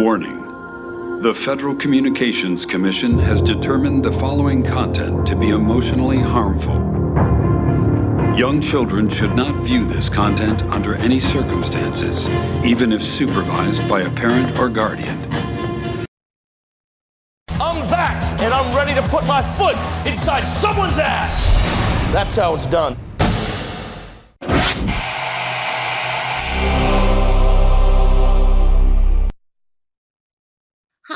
Warning. The Federal Communications Commission has determined the following content to be emotionally harmful. Young children should not view this content under any circumstances, even if supervised by a parent or guardian. I'm back, and I'm ready to put my foot inside someone's ass. That's how it's done.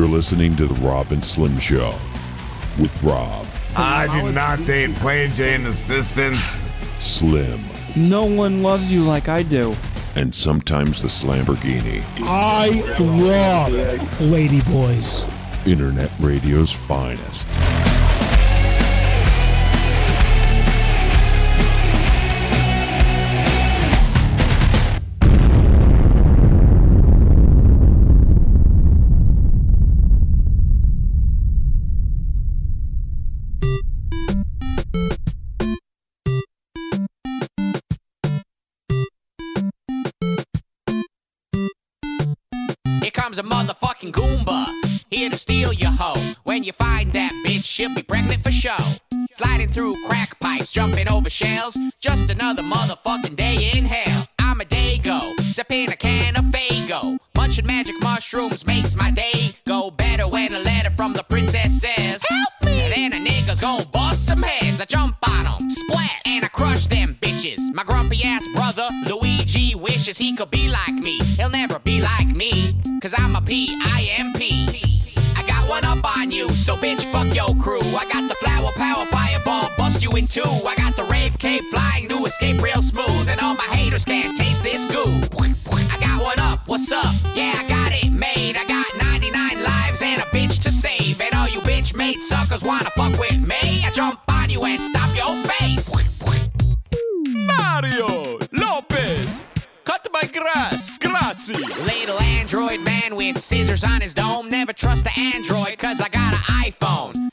You're listening to the Rob and Slim Show with Rob, I do not date plain Jane assistants. Slim, No one loves you like I do. and sometimes the Lamborghini. I love lady boys. Internet radio's finest. When you find that bitch, she'll be pregnant for show. Sliding through crack pipes, jumping over shells. Just another motherfucking day in hell. I'm a dago, sipping a can of Faygo. Munching magic mushrooms makes my day go better when a letter from the princess says, Help me! And then a nigga's gonna bust some heads. I jump on 'em, splat, and I crush them bitches. My grumpy ass brother, Luigi, wishes he could be like me. He'll never be like me, cause I'm a P-I-M-P. On you, so bitch, fuck your crew. I got the flower power fireball, bust you in two. I got the rape cape flying to escape real smooth, and all my haters can't taste this goo. I got one up, what's up? Yeah, I got it made. I got 99 lives and a bitch to save, and all you bitch made suckers wanna fuck with me. I jump on you and stop your cut my grass, grazie. Little android man with scissors on his dome. Never trust the android, cause I got an iPhone.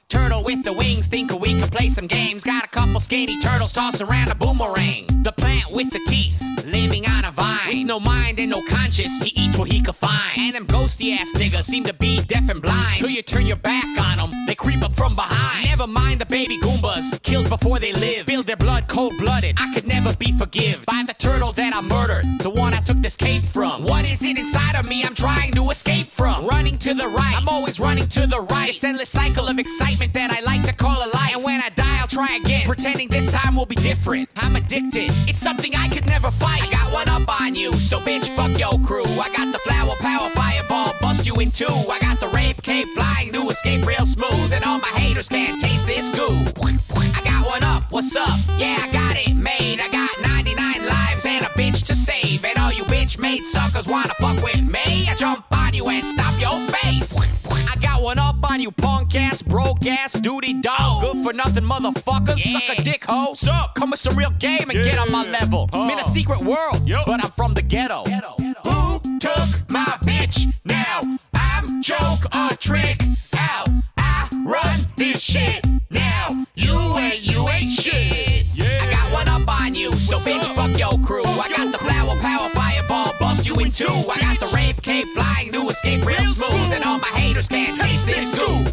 With the wings, think we can play some games. Got a couple skinny turtles tossing around a boomerang. The plant with the teeth, living on a vine. With no mind and no conscience, he eats what he can find. And them ghosty ass niggas seem to be deaf and blind. Till you turn your back on them, they creep up from behind. Never mind the baby Goombas, killed before they live. Spilled their blood cold blooded. I could never be forgive by the turtle that I murdered. The one I took this cape from. What is it inside of me I'm trying to escape from? Running to the right, I'm always running to the right. This endless cycle of excitement that I like to call a life. And when I die, I'll try again, pretending this time will be different. I'm addicted, it's something I could never fight. I got one up on you, so bitch, fuck your crew. I got the flower power fireball, bust you in two. I got the rape cape flying to escape real smooth, and all my haters can't taste this goo. I got one up, what's up? Yeah, I got it made. I got made suckers wanna fuck with me. I jump on you and stop your face. I got one up on you, punk ass, broke ass, duty dog. Good for nothing, motherfuckers. Suck a dick hoe. Sup? Come with some real game and get on my level. I'm in a secret world, but I'm from the ghetto. Who took my bitch now? I'm joke or trick out. I run this shit now. You ain't, you ain't shit. I got one up on you, so bitch, fuck your crew. I got the power bust two. I got the rape cape flying to escape real smooth, and all my haters can't taste this goo.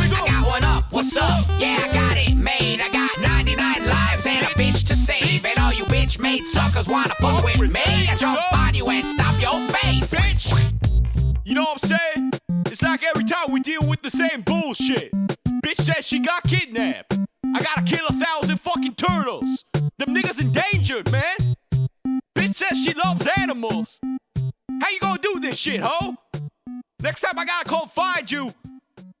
I got one up, what's up? Yeah, I got it made. I got 99 lives and a bitch to save, and all you bitch made suckers wanna fuck with me. I jump on you and stop your face. Bitch! You know what I'm saying? It's like every time we deal with the same bullshit. Bitch says she got kidnapped. I gotta kill a thousand fucking turtles. Them niggas endangered, man. Bitch says she loves animals. How you gonna do this shit, ho? Next time I gotta come find you,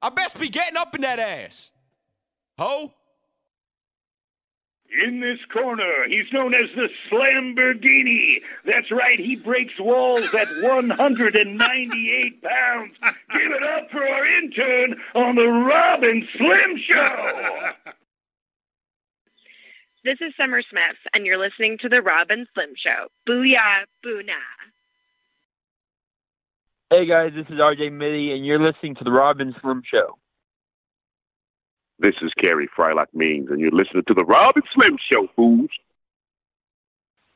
I best be getting up in that ass. Ho? In this corner, he's known as the Slamborghini. That's right, he breaks walls at 198 pounds. Give it up for our intern on the Rob and Slim Show. This is Summer Smith, and you're listening to The Rob and Slim Show. Booyah, boo nah. Hey guys, this is RJ Mitte, and you're listening to The Rob and Slim Show. This is Kerry Frylock Means, and you're listening to the Rob and Slim Show, fools.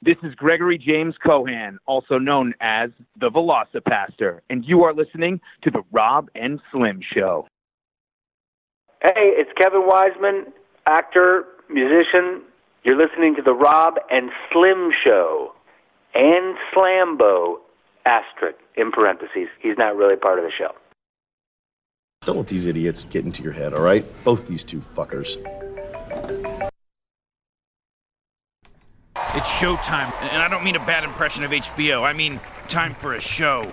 This is Gregory James Cohan, also known as the VelociPastor, and you are listening to The Rob and Slim Show. Hey, it's Kevin Wiseman, actor, musician. You're listening to The Rob and Slim Show. And Slambo, asterisk, in parentheses. He's not really part of the show. Don't let these idiots get into your head, all right? Both these two fuckers. It's showtime, and I don't mean a bad impression of HBO. I mean time for a show.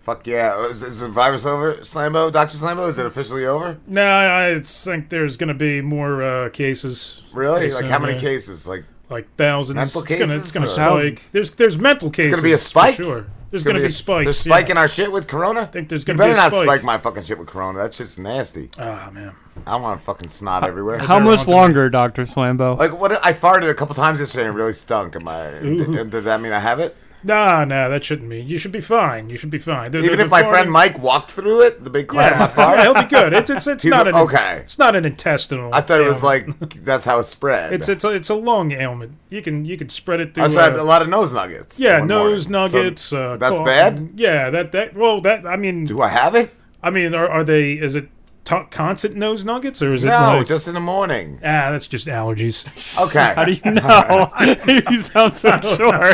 Fuck yeah. Is, is the virus over, Slambo? Dr. Slambo? Is it officially over? No, I think there's going to be more uh, cases. Really? Like soon, how many yeah. cases? Like Like thousands. Mental it's gonna, it's gonna or- spike. There's there's mental cases. It's gonna be a spike. For sure. There's It's gonna, be, a- spikes. They're spiking yeah. our shit with Corona. I think there's gonna be better a not spike. spike my fucking shit with Corona. That shit's nasty. Ah man. I want to fucking snot everywhere. How much longer, Doctor Slambo? Like what? I farted a couple times yesterday and really stunk. Am I? Ooh. Did, did that mean I have it? Nah, nah, that shouldn't be. You should be fine. You should be fine. The- the- Even if my friend Mike walked through it, the big cloud Yeah, my fart. yeah, he'll be good. It's it's, it's not an okay. It's not an intestinal. I thought it was like that's how it spread. It's it's a, it's a lung ailment. You can you can spread it through. I had uh, a lot of nose nuggets. Yeah, nose morning. So nuggets. uh, that's cough- bad. Yeah, that that well that I mean. Do I have it? I mean, are are they? Is it to- constant nose nuggets or is it? No, like, just in the morning. ah, that's just allergies. Okay. How do you know? you sound so sure.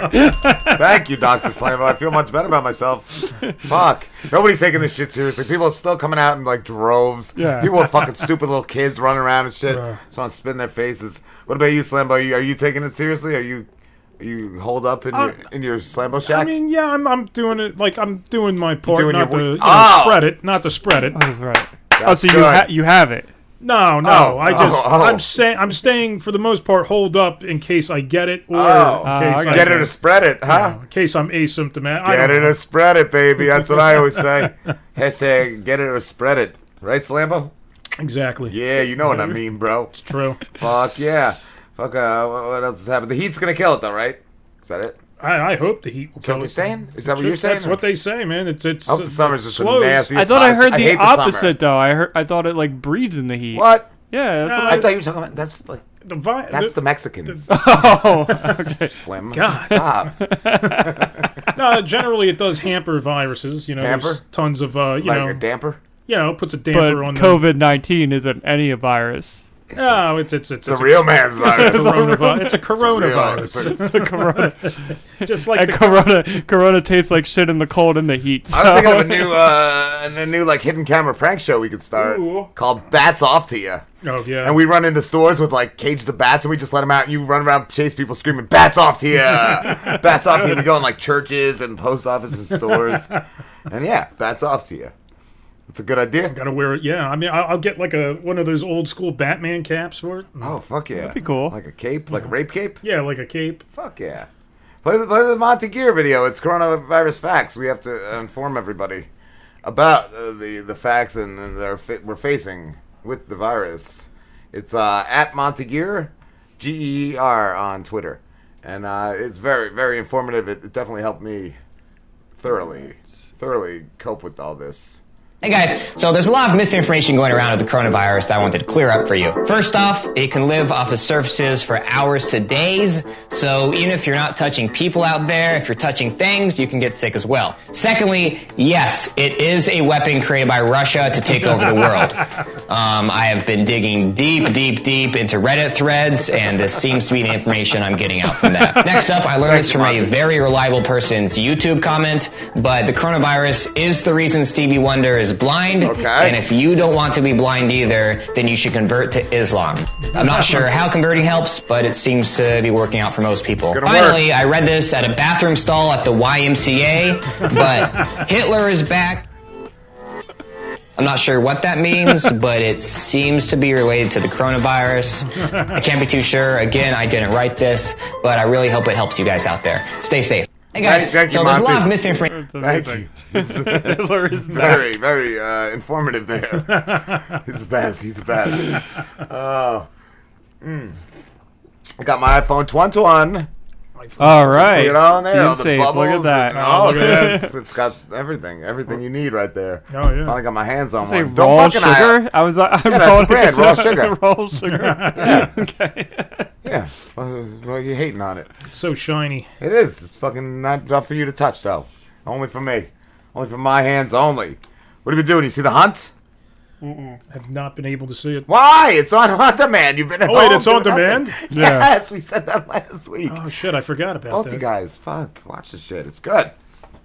Thank you, Doctor Slambo. I feel much better about myself. Fuck. Nobody's taking this shit seriously. People are still coming out in like droves. Yeah. People are fucking stupid little kids running around and shit. Yeah. Just want to spin their faces. What about you, Slambo? Are you, are you taking it seriously? Are you you hold up in your in your Slambo shack? I mean, yeah, I'm I'm doing it like I'm doing my part, doing not your to we- you know, Oh! spread it, not to spread it. That's right. Oh, so you ha- you have it. No, no. Oh, I just oh, oh. I'm saying I'm staying for the most part holed up in case I get it or Oh. in Ah, case I Get it to spread it, huh? in case I'm asymptomatic. I Get don't her know. to spread it, baby. That's what I always say. Hashtag get it or spread it. Right, Slambo? Exactly. Yeah, you know what I mean, bro. It's true. Fuck yeah. Fuck, uh, what what else has happened? The heat's gonna kill it, though, right? Is that it? I, I hope the heat will Is that kill what you're it. saying? Is that what you're saying? That's what they say, man. It's it's. I hope the summer's just the slows. nastiest. I thought I heard the hate summer. opposite though. I heard I thought it like breeds in the heat. What? Yeah, that's No, what I thought you were talking about. That's like The vi- that's the, the Mexicans. Oh, okay. Slim. God. Stop. no, generally it does hamper viruses. You know, there's Hamper? tons of uh, you like know, a damper. you know, puts a But damper on the COVID nineteen isn't any a virus. The. No, it's it's it's, It's a real man's It's a virus. coronavirus. It's a coronavirus. It's the corona. Just like and the corona, corona tastes like shit in the cold and the heat. I was thinking of a new, uh, a new like hidden camera prank show we could start Ooh. called "Bats Off to You." Oh yeah. And we run into stores with like cages of bats, and we just let them out, and you run around, chase people, screaming "Bats off to you! bats off to you!" We go in like churches and post offices and stores, and yeah, bats off to you. It's a good idea. I Gotta wear it. Yeah, I mean, I'll, I'll get like a one of those old school Batman caps for it. Oh fuck yeah! That'd be cool. Like a cape, like a rape cape. Yeah, like a cape. Fuck yeah! Play the, play the Monty Geer video. It's coronavirus facts. We have to inform everybody about uh, the the facts and, and that are we're facing with the virus. It's uh, at MontyGeer, G E E R on Twitter, and uh, it's very very informative. It, it definitely helped me thoroughly thoroughly cope with all this. Hey guys, so there's a lot of misinformation going around with the coronavirus that I wanted to clear up for you. First off, it can live off of surfaces for hours to days, so even if you're not touching people out there, if you're touching things, you can get sick as well. Secondly, yes, it is a weapon created by Russia to take over the world. Um, I have been digging deep, deep, deep into Reddit threads, and this seems to be the information I'm getting out from that. Next up, I learned this from a very reliable person's YouTube comment, but the coronavirus is the reason Stevie Wonder is blind. Okay. And if you don't want to be blind either, then you should convert to Islam. I'm not sure how converting helps, but it seems to be working out for most people. Finally, I read this at a bathroom stall at the YMCA, but Hitler is back. I'm not sure what that means, but it seems to be related to the coronavirus. I can't be too sure. Again, I didn't write this, but I really hope it helps you guys out there. Stay safe. Hey guys, Thank- thank you, so there's a lot Monty. of misinformation. Thank you. Hitler is back. very, very uh, informative there. He's the best. He's the best. Oh. Mm. I got my iPhone 21. All right. See it all in there. Being all the safe. Look at that. and all Oh, of look it. at It's- it's got everything. Everything you need right there. Oh, yeah. Finally got my hands on Say one. raw fucking eye- sugar? I was. Like, I Yeah, that's the brand, raw sugar. raw sugar. Yeah. okay. Yeah. Well, well, you're hating on it. It's so shiny. It is. It's fucking not, not for you to touch, though. Only for me. Only for my hands only. What have you been doing? You see the hunt? Have not been able to see it. Why? It's on on demand. You've been at Oh, wait, home it's on demand? Yeah. Yes, we said that last week. Oh shit, I forgot about Both that. you guys, fuck, watch this shit. It's good.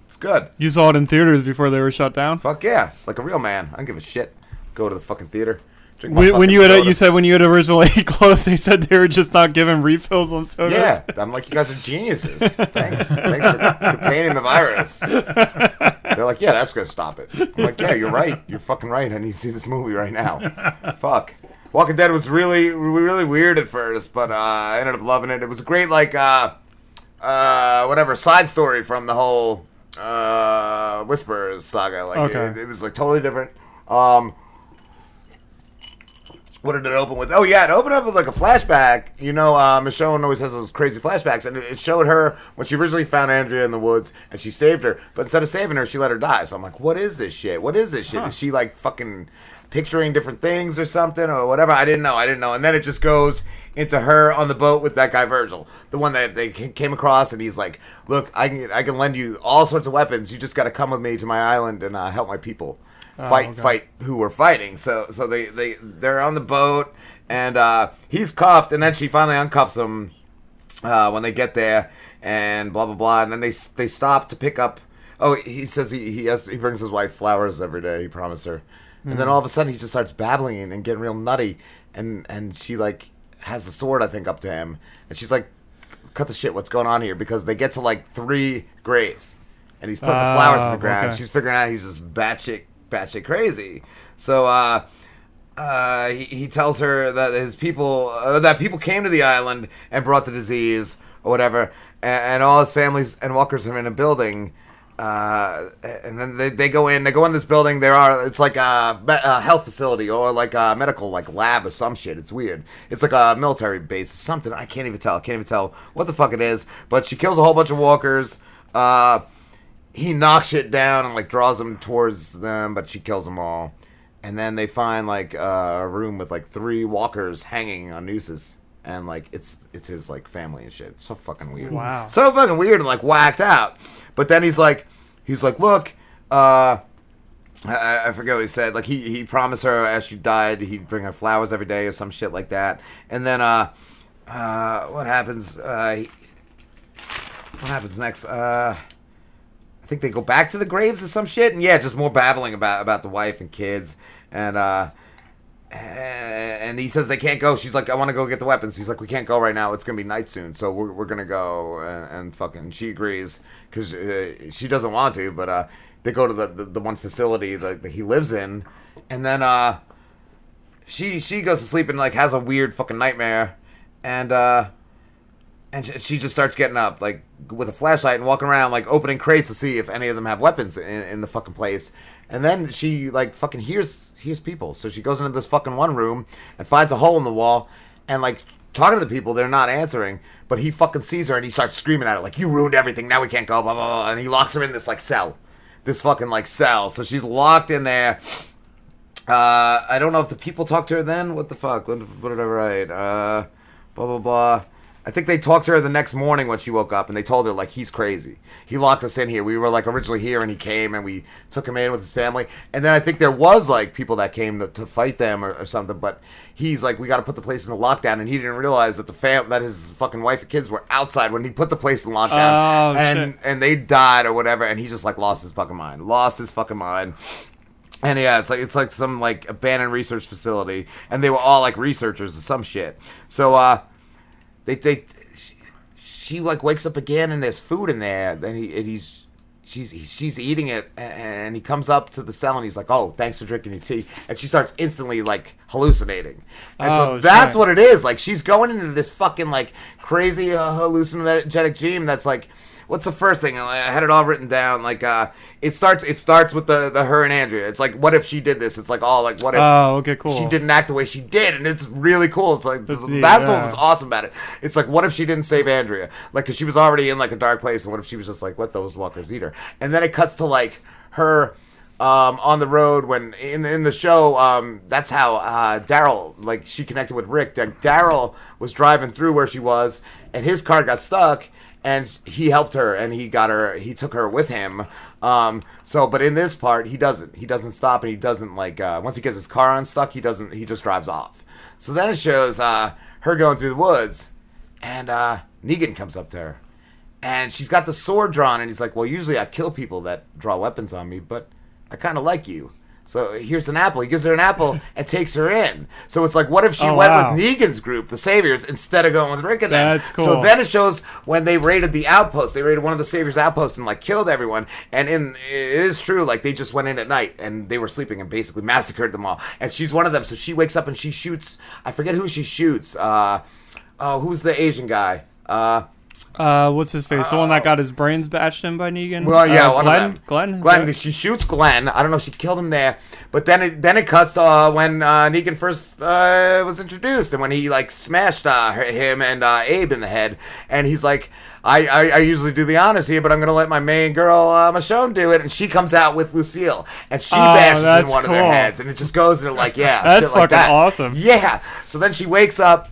It's good. You saw it in theaters before they were shut down. Fuck yeah, like a real man. I don't give a shit. Go to the fucking theater. When, when you had soda. you said when you had originally closed, they said they were just not giving refills on sodas. Yeah, I'm like, you guys are geniuses. Thanks. Thanks for containing the virus. They're like, yeah, that's gonna stop it. I'm like, yeah, you're right. You're fucking right. I need to see this movie right now. Fuck. Walking Dead was really, really weird at first, but uh, I ended up loving it. It was a great, like, uh, uh, whatever side story from the whole uh, Whispers saga. Like, Okay. it, it was like totally different. Um, what did it open with? Oh yeah, it opened up with like a flashback. You know, uh, Michonne always has those crazy flashbacks, and it it showed her when she originally found Andrea in the woods, and she saved her. But instead of saving her, she let her die. So I'm like, what is this shit? What is this shit? Is she like fucking picturing different things or something or whatever? I didn't know. I didn't know. And then it just goes into her on the boat with that guy Virgil, the one that they came across, and he's like, "Look, I can I can lend you all sorts of weapons. You just got to come with me to my island and uh, help my people." Oh, fight okay. fight who we're fighting. So so they they they're on the boat and uh, he's cuffed, and then she finally uncuffs him uh, when they get there, and blah blah blah. And then they they stop to pick up. Oh, he says he he has he brings his wife flowers every day. He promised her, and then Mhm. all of a sudden he just starts babbling and, getting real nutty, and and she like has the sword I think up to him, and she's like, "Cut the shit! What's going on here?" Because they get to like three graves, and he's putting the flowers in the Oh, ground. okay. She's figuring out he's just batshit batshit crazy. So uh, uh, he, he tells her that his people uh, that people came to the island and brought the disease or whatever, and, and all his families and walkers are in a building. Uh, and then they, they go in. They go in this building. There are. It's like a, a health facility or like a medical like lab or some shit. It's weird. It's like a military base. Something I can't even tell. I can't even tell what the fuck it is. But she kills a whole bunch of walkers. Uh, he knocks it down and like draws them towards them, but she kills them all. And then they find like uh, a room with like three walkers hanging on nooses, and like it's it's his like family and shit. It's so fucking weird. Wow. So fucking weird and like whacked out. But then he's like, he's like, look, uh, I, I forget what he said. Like he he promised her as she died he'd bring her flowers every day or some shit like that. And then uh, uh, what happens? Uh, he, what happens next? Uh. I think they go back to the graves or some shit, and yeah, just more babbling about about the wife and kids, and uh, and he says they can't go. She's like, I want to go get the weapons. He's like, we can't go right now. It's gonna be night soon, so we're, we're gonna go and, and fucking. She agrees because uh, she doesn't want to, but uh, they go to the the, the one facility that, that he lives in, and then uh, she she goes to sleep and like has a weird fucking nightmare, and uh and she, just starts getting up like with a flashlight and walking around like opening crates to see if any of them have weapons in, in the fucking place and then she like fucking hears hears people so she goes into this fucking one room and finds a hole in the wall and like talking to the people they're not answering but he fucking sees her and he starts screaming at her like you ruined everything now we can't go blah blah blah and he locks her in this like cell this fucking like cell so she's locked in there uh, I don't know if the people talked to her then. What the fuck? What, what did I write? Uh, blah blah blah. I think they talked to her the next morning when she woke up, and they told her like he's crazy. He locked us in here. We were like originally here, and he came, and we took him in with his family. And then I think there was like people that came to, to fight them or, or something. But he's like, we got to put the place in a lockdown, and he didn't realize that the fam that his fucking wife and kids were outside when he put the place in lockdown, Oh, and shit. and they died or whatever. And he just like lost his fucking mind, lost his fucking mind. And yeah, it's like it's like some like abandoned research facility, and they were all like researchers or some shit. So uh, they they she, she like wakes up again, and there's food in there. Then he and he's she's she's eating it, and he comes up to the cell and he's like, "Oh, thanks for drinking your tea," and she starts instantly like hallucinating, and so Oh, that's shit. what it is. Like she's going into this fucking like crazy uh, hallucinogenic dream. That's like, what's the first thing? I had it all written down. Like, uh, it starts it starts with the the her and Andrea. It's like, what if she did this? It's like, oh, like what if? Oh, okay, cool. She didn't act the way she did, and it's really cool. It's like That's that's what was awesome about it. It's like, what if she didn't save Andrea? Like, cause she was already in like a dark place, and what if she was just like, let those walkers eat her? And then it cuts to like her um, on the road when in in the show. Um, that's how uh, Daryl like she connected with Rick. Daryl was driving through where she was, and his car got stuck. And he helped her, and he got her. He took her with him. Um, so, but in this part, he doesn't. He doesn't stop, and he doesn't like. Uh, once he gets his car unstuck, he doesn't. He just drives off. So then it shows uh, her going through the woods, and uh, Negan comes up to her, and she's got the sword drawn, and he's like, "Well, usually I kill people that draw weapons on me, but I kind of like you." So here's an apple. He gives her an apple and takes her in. So it's like, what if she Oh, went wow. with Negan's group, the Saviors, instead of going with Rick and them? That's cool. So then it shows when they raided the outpost. They raided one of the Saviors' outposts and like killed everyone. And in it is true, like they just went in at night and they were sleeping and basically massacred them all. And she's one of them. So she wakes up and she shoots. I forget who she shoots. Uh, oh, who's the Asian guy? Uh, Uh, what's his face? the one that got his brains bashed in by Negan. Well, yeah, Uh, one Glenn? of them. Glenn. Glenn. She shoots Glenn. I don't know if she killed him there, but then it then it cuts to uh, when uh, Negan first uh, was introduced, and when he like smashed uh, him and uh, Abe in the head, and he's like. I, I, I usually do the honors here, but I'm gonna let my main girl uh, Michonne do it, and she comes out with Lucille, and she Oh, bashes in one of their heads, and it just goes into like yeah, That's shit like fucking that. awesome. Yeah. So then she wakes up,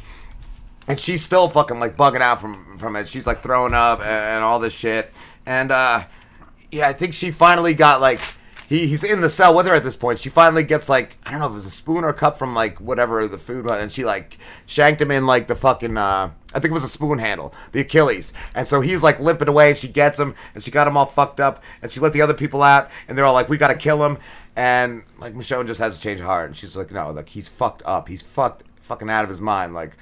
and she's still fucking like bugging out from from it. She's like throwing up and, and all this shit. And uh yeah, I think she finally got like he, he's in the cell with her at this point. She finally gets like I don't know if it was a spoon or a cup from like whatever the food was, and she like shanked him in like the fucking uh I think it was a spoon handle, the Achilles. And so he's like limping away and she gets him and she got him all fucked up and she let the other people out and they're all like, We gotta kill him and like Michonne just has to change of heart and she's like, No, like he's fucked up. He's fucked fucking out of his mind. Like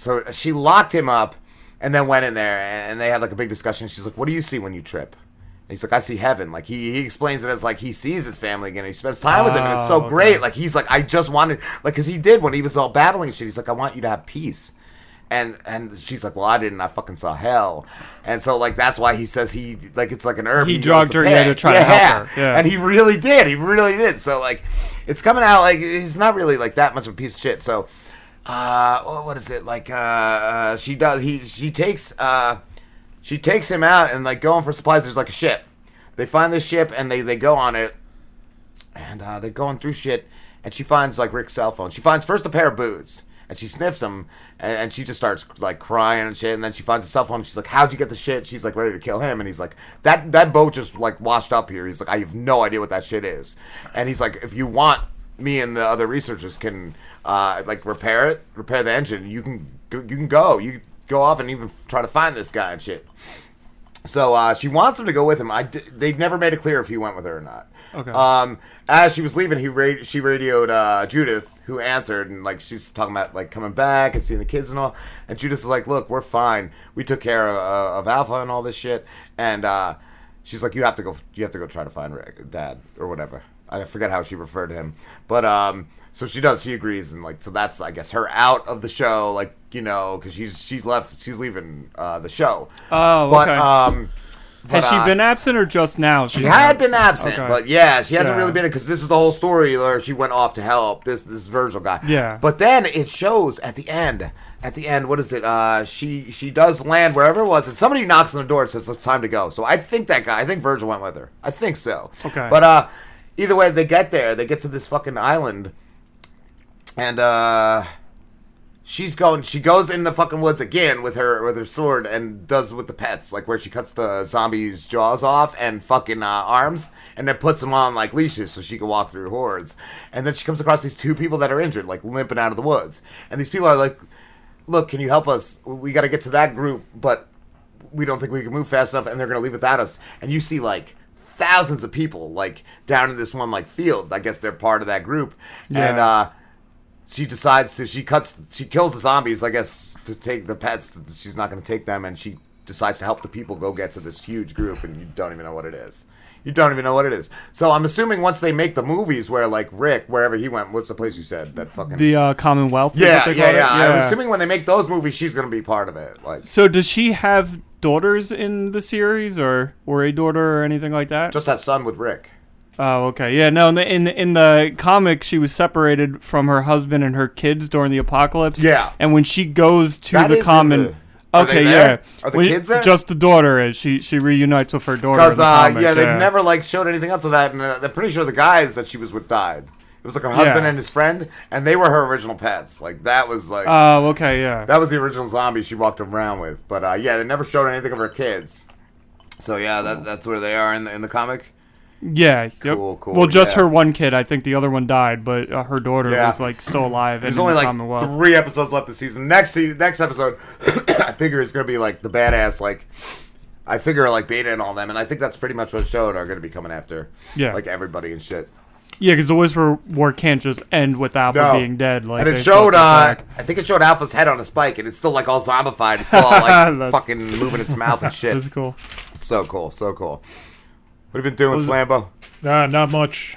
so she locked him up and then went in there and they had like a big discussion. She's like, What do you see when you trip? And he's like, I see heaven. Like he, he explains it as like he sees his family again. He spends time with them, and it's so Oh, okay. great. Like he's like, I just wanted, like, cause he did when he was all babbling shit. He's like, I want you to have peace. And and she's like, well, I didn't. I fucking saw hell. And so like that's why he says he like it's like an herb. He knows drugged her, yeah, to try to help her. Yeah. And he really did. He really did. So like, it's coming out like he's not really like that much of a piece of shit. So, uh, what is it like? Uh, uh she does. He she takes uh, she takes him out and like going for supplies. There's like a ship. They find this ship and they they go on it, and uh, they're going through shit. And she finds like Rick's cell phone. She finds first a pair of boots. And she sniffs them, and, and she just starts like crying and shit. And then she finds a cell phone. She's like, "How'd you get the shit?" She's like, ready to kill him. And he's like, "That that boat just like washed up here." He's like, "I have no idea what that shit is." And he's like, "If you want, me and the other researchers can uh, like repair it, repair the engine. You can go, you can go. You go off and even try to find this guy and shit." So uh, she wants him to go with him. I d- they never made it clear if he went with her or not. Okay. Um, as she was leaving, he ra- she radioed uh, Judith, who answered, and like she's talking about like coming back and seeing the kids and all. And Judith is like, "Look, we're fine. We took care of, uh, of Alpha and all this shit." And uh, she's like, "You have to go. You have to go try to find Rick, Dad, or whatever." I forget how she referred to him, but um, so she does. She agrees, and like so that's I guess her out of the show, like you know, because she's she's left. She's leaving uh, the show. Oh, but okay. um. Has but, she uh, been absent or just now? she had been absent, Okay. but yeah, she hasn't Yeah. really been because this is the whole story where she went off to help this this Virgil guy. Yeah. But then it shows at the end. At the end, what is it? Uh, she she does land wherever it was, and somebody knocks on the door and says, "It's time to go." So I think that guy. I think Virgil went with her. I think so. Okay. But uh, either way, they get there. They get to this fucking island, and uh, she's going. She goes in the fucking woods again with her with her sword and does with the pets, like where she cuts the zombies' jaws off and fucking uh, arms, and then puts them on like leashes so she can walk through hordes. And then she comes across these two people that are injured, like limping out of the woods, and these people are like, "Look, can you help us? We got to get to that group, but we don't think we can move fast enough, and they're gonna leave without us." And you see like thousands of people like down in this one like field. I guess they're part of that group, and uh she decides to she cuts she kills the zombies i guess to take the pets she's not going to take them and she decides to help the people go get to this huge group and you don't even know what it is You don't even know what it is. So I'm assuming once they make the movies where like Rick, wherever he went, what's the place you said that fucking The uh, Commonwealth. is yeah, yeah, yeah, I'm assuming when they make those movies, she's gonna be part of it. Like So does she have daughters in the series, or or a daughter, or anything like that? just that son with Rick. Oh, okay. Yeah, no. In the in, in the comic, she was separated from her husband and her kids during the apocalypse. Yeah. And when she goes to That the common, the- okay, yeah. Are the When- kids there? Just the daughter is. She she reunites with her daughter. Because uh, comic, yeah, they've never like showed anything else of that, and uh, they're pretty sure the guys that she was with died. It was like her husband Yeah. and his friend, and they were her original pets. Like that was like Oh, okay, yeah. that was the original zombie she walked around with. But uh, yeah, they never showed anything of her kids. So yeah, that, that's where they are in the in the comic. Yeah. Yep. Cool, cool, Well, just yeah. her one kid. I think the other one died, but uh, her daughter Yeah. was like still alive. There's only the like three episodes left this season. Next se- next episode, I figure is gonna be like the badass like. I figure like Beta and all them, and I think that's pretty much what showed are gonna be coming after. Yeah. like everybody and shit. Yeah, because the Whisper War can't just end with Alpha No. being dead. Like and it showed, uh. I think it showed Alpha's head on a spike, and it's still like all zombified. It's still all like fucking moving its mouth and shit. That's cool. It's so cool, so cool. What have you been doing, Was Slambo? Nah, not much.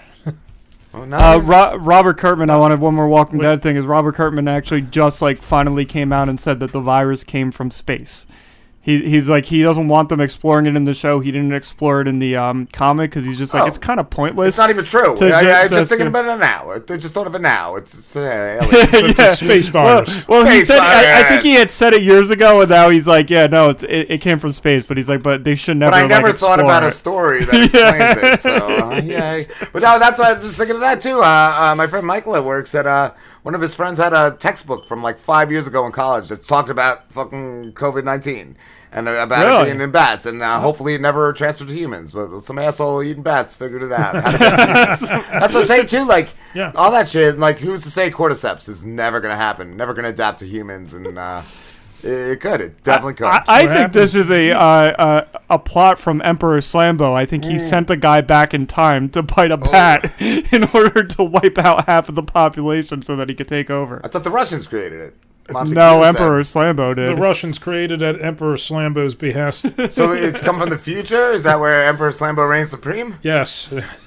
Oh, Uh, Ro- Robert Kirkman. I wanted one more Walking Dead thing. Is Robert Kirkman actually just like finally came out and said that the virus came from space. He, he's like he doesn't want them exploring it in the show. He didn't explore it in the um, comic because he's just like Oh. it's kind of pointless. It's not even true. to I, I'm to- just thinking about it now. I just thought of it now. It's, it's, uh, aliens. Yeah. space Well, virus. Well, he Space said I, I think he had said it years ago, and now he's like, yeah, no, it's it, it came from space. But he's like, but they should never. But I never like, thought explore about a story that explains it. So uh, yeah, but no, that's why I was just thinking of that too. Uh, uh, my friend Michael at work said uh, one of his friends had a textbook from like five years ago in college that talked about fucking COVID nineteen and about Really? it being in bats, and uh, hopefully it never transferred to humans. But some asshole eating bats figured it out. How to get humans. that's what I'm saying too. Like Yeah. all that shit. Like who's to say cordyceps is never gonna happen? Never gonna adapt to humans, and uh, it, it could. It definitely could. I, I think this is a uh, uh, a plot from Emperor Slambo. I think he Mm. sent a guy back in time to bite Oh. a bat in order to wipe out half of the population so that he could take over. I thought the Russians created it. Montague No, said- Emperor Slambo did. The. Russians created it at Emperor Slambo's behest. So it's come from the future? Is that where Emperor Slambo reigns supreme? yes.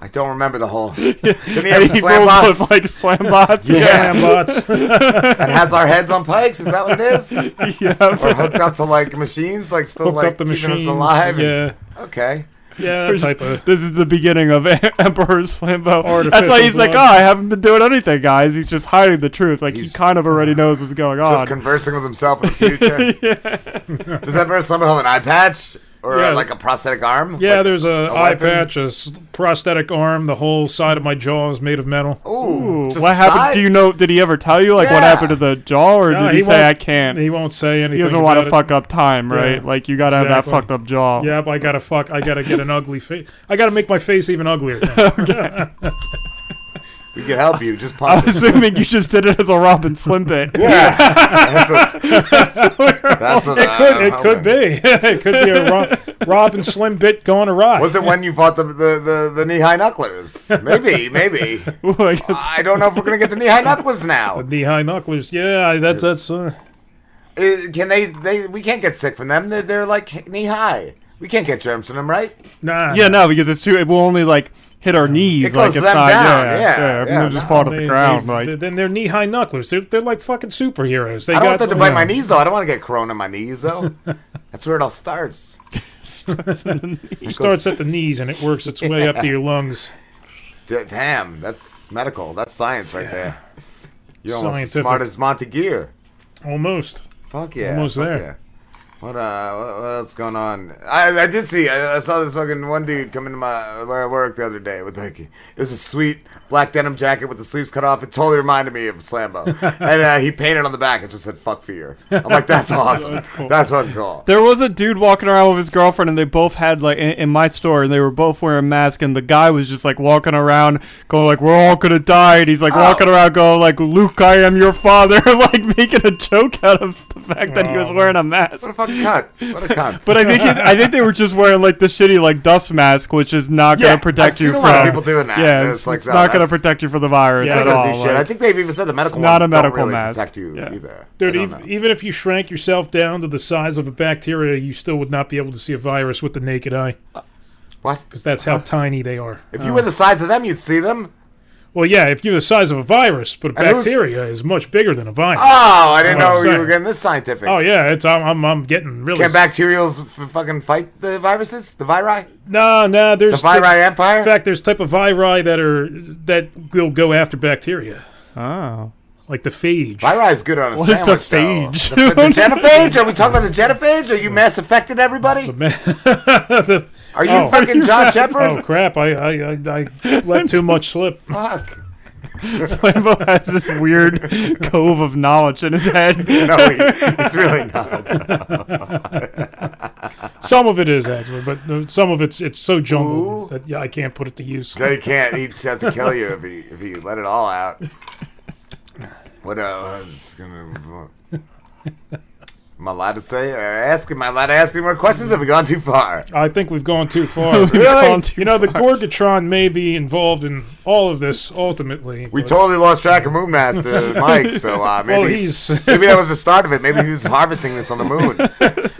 I don't remember the whole. Didn't he And have the he slam bots? with like slam bots. Yeah. Slam bots. and has our heads on pikes? Is that what it is? Yeah. Or hooked up to like machines, like still Hooked like up the keeping machines. us alive? and- Yeah. Okay. Yeah, that type of. This is the beginning of Emperor Slambo. That's why Artificial he's like, oh. I haven't been doing anything, guys. He's just hiding the truth. Like he kind of already knows what's going on. Just conversing with himself in the future. Does Emperor Slambo have an eye patch or Yeah. like a prosthetic arm? Yeah, Like there's a, eye weapon? patch, a prosthetic arm. The whole side of my jaw is made of metal. Ooh, Ooh, what happened? side? Do you know? Did he ever tell you like what happened to the jaw, or No, did he, he say I can't? He won't say anything. He doesn't want to fuck up time, right? Yeah, Like you gotta have that fucked up jaw. Yep, I gotta fuck. I gotta get an ugly face. I gotta make my face even uglier. We can help you. Just pop. I'm it. assuming you just did it as a Rob and Slim bit. Yeah. That's what, that's what it could. I'm It could be. it could be a Rob, Rob and Slim bit going awry. Was it when you fought the the, the, the knee high knucklers? Maybe, maybe. Ooh, I guess- I don't know if we're gonna get the knee high knucklers now. the knee high knucklers? Yeah, that's that's. Uh, Uh, can they? They we can't get sick from them. They're they're like knee high. We can't get germs from them, right? nah. yeah, no, because it's too. It will only like hit our knees. It like goes it's them not. down, Yeah, yeah, yeah. yeah, and just fall to the ground. they- like then they're knee high knucklers. They're, they're like fucking superheroes. They I don't got want them to bite yeah. my knees though. I don't want to get corona in my knees though. That's where it all starts. starts, at It starts at the knees and it works its way up to your lungs. D- damn, that's medical. That's science right there. You're almost as smart as Monty Geer. Almost. Fuck yeah. Almost fuck there. What uh, what, what else going on? I, I did see. I, I saw this fucking one dude come into my where I work the other day with like it was a sweet black denim jacket with the sleeves cut off. It totally reminded me of Slambo, and uh, he painted on the back. and just said "fuck fear." I'm like, that's awesome. that's, cool. fucking cool. There was a dude walking around with his girlfriend, and they both had like in, in my store, and they were both wearing masks, and the guy was just like walking around, going like, "We're all gonna die," and he's like Oh. walking around, going like, "Luke, I am your father," like making a joke out of the fact that he was Oh, wearing a mask. What a fucking cunt. What a cunt. But I think he, I think they were just wearing like the shitty like dust mask, which is not Yeah, gonna protect I've you seen a from. lot of people doing that. Yeah, It's it's, like, it's no, not gonna protect you from the virus It's at not all. do shit. I think they've even said the medical not a medical don't really mask. protect you Yeah. either. Dude, I ev- don't know. even if you shrank yourself down to the size of a bacteria, you still would not be able to see a virus with the naked eye. Well, What? Because that's how tiny they are. If you Uh, were the size of them, you'd see them. Well, yeah, if you're the size of a virus, but a And who's- bacteria is much bigger than a virus. Oh, I didn't That's what know you were getting this scientific. Oh yeah, it's I'm I'm, I'm getting really. Can bacterials f- fucking fight the viruses? The viri? No, no, there's The viri empire? In fact, there's type of viri that are that will go after bacteria. Oh. Like the phage. Viri is good on a What is the phage? though. The, the genophage? Are we talking about the genophage? Are you mass affected everybody? Are you Oh. fucking John Shepard? Oh crap! I I, I, I let too much slip. Fuck. Slambo has this weird cove of knowledge in his head. No, he- it's really not. Some of it is actually, but some of it's it's so jumbled that yeah, I can't put it to use. No, he can't. He'd have to kill you if he if he let it all out. What else? Gonna, am I allowed to say? Uh, ask him. Am I allowed to ask any more questions? Have we gone too far? I think we've gone too far. We've gone you know, the Gorgatron may be involved in all of this ultimately. We but- totally lost track of Moon Master Mike, so uh, maybe Well, he's- maybe that was the start of it. Maybe he was harvesting this on the moon.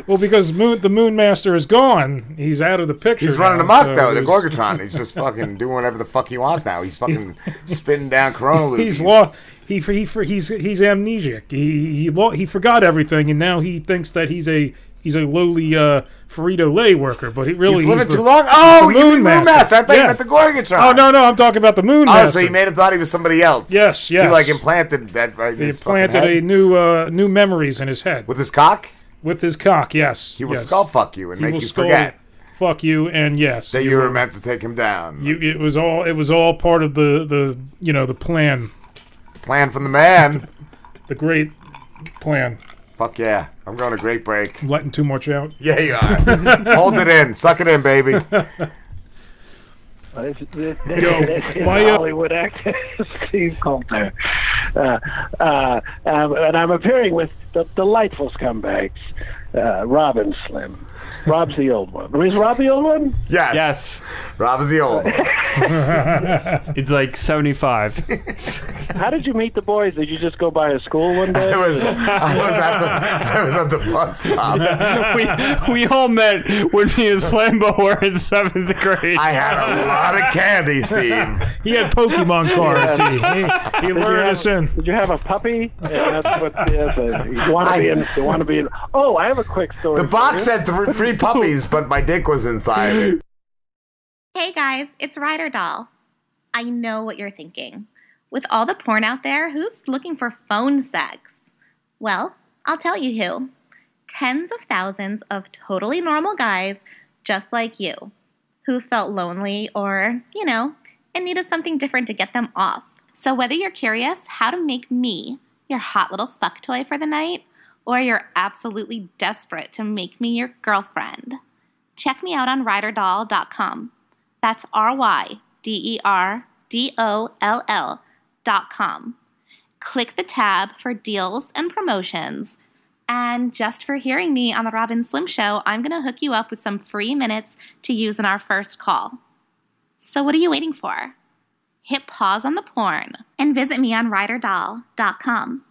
Well, because moon, the Moon Master is gone, he's out of the picture. He's running now, amok so though. The there's- Gorgatron. He's just fucking doing whatever the fuck he wants now. He's fucking spinning down Corona loops. He's lost. He, he, he's he's amnesic. He he lo- he forgot everything, and now he thinks that he's a he's a lowly uh, Frito Lay worker. But he really He's living the- too long? Oh, you mean Moon Master. I thought you meant the Gorgatron. Oh no no, I'm talking about the Moon Oh, Master. so he made him thought he was somebody else. Yes, yes. He like implanted that right He his fucking planted head. a new uh, new memories in his head with his cock. With his cock, yes. He will yes. skull fuck you and He make you forget Fuck you, and yes, that you were meant to take him down. You, it was all it was all part of the the you know the plan, Plan from the man. the great plan. Fuck yeah. I'm going to great break. I'm letting too much out. Yeah, you are. Hold it in. Suck it in, baby. This, this, Yo, this is my, uh, Hollywood actor Steve Coulter, uh, uh, um, and I'm appearing with the delightful scumbags, uh, Rob and Slim. Rob's the old one. Is Rob the old one? Yes. Yes. Rob is the old one. It's like 75. How did you meet the boys? Did you just go by a school one day? I was, I was at the, I was at the bus stop. we, we all met when me and Slambo were in seventh grade. I had a lot of candy, Steve. He had Pokemon cards. He, he, he Did you lured us in. Did you have a puppy? Yeah, that's what, yes, uh, you want to be in. You want to be in. Oh, I have a quick story. The for box you. had th- three puppies, but my dick was inside it. Hey guys, it's Ryder Doll. I know what you're thinking. With all the porn out there, who's looking for phone sex? Well, I'll tell you who. Tens of thousands of totally normal guys just like you who felt lonely or, you know, and needed something different to get them off. So whether you're curious how to make me your hot little fuck toy for the night, or you're absolutely desperate to make me your girlfriend, check me out on ryderdoll.com. That's R Y D E R D O L L dot com. Click the tab for deals and promotions. And just for hearing me on the Rob and Slim Show, I'm going to hook you up with some free minutes to use in our first call. So, what are you waiting for? Hit pause on the porn and visit me on ryderdoll.com.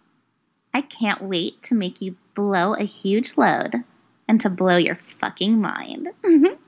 I can't wait to make you blow a huge load and to blow your fucking mind.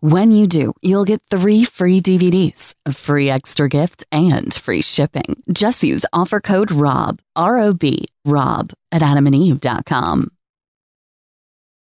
When you do, you'll get three free DVDs, a free extra gift, and free shipping. Just use offer code ROB, R O B, ROB at adamandeve.com.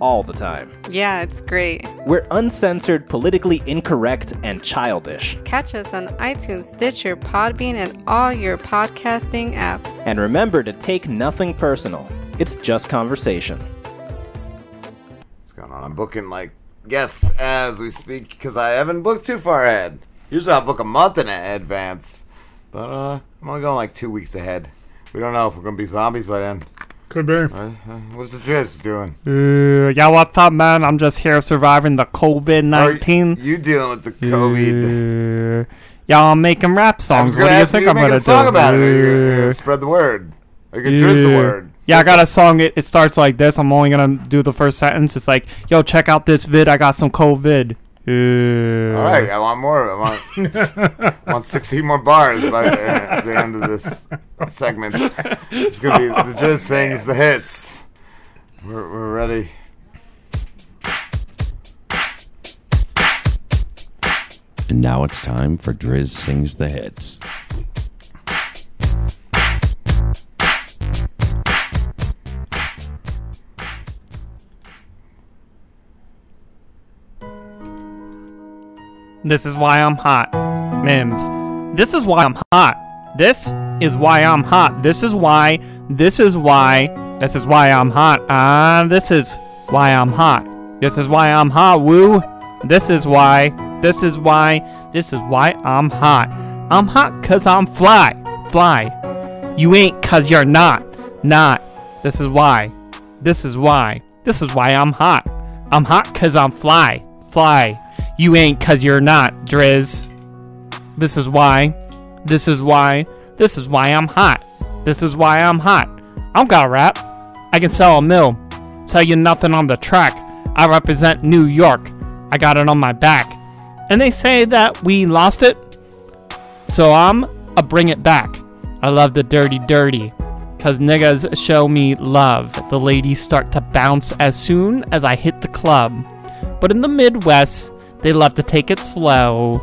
all the time. Yeah, it's great. We're uncensored, politically incorrect, and childish. Catch us on iTunes, Stitcher, Podbean, and all your podcasting apps. And remember to take nothing personal. It's just conversation. What's going on? I'm booking like guests as we speak because I haven't booked too far ahead. Usually I'll book a month in advance, but uh, I'm only going like two weeks ahead. We don't know if we're gonna be zombies by then. Could be. what's the Driz doing? Uh, yeah, what's up, man? I'm just here surviving the COVID 19. You dealing with the COVID? Uh, yeah, I'm making rap songs. What do you think you I'm gonna a song do? about it. Are you gonna, Uh, uh, spread the word. Are you gonna the yeah. word? Yeah, I got a song. It, it starts like this. I'm only gonna do the first sentence. It's like, yo, check out this vid. I got some COVID. Uh, All right, I want more. I want, I want 16 more bars by the, the end of this segment. It's gonna be the Driz sings the hits. We're, we're ready. And now it's time for Driz Sings the Hits. This is why I'm hot. Mims. This is why I'm hot. This is why I'm hot. This is why. This is why. This is why I'm hot. Ah, this is why I'm hot. This is why I'm hot. Woo. This is why. This is why. This is why I'm hot. I'm hot cause I'm fly. Fly. You ain't cause you're not. Not. This is why. This is why. This is why I'm hot. I'm hot cause I'm fly. Fly. You ain't cause you're not, Driz. This is why. This is why. This is why I'm hot. This is why I'm hot. I don't got rap. I can sell a mill. Sell you nothing on the track. I represent New York. I got it on my back. And they say that we lost it. So I'm a bring it back. I love the dirty dirty. Cause niggas show me love. The ladies start to bounce as soon as I hit the club. But in the Midwest, they love to take it slow.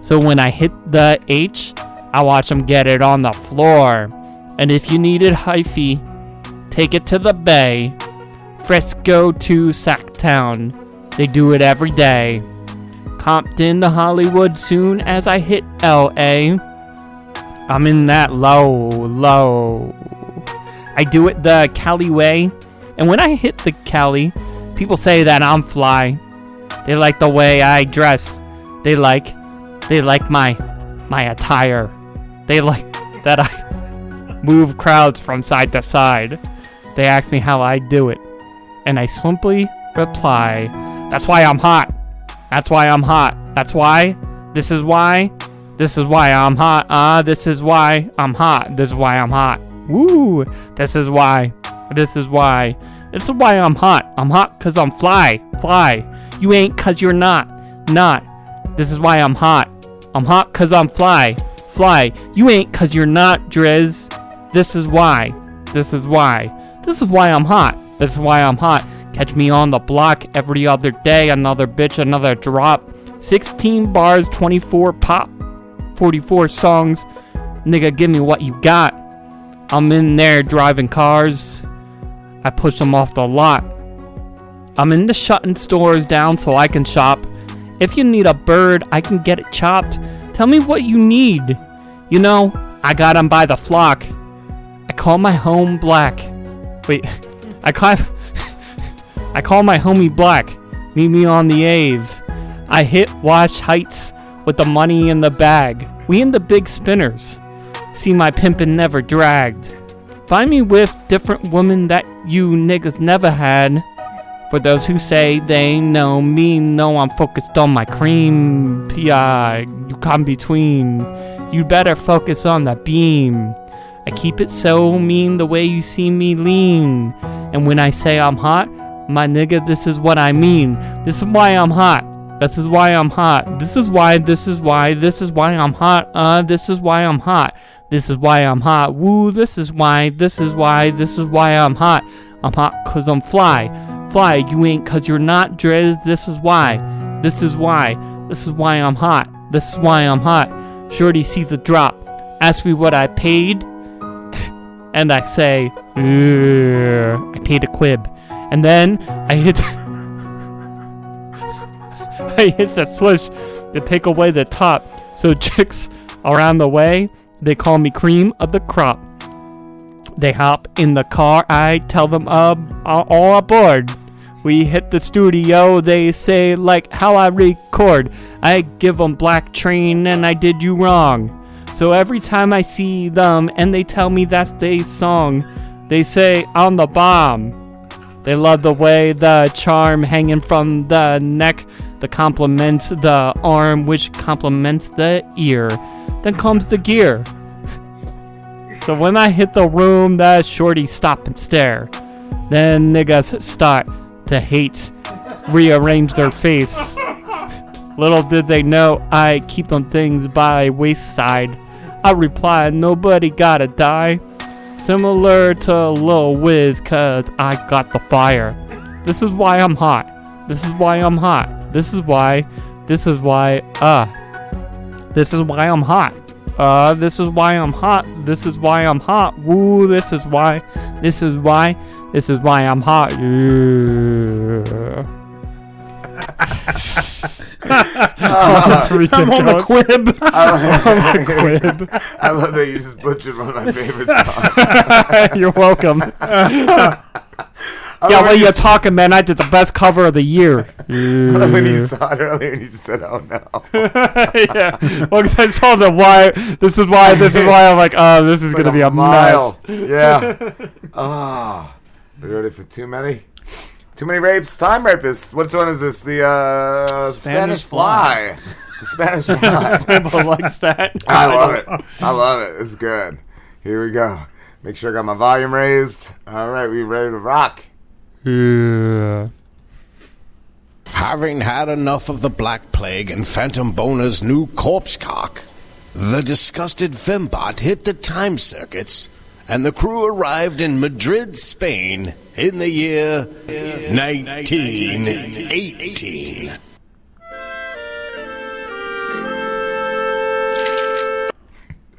So when I hit the H, I watch them get it on the floor. And if you needed hyphy, take it to the Bay. Frisco to Sacktown. They do it every day. Compton to Hollywood soon as I hit LA. I'm in that low, low. I do it the Cali way. And when I hit the Cali, people say that I'm fly. They like the way I dress. They like they like my my attire. They like that I move crowds from side to side. They ask me how I do it. And I simply reply, That's why I'm hot. That's why I'm hot. That's why. This is why. This is why I'm hot. Ah, uh, this is why I'm hot. This is why I'm hot. Woo! This is why. This is why. This is why I'm hot. I'm hot cause I'm fly. Fly. You ain't cause you're not. Not. This is why I'm hot. I'm hot cause I'm fly. Fly. You ain't cause you're not, Driz. This is why. This is why. This is why I'm hot. This is why I'm hot. Catch me on the block every other day. Another bitch, another drop. 16 bars, 24 pop, 44 songs. Nigga, give me what you got. I'm in there driving cars. I push them off the lot. I'm into shutting stores down so I can shop. If you need a bird, I can get it chopped. Tell me what you need. You know, I got 'em by the flock. I call my home black. Wait, I call I call my homie black. Meet me on the Ave. I hit Wash Heights with the money in the bag. We in the big spinners. See my pimpin' never dragged. Find me with different women that you niggas never had. For those who say they know me, know I'm focused on my cream. P.I. You come between. You better focus on the beam. I keep it so mean the way you see me lean. And when I say I'm hot, my nigga, this is what I mean. This is why I'm hot. This is why I'm hot. This is why, this is why, this is why I'm hot. Uh, this is why I'm hot. This is why I'm hot. Woo, this is why, this is why, this is why I'm hot. I'm hot cause I'm fly. Fly, you ain't cause you're not Driz. This is why. This is why. This is why I'm hot. This is why I'm hot. Shorty see the drop. Ask me what I paid. And I say, "Uh, I paid a quib. And then I hit I hit the switch to take away the top. So chicks around the way, they call me cream of the crop. They hop in the car, I tell them uh, uh, all aboard. We hit the studio, they say like how I record. I give them black train and I did you wrong. So every time I see them and they tell me that's their song, they say on the bomb. They love the way the charm hanging from the neck, the compliments the arm, which complements the ear. Then comes the gear. So when I hit the room, that shorty stop and stare. Then niggas start to hate, rearrange their face. Little did they know I keep them things by wayside. I reply, nobody gotta die. Similar to Lil Wiz, cause I got the fire. This is why I'm hot. This is why I'm hot. This is why. This is why. Uh. This is why I'm hot. Uh, this is why I'm hot. This is why I'm hot. Woo, this is why. This is why. This is why I'm hot. Yeah. Uh, I'm on the quib. I On the quib. I love that you just butchered one of my favorite songs. You're welcome. yeah, when well, you you're talking, man. I did the best cover of the year. when you saw it earlier and you just said, "Oh no." yeah. Well, 'cause I saw the why. This is why. This is why. I'm like, oh, this is It's like gonna be a mile. mess. Yeah. Ah. Are you ready for too many? Too many rapes? Time rapists. Which one is this? The uh, Spanish, Spanish fly. The Spanish fly. Sambo likes that. I love it. I love it. It's good. Here we go. Make sure I got my volume raised. All right, we ready to rock? Yeah. Having had enough of the Black Plague and Phantom Boner's new corpse cock, the disgusted Fembot hit the time circuits, and the crew arrived in Madrid, Spain, in the year 1918.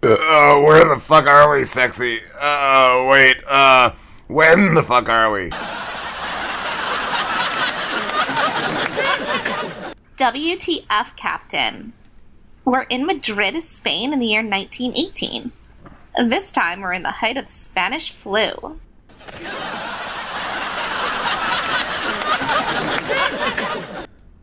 Uh, where the fuck are we, sexy? Uh, wait, uh, when the fuck are we? WTF, Captain. We're in Madrid, Spain in the year 1918. This time we're in the height of the Spanish flu.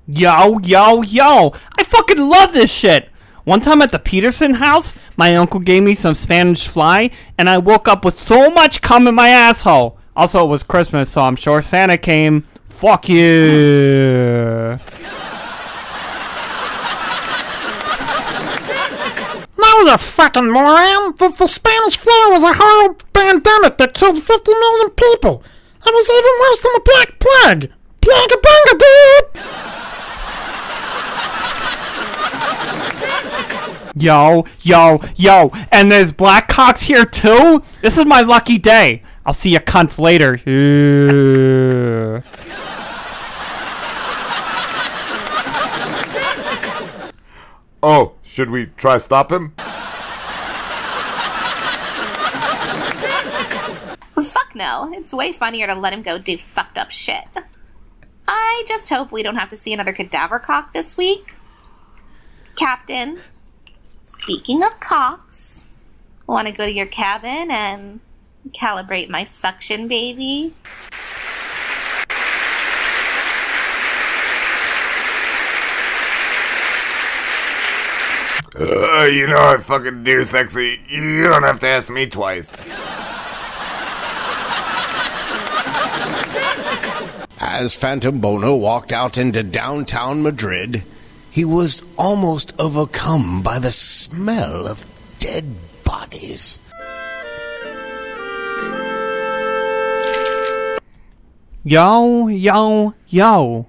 Yo, yo, yo! I fucking love this shit! One time at the Peterson house, my uncle gave me some Spanish fly, and I woke up with so much cum in my asshole. Also, it was Christmas, so I'm sure Santa came. Fuck you! No, you fucking moron! The, the Spanish flu was a horrible pandemic that killed 50 million people. It was even worse than the Black Plague. Plague bunga, dude! Yo, yo, yo, and there's black cocks here too? This is my lucky day. I'll see you cunts later. Oh, should we try stop him? No. It's way funnier to let him go do fucked up shit. I just hope we don't have to see another cadaver cock this week. Captain, speaking of cocks, want to go to your cabin and calibrate my suction baby? Uh, you know I fucking do, sexy. You don't have to ask me twice. As Phantom Boner walked out into downtown Madrid, he was almost overcome by the smell of dead bodies. Yo, yo, yo.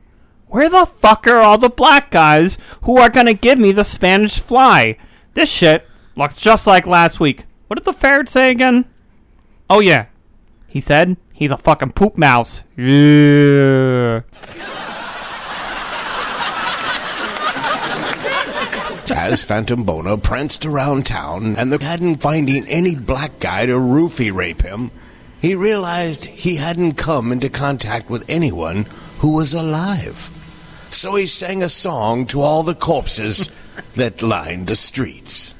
Where the fuck are all the black guys who are gonna give me the Spanish fly? This shit looks just like last week. What did the ferret say again? Oh yeah, he said he's a fucking poop mouse. Yeah. As Phantom Boner pranced around town and the hadn't finding any black guy to roofie rape him, he realized he hadn't come into contact with anyone who was alive. So he sang a song to all the corpses that lined the streets.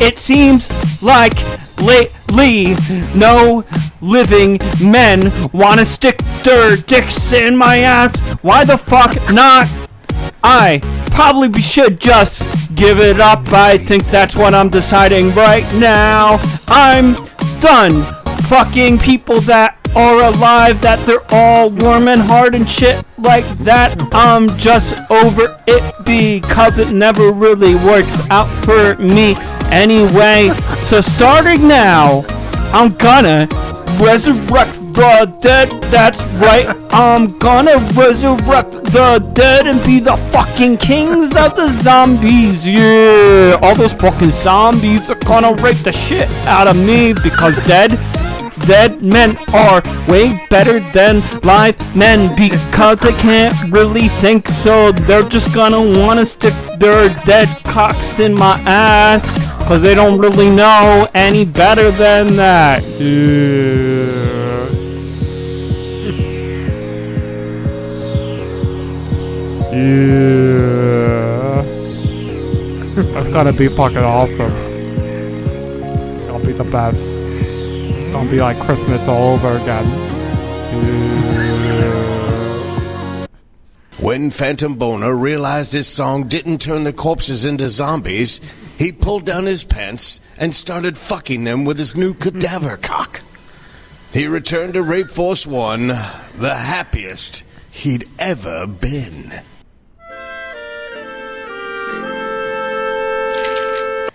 It seems like lately no living men wanna stick their dicks in my ass. Why the fuck not? I probably should just give it up. I think that's what I'm deciding right now. I'm done fucking people that are alive, that they're all warm and hard and shit like that. I'm just over it because it never really works out for me anyway. So starting now, I'm gonna resurrect the dead. That's right. I'm gonna resurrect the dead and be the fucking kings of the zombies. Yeah, all those fucking zombies are gonna rape the shit out of me because dead. Dead men are way better than live men because they can't really think, so they're just gonna wanna stick their dead cocks in my ass because they don't really know any better than that. Yeah. That's gotta be fucking awesome. I'll be the best. Don't be like Christmas all over again. When Phantom Boner realized his song didn't turn the corpses into zombies, he pulled down his pants and started fucking them with his new cadaver cock. He returned to Rape Force One, the happiest he'd ever been.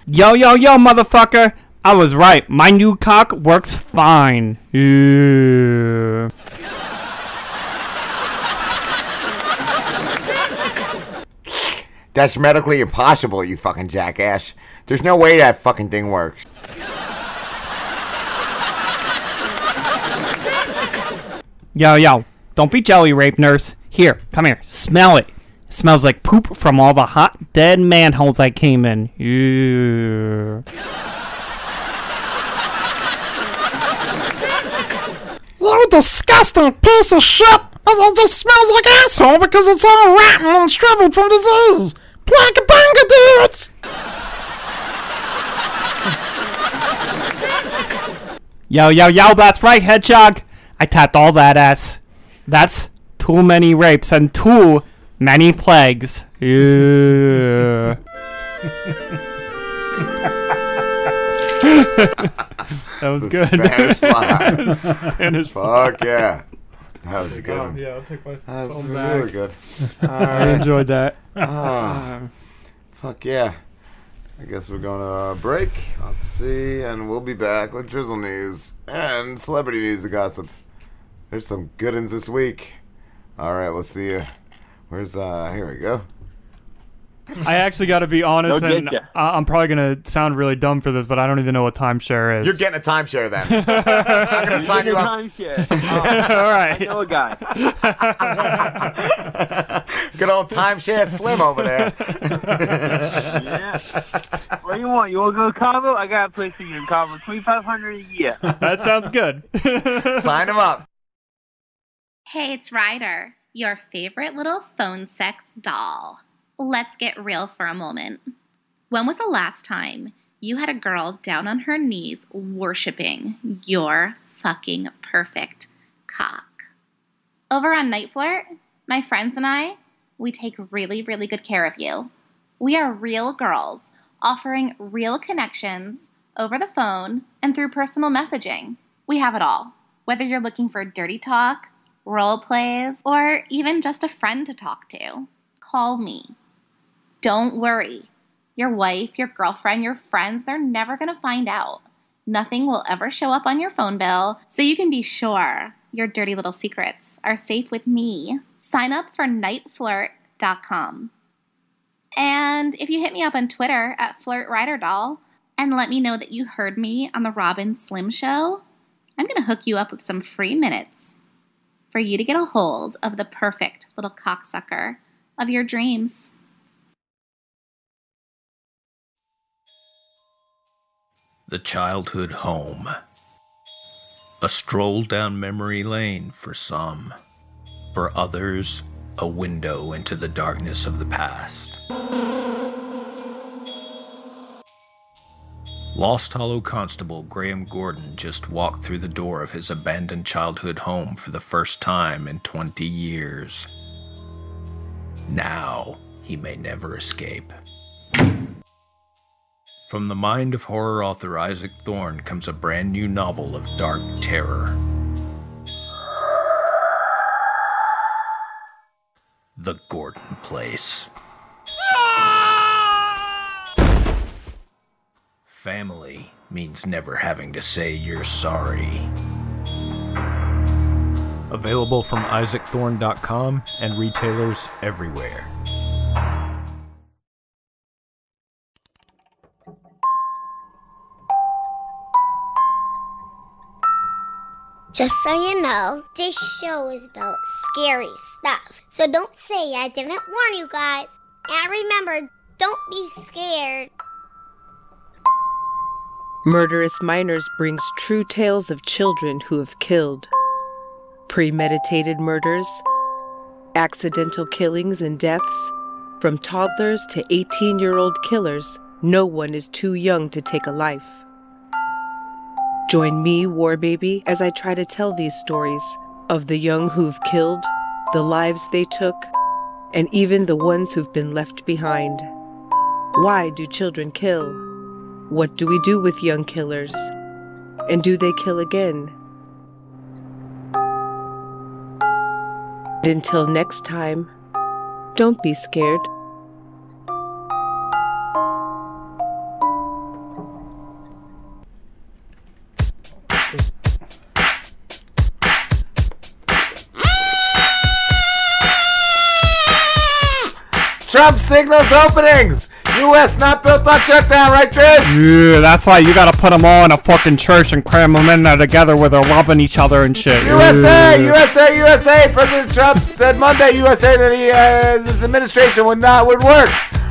Yo, yo, yo, motherfucker! I was right. My new cock works fine. Yeah. That's medically impossible, you fucking jackass. There's no way that fucking thing works. Yo, yo, don't be jelly rape, nurse. Here, come here. Smell it. It smells like poop from all the hot, dead manholes I came in. Yeah. You disgusting piece of shit! It just smells like asshole because it's all rotten and shriveled from disease! Plankabunga dudes! Yo, yo, yo, that's right, Hedgehog. I tapped all that ass. That's too many rapes and too many plagues. Yeah. that was The good. Spanish fly. Spanish Fuck fly. yeah. That was a good one. Yeah, I'll take my That was phone really back. good. I enjoyed that. Ah, fuck yeah. I guess we're going to uh, break. Let's see. And we'll be back with drizzle news and celebrity news and gossip. There's some good ones this week. All right, we'll see you. Where's, uh, here we go. I actually got to be honest, No and. I- I'm probably gonna sound really dumb for this, but I don't even know what timeshare is. You're getting a timeshare then. I'm going to sign you up. Timeshare. Oh, All right. I know a guy. Good old timeshare slim over there. yeah. What do you want? You want to go to Cabo? I got a place for you in Cabo. Twenty five hundred a year. that sounds good. Sign him up. Hey, it's Ryder, your favorite little phone sex doll. Let's get real for a moment. When was the last time you had a girl down on her knees worshiping your fucking perfect cock? Over on NiteFlirt, my friends and I, we take really, really good care of you. We are real girls offering real connections over the phone and through personal messaging. We have it all. Whether you're looking for dirty talk, role plays, or even just a friend to talk to, call me. Don't worry. Your wife, your girlfriend, your friends, they're never going to find out. Nothing will ever show up on your phone bill, so you can be sure your dirty little secrets are safe with me. sign up for niteflirt.com. And if you hit me up on Twitter at FlirtRyderDoll and let me know that you heard me on the Rob and Slim Show, I'm going to hook you up with some free minutes for you to get a hold of the perfect little cocksucker of your dreams. The childhood home. A stroll down memory lane for some. For others, a window into the darkness of the past. Lost Hollow Constable Graham Gordon just walked through the door of his abandoned childhood home for the first time in 20 years. Now, he may never escape. From the mind of horror author Isaac Thorne comes a brand new novel of dark terror. The Gordon Place. Family means never having to say you're sorry. Available from isaacthorne.com and retailers everywhere. Just so you know, this show is about scary stuff. So don't say I didn't warn you guys. And remember, don't be scared. Murderous Minors brings true tales of children who have killed. Premeditated murders, accidental killings and deaths, from toddlers to 18 year old killers, no one is too young to take a life. Join me, War Baby, as I try to tell these stories of the young who've killed, the lives they took, and even the ones who've been left behind. Why do children kill? What do we do with young killers? And do they kill again? Until next time, don't be scared. Trump signals openings. U.S. not built on shutdown, right, Trish? Yeah, that's why you gotta put them all in a fucking church and cram them in there together where they're loving each other and shit. USA, Yeah. USA, USA. President Trump said Monday, USA, that he, uh, his administration would not would work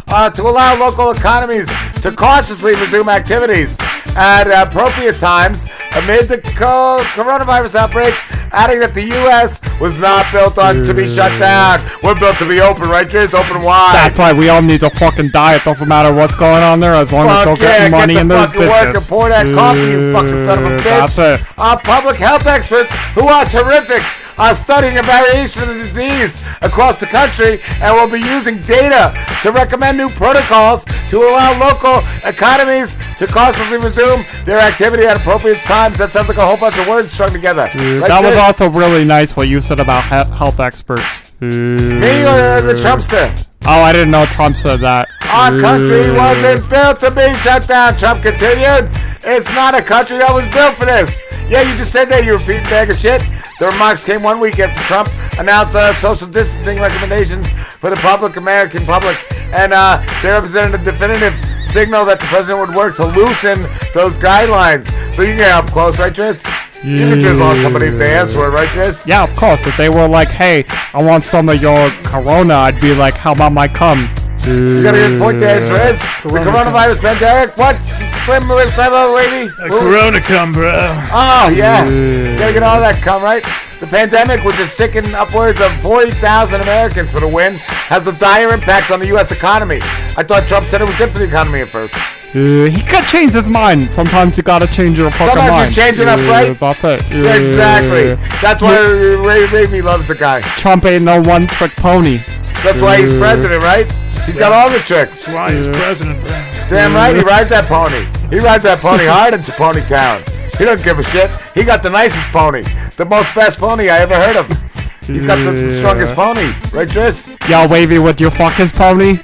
uh, to allow local economies to cautiously resume activities at appropriate times amid the co- coronavirus outbreak, adding that the U.S. was not built on to be shut down. We're built to be open, right, Trish? Open wide. That's why we all need to fucking die. It doesn't matter what's going on there as long as Fuck they're yeah, getting money get in the those fucking work and pour that coffee, you fucking son of a bitch. That's it. Our public health experts, who are terrific, are studying a variation of the disease across the country and will be using data to recommend new protocols to allow local economies to cautiously resume their activity at appropriate times. That sounds like a whole bunch of words strung together. Like that was also really nice what you said about he- health experts. Me or the Trumpster? Oh, I didn't know Trump said that. Our country wasn't built to be shut down, Trump continued. It's not a country that was built for this. Yeah, you just said that, you repeating bag of shit. The remarks came one week after Trump announced uh, social distancing recommendations for the public, American public, and uh, they represented a definitive signal that the president would work to loosen those guidelines. So you can get up close, right, Tris? You can drizzle on somebody if they ask for it, right, Tris? Yeah, of course. If they were like, "Hey, I want some of your Corona," I'd be like, "How about my cum?" You got a good point there, Tris. The coronavirus pandemic. What? Slim, slim, lady? A Corona cum, bro. Oh, yeah. You gotta get all that cum, right? The pandemic, which has sickened upwards of 40,000 Americans for the win, has a dire impact on the U.S. economy. I thought Trump said it was good for the economy at first. Uh, he could change his mind. Sometimes you gotta change your fucking Sometimes you mind. change it up, Yeah, right? That's it. Yeah, exactly. That's why Ray Ravy loves the guy. Trump ain't no one-trick pony. That's why he's uh, president, right? He's got all the tricks. That's why he's president. Damn right, he uh, rides that pony. He rides that pony hard into Pony Town. He don't give a shit. He got the nicest pony, the most best pony I ever heard of. He's got the, the strongest pony, right, Tris? Y'all wavy with your fuck his pony?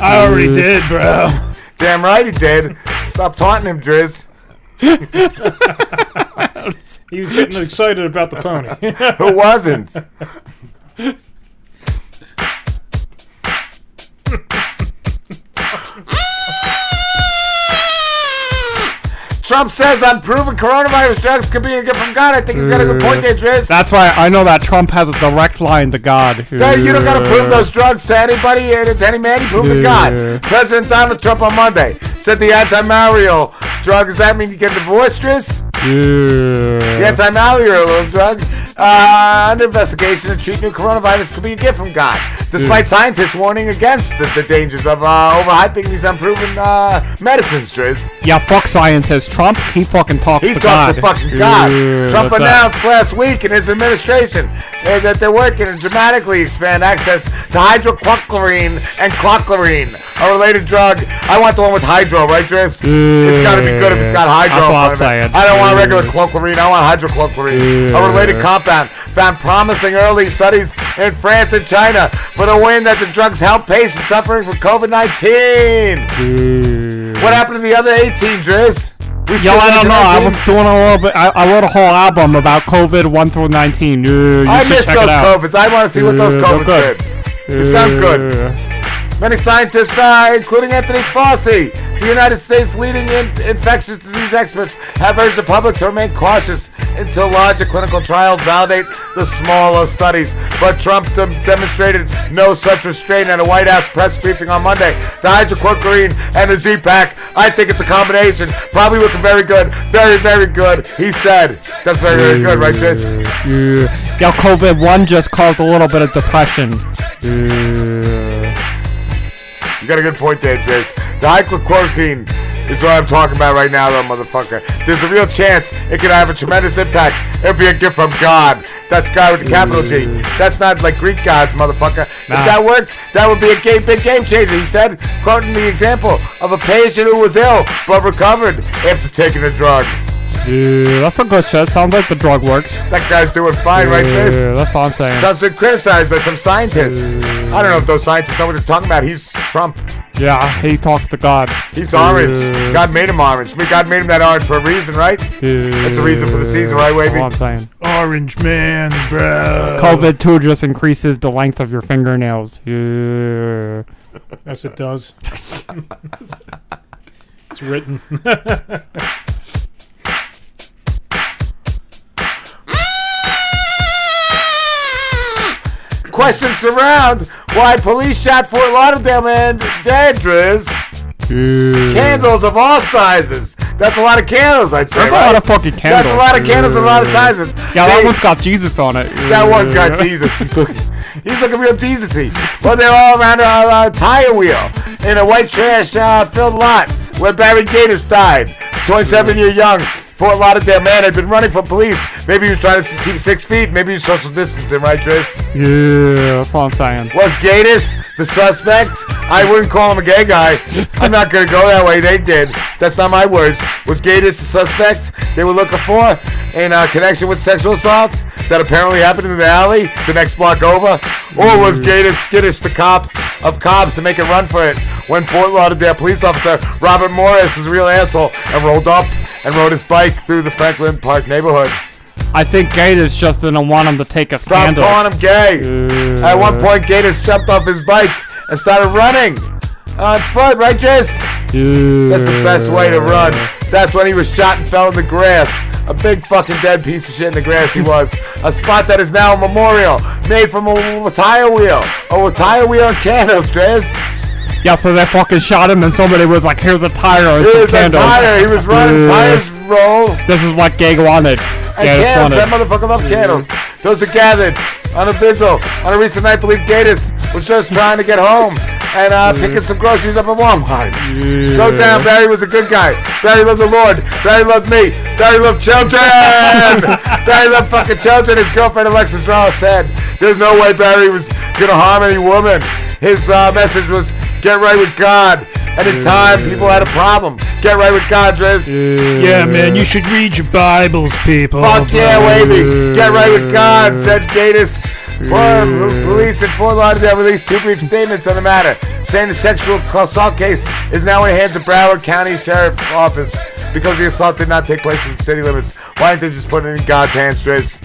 I already did, bro. Damn right he did. Stop taunting him, Driz. he was getting excited about the pony. Who wasn't? Trump says unproven coronavirus drugs could be a gift from God. I think he's got a good point there, Driz. That's why I know that Trump has a direct line to God. You don't gotta prove those drugs to anybody, uh, to any man. You prove to God. President Donald Trump on Monday said the anti-malarial drug. Does that mean you get divorced, Driz? The Yeah. anti-malarial drug uh, under investigation to treat new coronavirus could be a gift from God, despite scientists warning against the, the dangers of uh, overhyping these unproven uh, medicines, Driz. Yeah, fuck scientists. Trump, he fucking talks He to talked God. to fucking God. Yeah, Trump that's that. announced last week in his administration uh, that they're working to dramatically expand access to hydrochlorine and chlorine, a related drug. I want the one with hydro, right, Driz? It's got to be good if it's got hydro. That's in what I'm front of I don't want regular chlorine. I want hydrochlorine. A related compound found promising early studies in France and China for the win that the drugs help patients suffering from COVID 19. What happened to the other 18, Driz? Yo, I don't know. I was doing a little bit. I, I wrote a whole album about COVID 1 through 19. Yeah, you I missed those. COVIDs. I want to see what those COVIDs did. They sound good. Yeah. Many scientists, uh, including Anthony Fauci, the United States' leading in- infectious disease experts, have urged the public to remain cautious until larger clinical trials validate the smaller studies. But Trump dem- demonstrated no such restraint at a White House press briefing on Monday. The hydrochlorine and the Z-Pak, I think it's a combination. Probably looking very good. Very, very good, he said. That's very, very good, right, Tris? Yeah. Yo, COVID 1 just caused a little bit of depression. Yeah. You got a good point there, Driz. The hydrochloroquine is what I'm talking about right now, though, motherfucker. There's a real chance it could have a tremendous impact. It'll be a gift from God. That's God with the capital G. That's not like Greek gods, motherfucker. If that worked, that would be a game, big game changer. He said, quoting the example of a patient who was ill but recovered after taking a drug. Yeah, that's a good shit. Sounds like the drug works. That guy's doing fine, right, Driz? Yeah, that's what I'm saying. Trump's been criticized by some scientists. I don't know if those scientists know what they're talking about. He's Trump. Yeah, he talks to God. He's orange. God made him orange. I mean, God made him that orange for a reason, right? That's the reason for the season, right, That's Wavy? what I'm saying. Orange man, bro. COVID 2 just increases the length of your fingernails. Yeah. Yes, it does. it's written. Questions surround why police shot Fort Lauderdale man dead, Driz. Candles of all sizes. That's a lot of candles, I'd say. That's a lot of fucking candles. That's a lot of candles of a lot of sizes. Yeah, that They- one's got Jesus on it. That one's got Jesus. He's looking, he's looking real Jesus-y. Well, they're all around a, a tire wheel in a white trash uh, filled lot where Barry Gedeus died. 27-year young Fort Lauderdale man had been running from police. Maybe he was trying to keep six feet. Maybe he was social distancing, right, Tris? Yeah, that's what I'm saying. Was Gedeus the suspect? I wouldn't call him a gay guy. I'm not gonna go that way. They did. That's not my words. Was Gedeus the suspect they were looking for in uh, connection with sexual assault that apparently happened in the alley the next block over? Or was Gedeus skittish the cops of cops to make a run for it when Fort Lauderdale police officer Robert Morris was a real asshole and rolled up and rode his bike through the Franklin Park neighborhood? I think Gators just didn't want him to take a stand. Stop scandal. calling him gay. At one point, Gators jumped off his bike and started running on foot, right, Jess? That's the best way to run. That's when he was shot and fell in the grass. A big fucking dead piece of shit in the grass he was. A spot that is now a memorial made from a, tire wheel. A tire wheel and candles, Drez. Yeah, so they fucking shot him, and somebody was like, "Here's a tire Here's a tire. He was running. Tires roll. This is what Gag wanted. And candles, that motherfucker love candles. Those are gathered on a vigil. On a recent night, believe Gedeus was just trying to get home and uh, picking some groceries up at Walmart. Go down, Barry was a good guy. Barry loved the Lord. Barry loved me. Barry loved children. Barry loved fucking children. His girlfriend Alexis Ross said, "There's no way Barry was gonna harm any woman." His uh, message was, "Get right with God." At the time, people had a problem, get right with God, Driz. yeah, man, you should read your Bibles, people. Fuck yeah, Wavy. Get right with God, said Gedeus. Poor police in Fort Lauderdale released two brief statements on the matter, saying the sexual assault case is now in the hands of Broward County Sheriff's Office because the assault did not take place in the city limits. Why didn't they just put it in God's hands, Driz?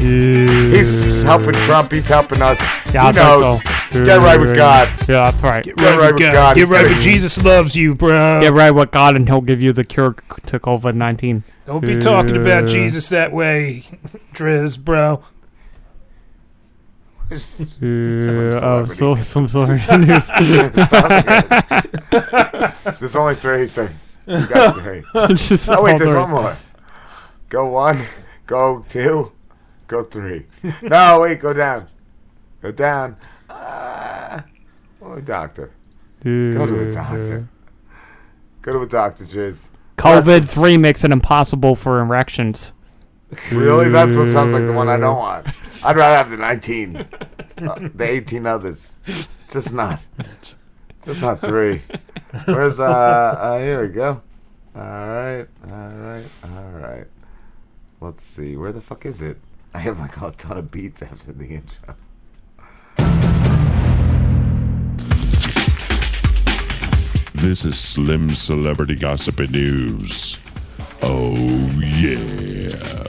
He's helping Trump. He's helping us. Yeah, I he think knows. so. Get right with God. Yeah, that's right. Get right, with God. Get right with Jesus loves you, bro. Get right with God, and He'll give you the cure to COVID nineteen. Don't be talking about Jesus that way, Driz, bro. Uh, oh, so some sorry news. There's only three, so you got three. It's oh wait, there's one more. Go one, go two, go three. No, wait, go down. Go down. Uh, oh, doctor. Go to a doctor. Go to a doctor, Jizz. COVID three makes it impossible for erections. Really? That's what sounds like the one I don't want. I'd rather have the 19. Uh, the 18 others. Just not. Just not three. Where's, uh, uh, here we go. Alright, alright, alright. Let's see. Where the fuck is it? I have like a ton of beats after the intro. This is Slim Celebrity Gossip and News. Oh, yeah.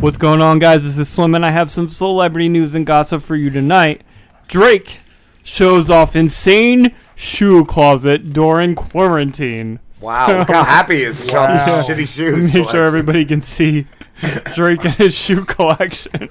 What's going on, guys? This is Slim, and I have some celebrity news and gossip for you tonight. Drake shows off insane shoe closet during quarantine. Wow, look how happy he is to show off his shitty shoes Make sure everybody can see Drake and his shoe collection.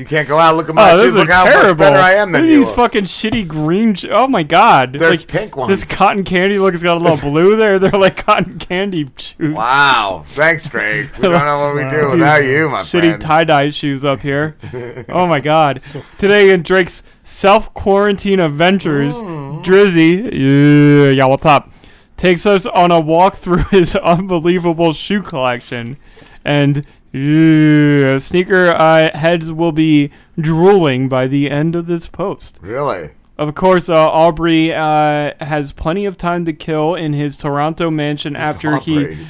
You can't go out. Look at my oh, shoes. Look are how much terrible. better I am than Look at you. these fucking shitty green. Sh- oh my god! They're like, pink ones. This cotton candy look. It's got a little blue there. They're like cotton candy shoes. Wow. Thanks, Drake. We don't know what we do without you, my shitty friend. tie dye shoes up here. oh my god! Today in Drake's self quarantine adventures, Mm. Drizzy, yeah, yeah, what's up? Takes us on a walk through his unbelievable shoe collection, and yeah, sneaker uh, heads will be drooling by the end of this post. Really? Of course, uh, Aubrey uh, has plenty of time to kill in his Toronto mansion after Aubrey? he.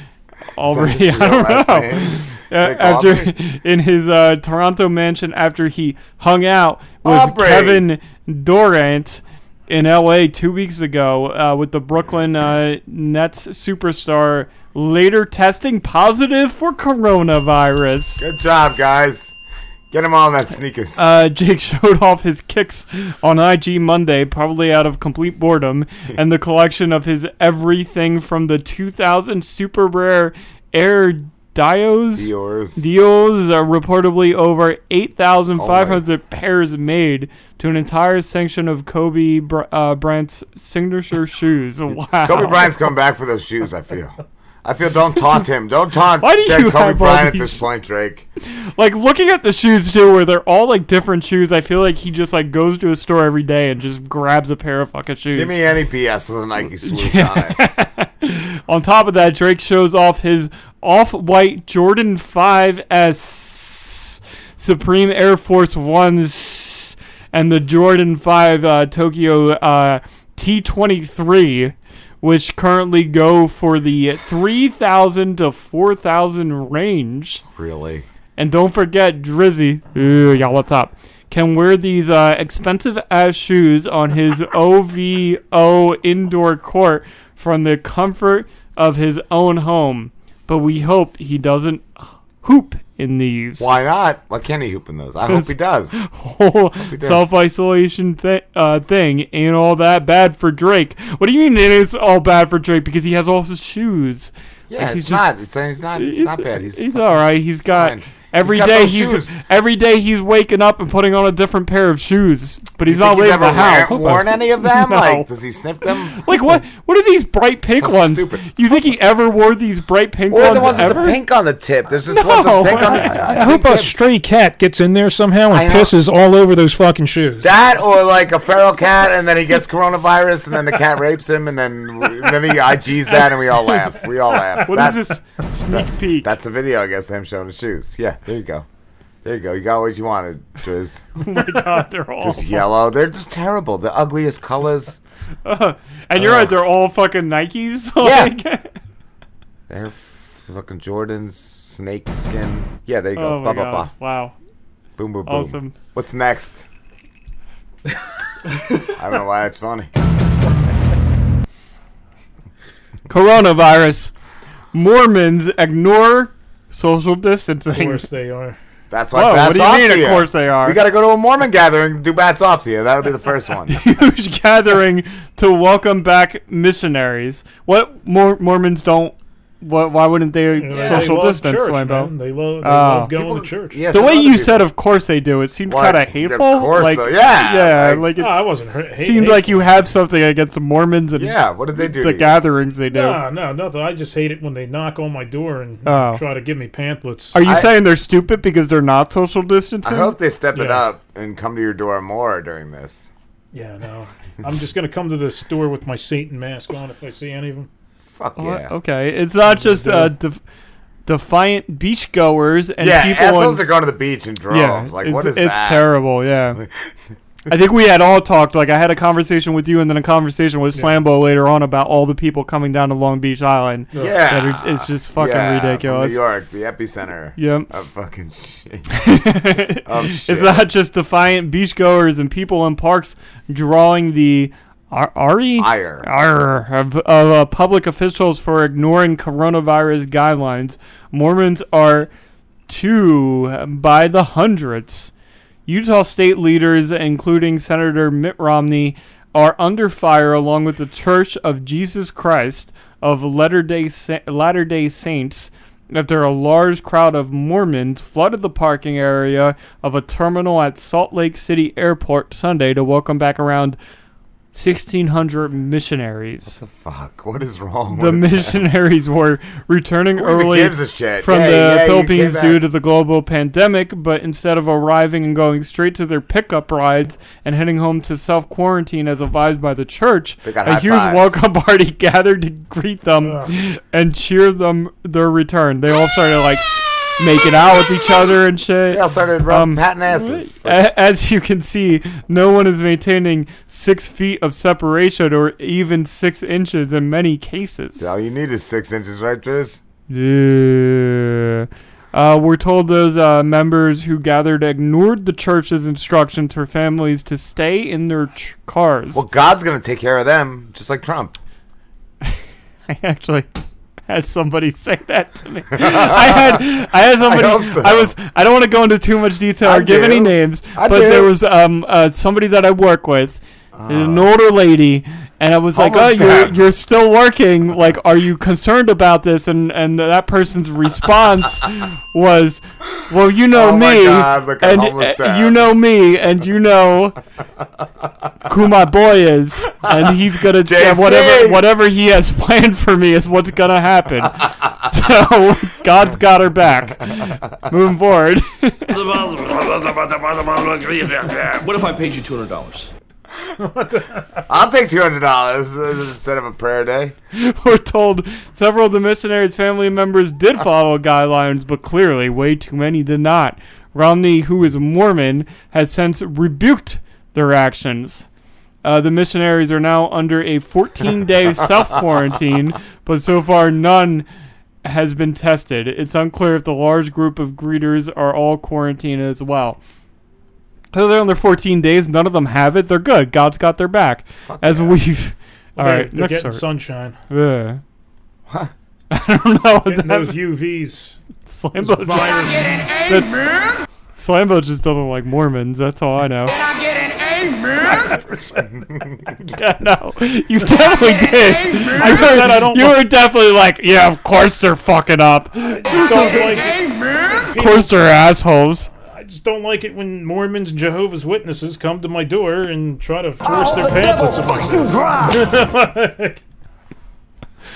Aubrey, I don't know. Uh, after Aubrey? in his uh, Toronto mansion after he hung out with Aubrey! Kevin Durant in L.A. two weeks ago uh, with the Brooklyn uh, Nets superstar, later testing positive for coronavirus. Good job, guys. Get him on that sneakers. Uh, Jake showed off his kicks on IG Monday, probably out of complete boredom, and the collection of his everything from the 2000 super rare Air Dios. Diors. Dios are reportedly over 8,500 pairs made to an entire section of Kobe Br- uh, Bryant's signature shoes. Wow. Kobe Bryant's coming back for those shoes, I feel. I feel don't taunt him. Don't taunt Why do dead you Kobe Bryant at this point, Drake. like looking at the shoes too, where they're all like different shoes. I feel like he just like goes to a store every day and just grabs a pair of fucking shoes. Give me any PS with a Nike swoosh on it. On top of that, Drake shows off his off-white Jordan 5S Supreme Air Force Ones and the Jordan 5 uh, Tokyo uh, T23, which currently go for the 3,000 to 4,000 range. Really? And don't forget, Drizzy, Ew, y'all, what's up? Can wear these uh, expensive ass shoes on his OVO indoor court from the comfort of his own home. But we hope he doesn't hoop in these. Why not? Why can't he hoop in those? I hope he does. Whole self isolation thi- uh, thing ain't all that bad for Drake. What do you mean it is all bad for Drake? Because he has all his shoes. Yeah, Like, it's not. It's, it's not. It's not bad. He's, He's all right. He's got fine. Every He's day he's shoes. every day he's waking up and putting on a different pair of shoes, but he's You not think he's leaving the ever house. wear- worn any of them? No. Like, does he sniff them? Like what? What are these bright pink So ones? stupid. You think he ever wore these bright pink ones? Or ones the ones with the pink on the tip. There's just No, ones with pink on the I, I hope a stray cat gets in there somehow and pisses all over those fucking shoes. That or like a feral cat, and then he gets coronavirus, and then the cat rapes him, and then and then he IGs that, and we all laugh. We all laugh. What is That's- this sneak peek? That's a video, I guess, him showing his shoes. Yeah, there you go. There you go. You got what you wanted, Driz. Oh my god, they're all Just yellow. They're just terrible. The ugliest colors. Uh, and you're Ugh. right, they're all fucking Nikes. Yeah. They're fucking Jordans, snake skin. Yeah, there you go. Oh my Blah, blah, blah. Wow. Boom, boom, boom. Awesome. What's next? I don't know why it's funny. Coronavirus. Mormons ignore social distancing. Of course they are. That's why Whoa, bats what do you off mean, to of course they are? We got to go to a Mormon gathering and do bats off to you. That would be the first one. huge gathering to welcome back missionaries. What Mor- Mormons don't? What? Why wouldn't they They social love distance, church, Lambo? man. They love- they Oh. love going to church. Yeah, the way you people- said, of course they do. It seemed kind of of hateful. course like, so, yeah, yeah, like- like, No, I wasn't hurt. hate- seemed like you have something against the Mormons and Yeah, what did they do The to you? gatherings they do. No, no, nothing. I just hate it when they knock on my door and Oh. try to give me pamphlets. Are you saying they're stupid because they're not social distancing? I hope they step it up and come to your door more during this. Yeah, no. I'm just gonna come to the store with my Satan mask on if I see any of them. Fuck Well, Okay, it's not just uh, def- defiant beachgoers and yeah, people. assholes in- are going to the beach in droves. Yeah, like, it's, what is it's that? terrible. Yeah. I think we had all talked. Like I had a conversation with you, and then a conversation with Slambo later on about all the people coming down to Long Beach Island. Yeah, that are- it's just fucking Yeah, ridiculous. New York, the epicenter. Yep. Of fucking shit. of shit. It's not just defiant beachgoers and people in parks drawing the ar- Ari Ire. Ire of, of uh, public officials for ignoring coronavirus guidelines. Mormons are two by the hundreds. Utah state leaders, including Senator Mitt Romney, are under fire along with the Church of Jesus Christ of Latter-day Sa- Latter-day Saints after a large crowd of Mormons flooded the parking area of a terminal at Salt Lake City Airport Sunday to welcome back around 1,600 missionaries. What the fuck? What is wrong The with missionaries were returning Who early gives a shit? from Yeah, the yeah, Philippines due to the global pandemic, but instead of arriving and going straight to their pickup rides and heading home to self quarantine as advised by the church, a huge fives. welcome party gathered to greet them and cheer them their return. They all started like making out with each other and shit. They all started rub- patting asses. a- As you can see, no one is maintaining six feet of separation or even six inches in many cases. All you need is six inches, right, Driz? Yeah. Uh, we're told those uh, members who gathered ignored the church's instructions for families to stay in their ch- cars. Well, God's gonna take care of them, just like Trump. I actually had somebody say that to me. I had I had somebody. I I, so. was. I don't want to go into too much detail or I give any names, I but do. there was um uh, somebody that I work with, an older lady. And I was like, "Oh, you're, you're still working. Like, are you concerned about this?" And and that person's response was, "Well, you know Oh my me, God, look, and almost uh, you know me, and you know who my boy is, and he's gonna yeah, whatever whatever he has planned for me is what's gonna happen. so God's got her back. Moving forward, what if I paid you two hundred dollars? I'll take two hundred dollars instead of a prayer day. we're told several of the missionaries' family members did follow guidelines, but clearly way too many did not. Romney, who is Mormon, has since rebuked their actions. Uh, the missionaries are now under a 14 day self quarantine, but so far none has been tested. It's unclear if the large group of greeters are all quarantined as well. Because they're on their 14 days, none of them have it. They're good. God's got their back. as we've. All They're- right, they're next getting story. sunshine. Yeah. I don't know what Getting that those UVs. Slambo Those. That's- Slambo just doesn't like Mormons. That's all I know. Did I get an amen? yeah, no, you definitely did. I You were, said I don't you like- were definitely like, yeah, of course they're fucking up. Don't like it. Of course they're assholes. I just don't like it when Mormons and Jehovah's Witnesses come to my door and try to force their pamphlets upon me.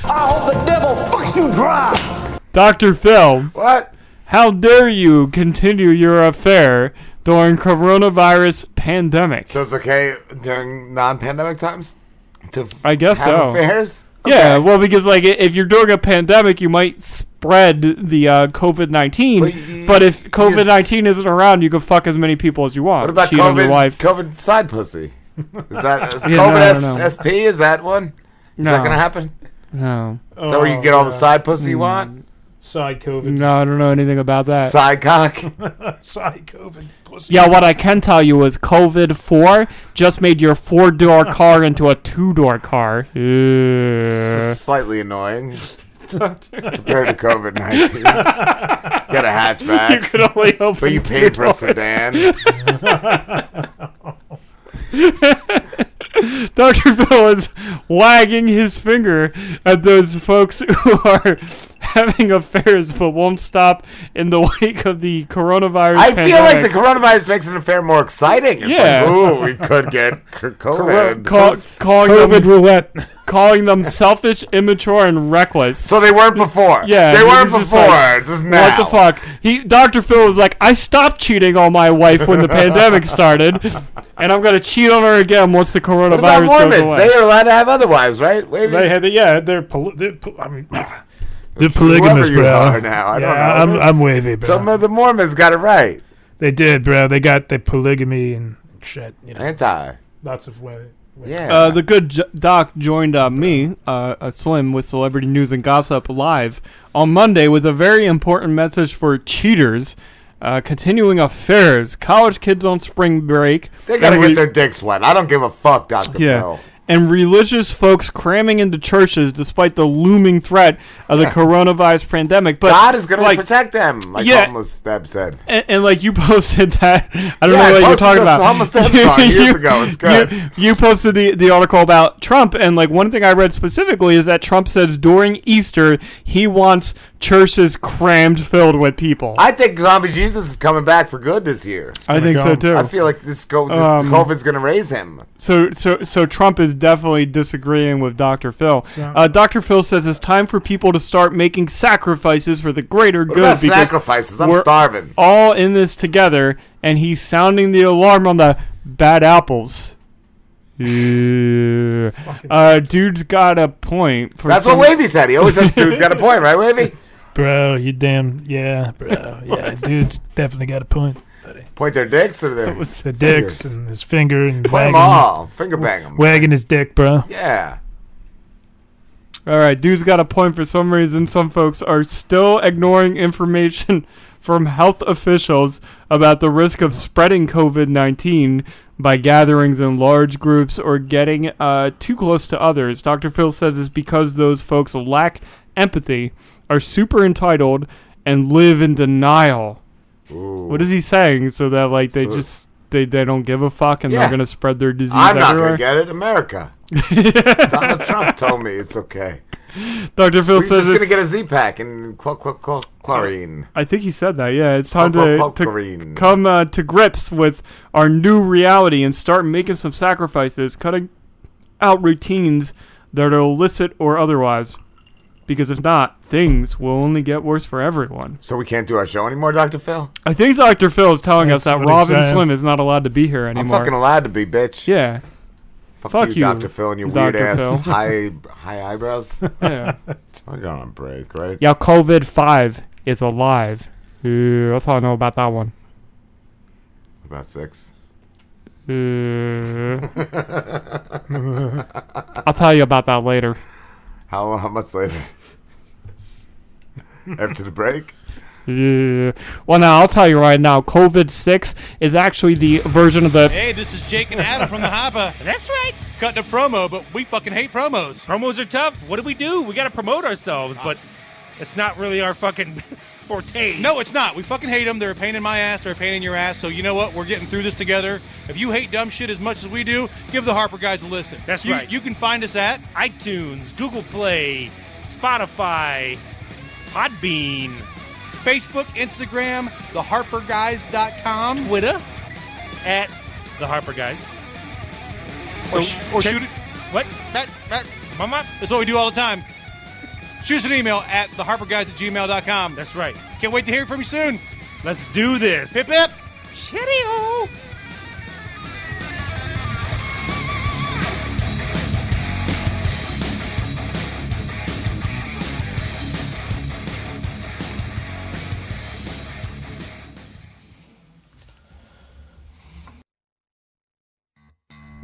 I hope the devil fucks you dry. Dr. Phil. What? How dare you continue your affair during coronavirus pandemic? So it's okay during non-pandemic times to I guess have so. affairs. Yeah, well, because like i- if you're during a pandemic, you might spread the uh, COVID nineteen. But But, if COVID nineteen isn't around, you can fuck as many people as you want. What about Cheat on your COVID? wife. COVID side pussy. Is that is Yeah, COVID no, no, no. SP? Is that one? Is that gonna happen? No. Is that where you get all the side pussy you Mm. want? Side COVID. No, I don't know anything about that. Side cock. Side COVID. Pussy. Yeah, what I can tell you is COVID four just made your four door car into a two door car. Yeah. Slightly annoying. Compared to COVID nineteen, Got a hatchback. You could only open but you two paid for a sedan. Dr. Phil is wagging his finger at those folks who are having affairs but won't stop in the wake of the coronavirus I feel like the coronavirus makes an affair more exciting. It's Yeah. like, ooh, we could get c- COVID. Call, calling COVID them, roulette. calling them selfish, immature, and reckless. So they weren't before. Yeah, they weren't just before. like, just What the fuck? He, Dr. Phil was like, I stopped cheating on my wife when the pandemic started, and I'm gonna cheat on her again once the What about coronavirus goes Mormons? away. They are allowed to have other wives, right? Wavy? They had, the, yeah, they're, pol- they're pol- I mean, they're polygamous, you bro. are now, i don't know i'm I'm wavy, bro. Some of the Mormons got it right. They did, bro. They got the polygamy and shit. You know, Anti. lots of way. Yeah. Uh, the good J- doc joined uh, me, uh, uh, Slim, with Celebrity News and Gossip live on Monday with a very important message for cheaters, uh, continuing affairs, college kids on spring break. They gotta and get re- their dicks wet. I don't give a fuck, Doctor yeah. Phil. And religious folks cramming into churches despite the looming threat of the coronavirus pandemic. But God is gonna protect them, like Yeah. Deb said. and, and like you posted that, I don't Yeah, know what you're talking about. Homeless Deb song years ago. It's good. You, you posted the, the article about Trump, and like one thing I read specifically is that Trump says during Easter he wants churches crammed filled with people. I think Zombie Jesus is coming back for good this year. I think so too. I feel like this, go, this Um, COVID's gonna raise him. So, so, so Trump is definitely disagreeing with Dr. Phil. So- Uh, Dr. Phil says it's time for people to start making sacrifices for the greater What good. about because sacrifices? I'm we're starving. All in this together, and he's sounding the alarm on the bad apples. Yeah. Uh, dude's got a point. For That's some- what Wavy said. He always says, "Dude's got a point, right, Wavy?" Bro, you damn yeah, bro. Yeah, dude's definitely got a point. Point their dicks or their The dicks fingers? and his finger and Point 'em wagging, all. Finger bang 'em. wagging his dick, bro. Yeah. All right, dude's got a point. For some reason, some folks are still ignoring information from health officials about the risk of spreading COVID 19 by gatherings in large groups or getting uh, too close to others. Dr. Phil says it's because those folks lack empathy, are super entitled, and live in denial. What is he saying? So that, like, they So- just. They, they don't give a fuck and Yeah. they're gonna spread their disease I'm not everywhere. gonna get it. America. Donald Trump told me it's okay. Dr. Phil We're says just gonna get a Z-Pak and cl- cl- chl- chlorine. I think he said that. Yeah, it's time Cl- to, cl- to come uh, to grips with our new reality and start making some sacrifices, cutting out routines that are illicit or otherwise. Because if not, things will only get worse for everyone. So we can't do our show anymore, Doctor Phil. I think Dr. Phil is telling us that Robin. Slim is not allowed to be here anymore. I'm fucking allowed to be, bitch. yeah. Fuck, Fuck you, you, Doctor Phil, and your weird ass high high eyebrows. Yeah. I'm going on break, right? Yeah, COVID 5 is alive. Uh, that's all I know about that one. About six. Uh, I'll tell you about that later. How how much later? After the break. Yeah. Well, now I'll tell you right now, COVID six is actually the version of the. Hey, this is Jake and Adam from the Hopper. That's right. Cutting a promo, but we fucking hate promos. Promos are tough. What do we do? We got to promote ourselves, but it's not really our fucking forte. No, it's not. We fucking hate them. They're a pain in my ass. They're a pain in your ass. So you know what? We're getting through this together. If you hate dumb shit as much as we do, give the Harper guys a listen. That's You- right. You can find us at iTunes, Google Play, Spotify, Podbean, Facebook, Instagram, theharperguys.com, Twitter, at the Harper Guys. or, So or check- shoot it. What? That, that, Mama? that's what we do all the time. Shoot us an email at theharperguys at gmail.com. That's right. Can't wait to hear from you soon. Let's do this. Hip hip. Cheerio.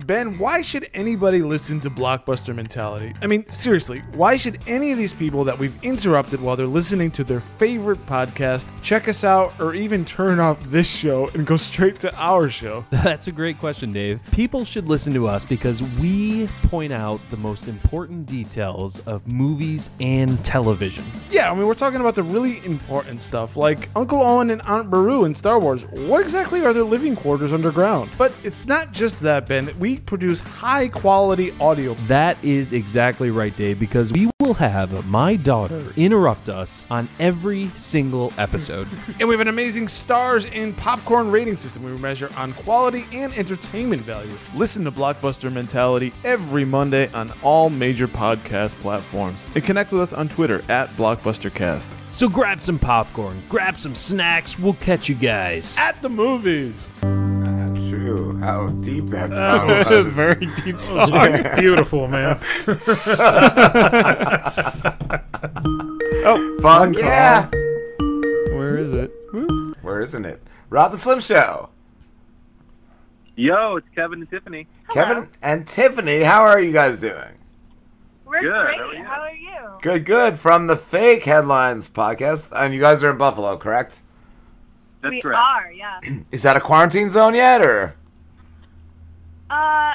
Ben, why should anybody listen to Blockbuster Mentality? I mean, seriously, why should any of these people that we've interrupted while they're listening to their favorite podcast check us out or even turn off this show and go straight to our show? That's a great question, Dave. People should listen to us because we point out the most important details of movies and television. Yeah, I mean, we're talking about the really important stuff like Uncle Owen and Aunt Beru in Star Wars. What exactly are their living quarters underground? But it's not just that, Ben. We produce high quality audio. That is exactly right, Dave, because we will have my daughter interrupt us on every single episode. And we have an amazing stars and popcorn rating system we measure on quality and entertainment value. Listen to Blockbuster Mentality every Monday on all major podcast platforms. And connect with us on Twitter at BlockbusterCast. so grab some popcorn, grab some snacks, we'll catch you guys. At the movies. True. How deep that That song was was. very deep song. Beautiful, man. Oh, Fuck yeah. Where is it? Where isn't it? Rob and Slim Show. Yo, it's Kevin and Tiffany. Kevin and Tiffany, how are you guys doing? We're Good, great. how are you? How are you? Good, good. From the Fake Headlines podcast. And you guys are in Buffalo, correct? That's we correct. are, yeah. Is that a quarantine zone yet, or? Uh,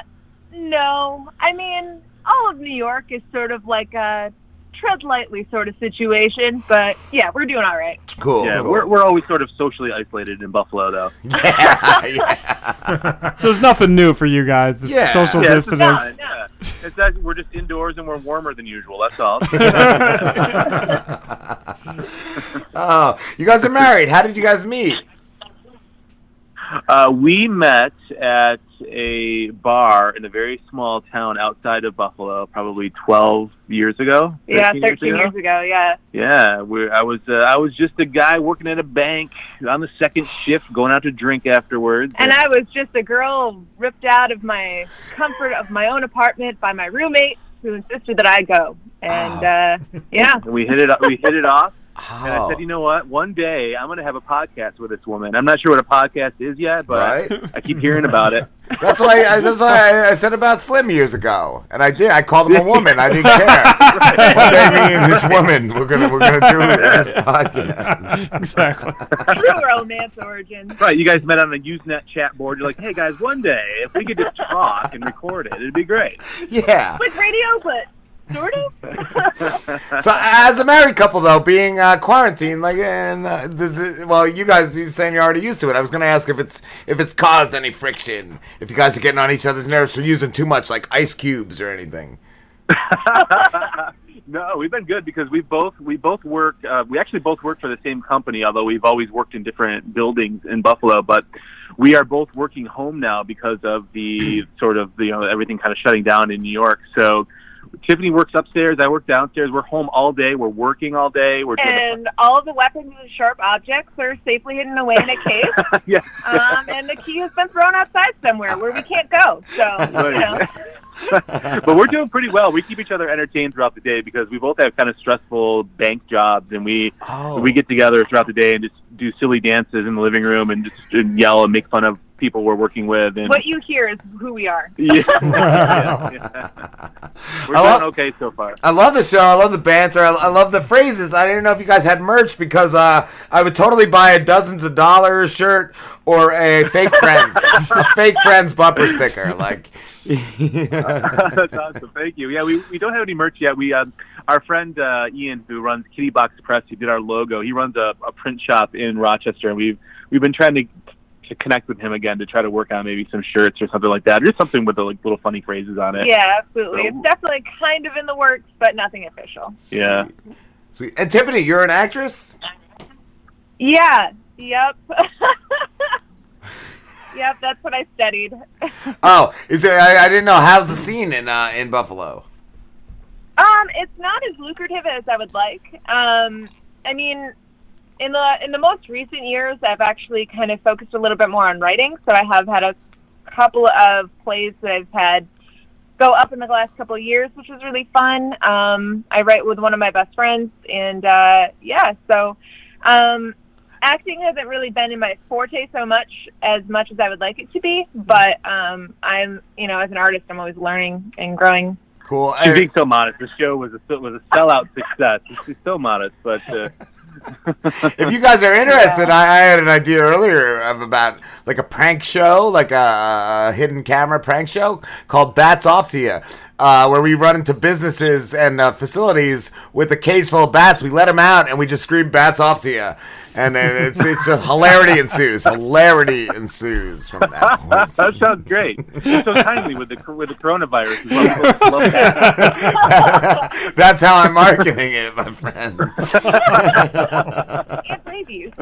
no. I mean, all of New York is sort of like a tread lightly sort of situation, but yeah, we're doing all right. Cool. Yeah, cool. we're we're always sort of socially isolated in Buffalo, though. yeah, yeah. So it's nothing new for you guys. It's Yeah, social yeah, it's distance. yeah. It's that we're just indoors and we're warmer than usual. That's all. oh, you guys are married. How did you guys meet? Uh, we met at a bar in a very small town outside of Buffalo, probably 12 years ago. Yeah, 13 13 years ago, yeah. Yeah, we I was uh, I was just a guy working at a bank on the second shift, going out to drink afterwards. And I was just a girl ripped out of my comfort of my own apartment by my roommate who insisted that I go. And uh yeah. We hit it we hit it off. And I Oh. said, you know what? One day I'm going to have a podcast with this woman. I'm not sure what a podcast is yet, but Right. I keep hearing about it. That's why I, that's why I, I said about Slim years ago, and I did. I called him a woman. I didn't care. One day, me and this woman, we're gonna we're gonna do this podcast. Exactly. True romance origin. Right, you guys met on a Usenet chat board. You're like, hey guys, one day if we could just talk and record it, it'd be great. Yeah. With radio, but sort of. So, as a married couple, though, being uh, quarantined, like, and uh, does it, well, you guys, you saying you're already used to it. I was gonna ask if it's if it's caused any friction, if you guys are getting on each other's nerves for using too much, like ice cubes or anything. No, we've been good because we both we both work. Uh, we actually both work for the same company, although we've always worked in different buildings in Buffalo. But we are both working home now because of the sort of you know everything kind of shutting down in New York. So Tiffany works upstairs. I work downstairs. We're home all day. We're working all day. We're doing And all the weapons and sharp objects are safely hidden away in a case. yeah. Um, and the key has been thrown outside somewhere where we can't go. So, you know. but we're doing pretty well. We keep each other entertained throughout the day because we both have kind of stressful bank jobs, and we Oh. we get together throughout the day and just do silly dances in the living room and just and yell and make fun of people we're working with. And What you hear is who we are. yeah, yeah, yeah. we're I doing love- okay so far. I love the show. I love the banter. I, I love the phrases. I didn't know if you guys had merch because uh, I would totally buy a dozens of dollars shirt or a fake friends, a fake friends bumper sticker. Like, That's awesome. Thank you. Yeah, we, we don't have any merch yet. We um, our friend uh, Ian, who runs Kitty Box Press, who did our logo, he runs a, a print shop in Rochester, and we've we've been trying to to connect with him again to try to work on maybe some shirts or something like that, or just something with the like little funny phrases on it. Yeah, absolutely. So- It's definitely kind of in the works, but nothing official. Yeah. Sweet. And Tiffany, you're an actress. Yeah. Yep. yep. That's what I studied. Oh, is it? I, I didn't know. How's the scene in uh, in Buffalo? Um, it's not as lucrative as I would like. Um, I mean, in the in the most recent years, I've actually kind of focused a little bit more on writing. So I have had a couple of plays that I've had go up in the last couple of years, which was really fun. Um, I write with one of my best friends, and uh, yeah, so um, acting hasn't really been in my forte so much as much as I would like it to be. But um, I'm, you know, as an artist, I'm always learning and growing. Cool. She's being so modest. The show was a was a sellout success. She's so modest, but uh, if you guys are interested, I, I had an idea earlier of about like a prank show, like a, a hidden camera prank show called Bats Off to You, uh, where we run into businesses and uh, facilities with a cage full of bats. We let them out and we just scream "Bats Off to You," and then it's it's just hilarity ensues. Hilarity ensues from that point. that sounds great. It's so timely with the with the coronavirus. as well. Love that. That's how I'm marketing it, my friend. Can't blame you.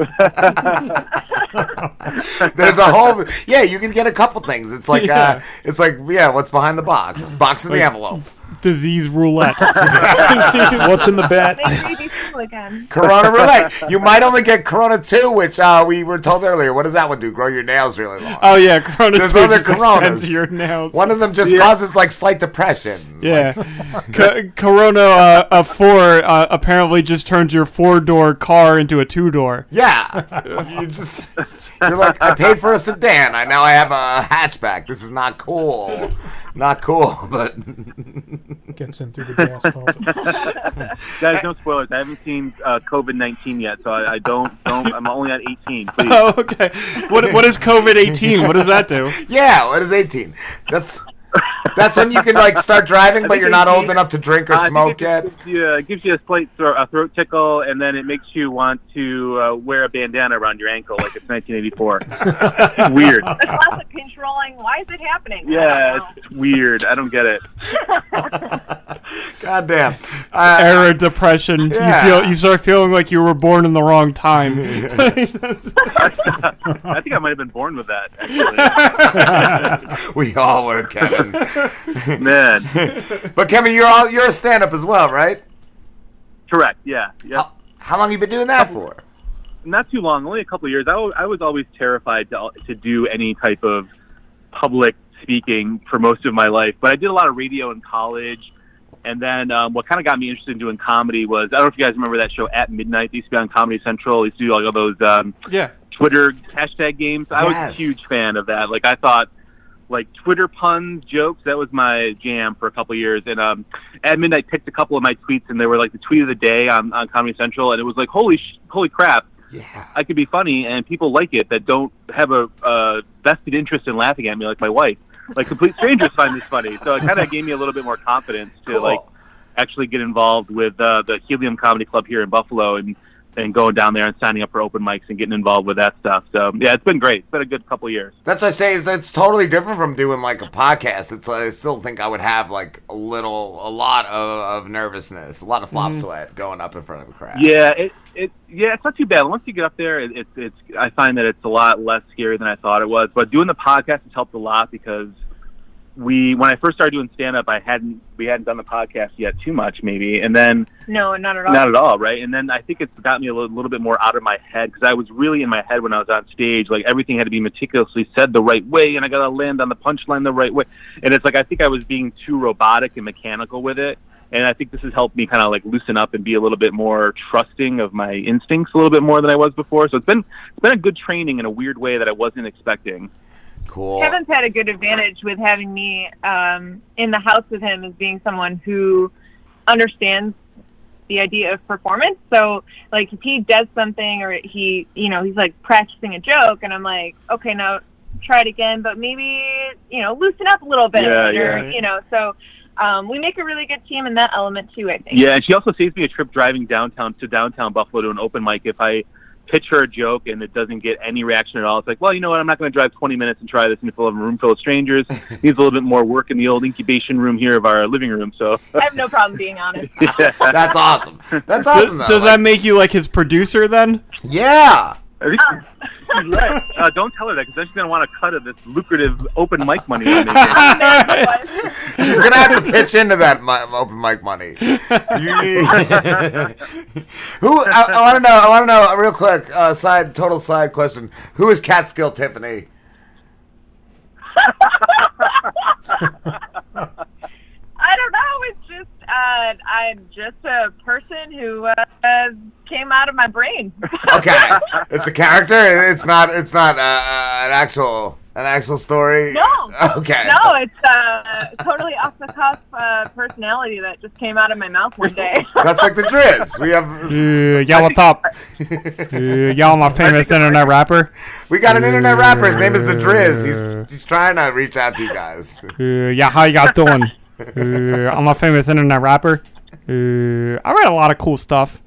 There's a whole yeah. You can get a couple things. It's like uh, Yeah. it's like yeah. What's behind the box? Box in the Like- envelope. Disease roulette. What's in the bat? Make me be again. Corona roulette. You might only get Corona two, which uh, we were told earlier. What does that one do? Grow your nails really long. Oh yeah, Corona There's two other just Coronas. your nails. One of them just Yeah. causes like slight depression. Yeah, Co- Corona uh, a four uh, apparently just turns your four door car into a two door. Yeah, you just you're like I paid for a sedan. I now I have a hatchback. This is not cool. Not cool, but Gets in through the gas pump. Guys, no spoilers. I haven't seen uh, COVID nineteen yet, so I, I don't don't. I'm only at eighteen. Please. Oh, okay. What what is COVID eighteen? What does that do? yeah, what is 18? That's that's when you can like start driving, but you're not old enough to drink or I think smoke it yet. Gives you, uh, gives you a slight throat, a throat tickle, and then it makes you want to uh, wear a bandana around your ankle like it's 1984. weird. There's lots of controlling. Why is it happening? Yeah, it's weird. I don't get it. God damn. Era depression. Uh, yeah. You feel you start feeling like you were born in the wrong time. I think I might have been born with that. Actually. we all were, Kevin. Man. but Kevin, you're all you're a stand-up as well, right? Correct. Yeah. Yep. How long you been doing that for? Not too long. Only a couple of years. I I was always terrified to to do any type of public speaking for most of my life, but I did a lot of radio in college. And then um, what kind of got me interested in doing comedy was I don't know if you guys remember that show at midnight. They used to be on Comedy Central. They used to do like all those um, Yeah. Twitter hashtag games. I was a huge fan of that. Like I thought, like Twitter puns, jokes. That was my jam for a couple of years. And um, at midnight, picked a couple of my tweets, and they were like the tweet of the day on, on Comedy Central, and it was like, holy, sh- holy crap! Yeah, I could be funny, and people like it that don't have a uh, vested interest in laughing at me, like my wife. Like complete strangers find this funny, so it kind of gave me a little bit more confidence to Cool. like actually get involved with uh, the Helium Comedy Club here in Buffalo and and going down there and signing up for open mics and getting involved with that stuff. So yeah, it's been great. It's been a good couple of years. That's what I say. Is it's totally different from doing like a podcast. It's I still think I would have like a little, a lot of, of nervousness, a lot of flop Mhm. sweat going up in front of a crowd. Yeah, it, it yeah, it's not too bad. Once you get up there, it, it's it's I find that it's a lot less scary than I thought it was. But doing the podcast has helped a lot because we when I first started doing stand up, I hadn't we hadn't done the podcast yet too much maybe, and then No, not at all. not at all, right? And then I think it's got me a little, little bit more out of my head because I was really in my head when I was on stage. Like everything had to be meticulously said the right way, and I got to land on the punchline the right way. And it's like I think I was being too robotic and mechanical with it. And I think this has helped me kind of like loosen up and be a little bit more trusting of my instincts a little bit more than I was before. So it's been it's been a good training in a weird way that I wasn't expecting. Cool. Kevin's had a good advantage with having me um, in the house with him as being someone who understands the idea of performance. So, like, if he does something or he, you know, he's like practicing a joke, and I'm like, okay, now try it again, but maybe, you know, loosen up a little bit, Yeah, or yeah. you know, so. Um, we make a really good team in that element too. I think. Yeah, and she also saves me a trip driving downtown to downtown Buffalo to an open mic if I pitch her a joke and it doesn't get any reaction at all. It's like, well, you know what? I'm not going to drive 20 minutes and try this in a room full of strangers. Needs a little bit more work in the old incubation room here of our living room. So I have no problem being honest. That's awesome. That's Does, awesome. Though. does that make you like his producer then? Yeah. I think she's right. Uh, don't tell her that because then she's going to want a cut of this lucrative open mic money. I'm. She's gonna have to pitch into that mi- open mic money. You- Who? I, I want to know. I want to know uh, real quick. Uh, side, total side question. Who is Catskill Tiffany? I don't know. It's just uh, I'm just a person who uh, uh, came out of my brain. Okay, it's a character. It's not. It's not uh, uh, an actual an actual story. No. Okay. No, it's a totally off the cuff uh, personality that just came out of my mouth one day. That's like the Driz. We have. Uh, yeah, what's up? Uh, y'all my famous internet rapper. We got an internet rapper. His name is the Driz. He's he's trying to reach out to you guys. Uh, yeah, how you guys doing? Uh, I'm a famous internet rapper. Uh, I write a lot of cool stuff.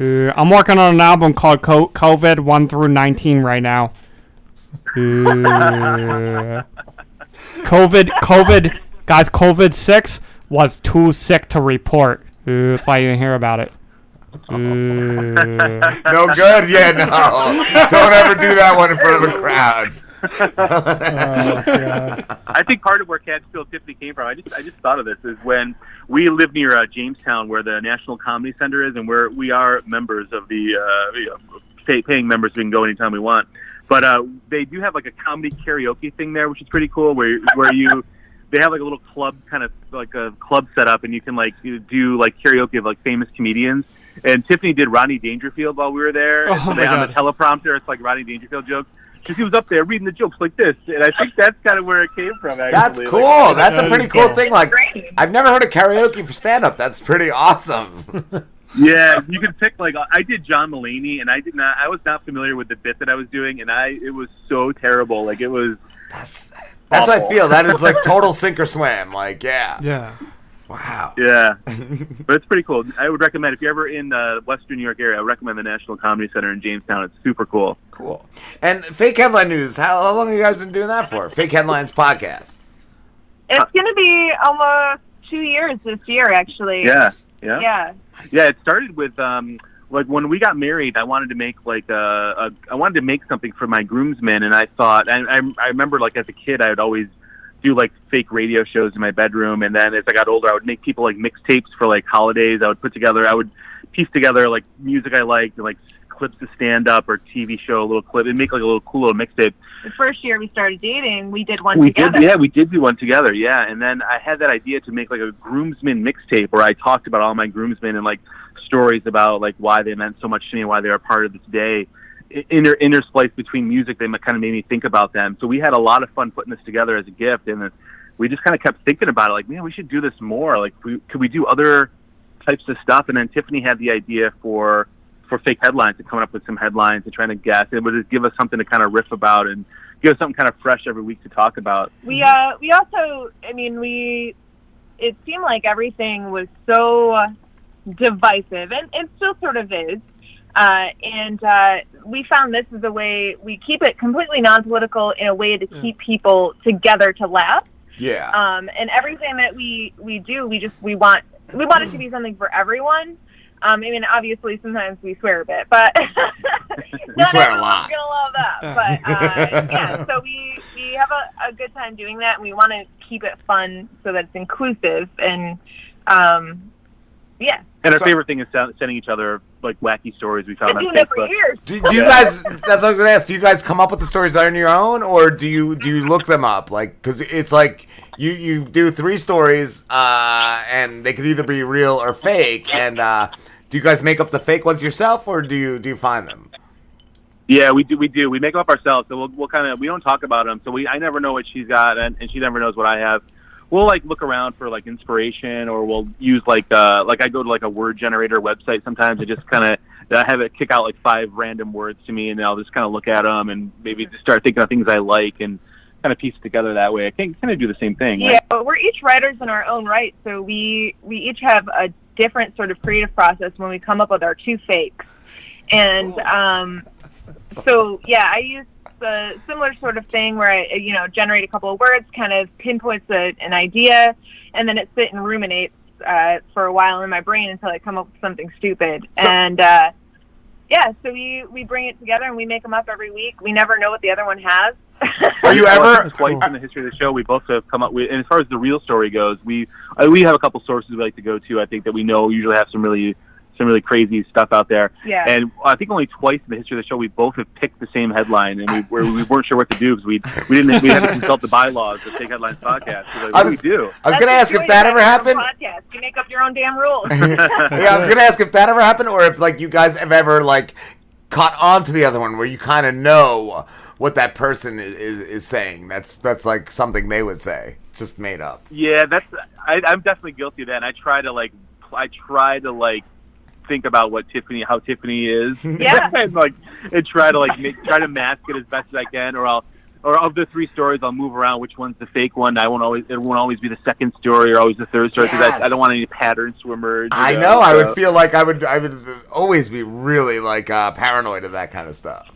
Uh, I'm working on an album called Co- COVID 1 through 19 right now. Uh, COVID, COVID, guys, COVID 6 was too sick to report. Uh, that's why you didn't hear about it. Uh, No good. Yeah, no. Don't ever do that one in front of a crowd. I think part of where Catskill Tiffany came from, I just I just thought of this is when we live near uh, Jamestown, where the National Comedy Center is, and where we are members of the uh, you know, pay, paying members. We can go anytime we want, but uh, they do have like a comedy karaoke thing there, which is pretty cool. Where where you they have like a little club kind of like a club set up, and you can like do like karaoke of like famous comedians. And Tiffany did Rodney Dangerfield while we were there. Oh, so they, on the teleprompter, it's like Rodney Dangerfield jokes. Because he was up there reading the jokes like this, and I think that's kind of where it came from. Actually, That's Like, cool. That's a pretty cool thing. Like, I've never heard of karaoke for stand up. That's pretty awesome. Yeah, you can pick like I did John Mulaney, and I did not. I was not familiar with the bit that I was doing, and I it was so terrible. Like it was. That's That's what I feel. That is like total sink or swim. Like, yeah. Yeah. Wow. Yeah, but it's pretty cool. I would recommend if you're ever in the Western New York area, I would recommend the National Comedy Center in Jamestown. It's super cool. Cool. And fake headline news. How, how long have you guys been doing that for? Fake headlines podcast. It's going to be almost two years this year, actually. Yeah, yeah, Yeah. Yeah, it started with um like when we got married. I wanted to make like a, a I wanted to make something for my groomsmen, and I thought I, I I remember like as a kid I would always do like fake radio shows in my bedroom, and then as I got older, I would make people like mixtapes for like holidays. I would put together, I would piece together like music I liked, like clips to stand up or TV show, a little clip, and make like a little cool little mixtape. The first year we started dating, we did one We together. did, yeah, we did do one together, yeah. And then I had that idea to make like a groomsmen mixtape where I talked about all my groomsmen and like stories about like why they meant so much to me, and why they are part of this day. Inter interspliced between music, they kind of made me think about them. So we had a lot of fun putting this together as a gift, and we just kind of kept thinking about it. Like, man, we should do this more. Like, we, could we do other types of stuff? And then Tiffany had the idea for for fake headlines and coming up with some headlines and trying to guess. It would just give us something to kind of riff about and give us something kind of fresh every week to talk about. We uh we also I mean we it seemed like everything was so divisive and it still sort of is. Uh, and uh, we found this is a way we keep it completely non-political in a way to keep people together to laugh. Yeah. Um, and everything that we we do, we just we want we want it to be something for everyone. Um, I mean, obviously, sometimes we swear a bit, but We swear a everyone's lot. gonna love that. But uh, yeah, so we we have a, a good time doing that, and we want to keep it fun so that it's inclusive and um, yeah. And our favorite thing is sen- sending each other like wacky stories we found Been on doing for Facebook. years. Do, do you guys? That's what I was gonna ask. Do you guys come up with the stories on your own, or do you do you look them up? Like, because it's like you you do three stories, uh, and they could either be real or fake. And uh, do you guys make up the fake ones yourself, or do you do you find them? Yeah, we do. We do. We make them up ourselves. So we'll, we'll kind of we don't talk about them. So we I never know what she's got, and, and she never knows what I have. We'll like look around for like inspiration, or we'll use like uh like I go to like a word generator website sometimes and just kind of I have it kick out like five random words to me, and I'll just kind of look at them and maybe just start thinking of things I like and kind of piece together that way. I can kind of do the same thing. Yeah, but we're each writers in our own right, so we we each have a different sort of creative process when we come up with our two fakes, and um, so yeah, I use the similar sort of thing where I you know generate a couple of words, kind of pinpoints a, an idea, and then it sit and ruminates uh, for a while in my brain until I come up with something stupid, and uh, yeah, so we we bring it together and we make them up every week. We never know what the other one has. Are you ever? think twice in the history of the show we both have come up with and as far as the real story goes we uh, we have a couple sources we like to go to i think that we know usually have some really some really crazy stuff out there. Yeah. And I think only twice in the history of the show we both have picked the same headline, and we were, we weren't sure what to do because we we didn't we had to consult the bylaws of Fake Headlines podcast. So like, I was- do we do? I was gonna ask if that ever happened. Podcast. You make up your own damn rules. yeah, I was gonna ask if that ever happened, or if like you guys have ever like caught on to the other one where you kind of know what that person is, is, is saying. That's that's like something they would say, just made up. Yeah, that's I, I'm definitely guilty of that. And I try to like I try to like think about what Tiffany how Tiffany is. Yeah. and like and try to like make, try to mask it as best as I can, or I'll. Or of the three stories, I'll move around. Which one's the fake one? I won't always. It won't always be the second story or always the third story because Yes. I, I don't want any patterns to emerge. I know. I so- would feel like I would I would always be really like uh, paranoid of that kind of stuff.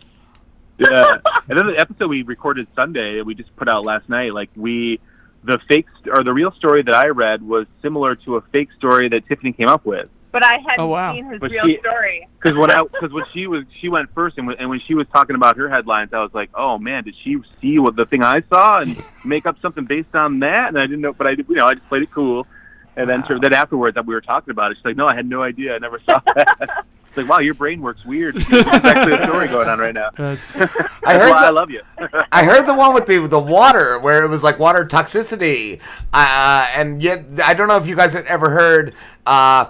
yeah. And then the episode we recorded Sunday, that we just put out last night. Like we, the fake st- or the real story that I read was similar to a fake story that Tiffany came up with. But I hadn't Oh, wow. seen his But real she- story. Because when I, because when she was, she went first, and when, and when she was talking about her headlines, I was like, oh man, did she see what the thing I saw and make up something based on that? And I didn't know, but I, you know, I just played it cool. And then, then afterwards, that we were talking about it, she's like, no, I had no idea, I never saw that. It's like, wow, your brain works weird. There's actually a story going on right now. That's, I heard why I the- love you. I heard the one with the the water where it was like water toxicity, uh, and yet I don't know if you guys had ever heard. Uh,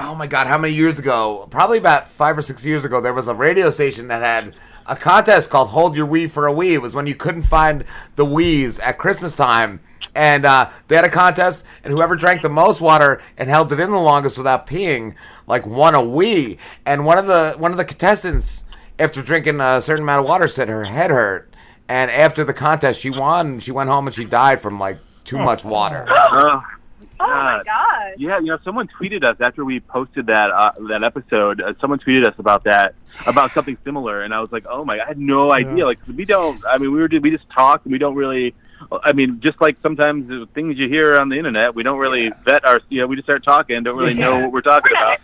oh my god, how many years ago? Probably about five or six years ago. There was a radio station that had a contest called "Hold Your Wee for a Wii." It was when you couldn't find the Wiis at Christmas time. And uh, they had a contest, and whoever drank the most water and held it in the longest without peeing, like won a Wii. And one of the one of the contestants after drinking a certain amount of water said her head hurt and after the contest she won she went home and she died from like too much water Oh, my god. Yeah, you know, someone tweeted us after we posted that uh, that episode. Uh, someone tweeted us about that, about something similar, and I was like, "Oh my! I had no idea." Like, we don't. I mean, we were we just talk, and we don't really. I mean, just like sometimes the things you hear on the internet, we don't really vet our. You know, we just start talking, don't really know what we're talking about.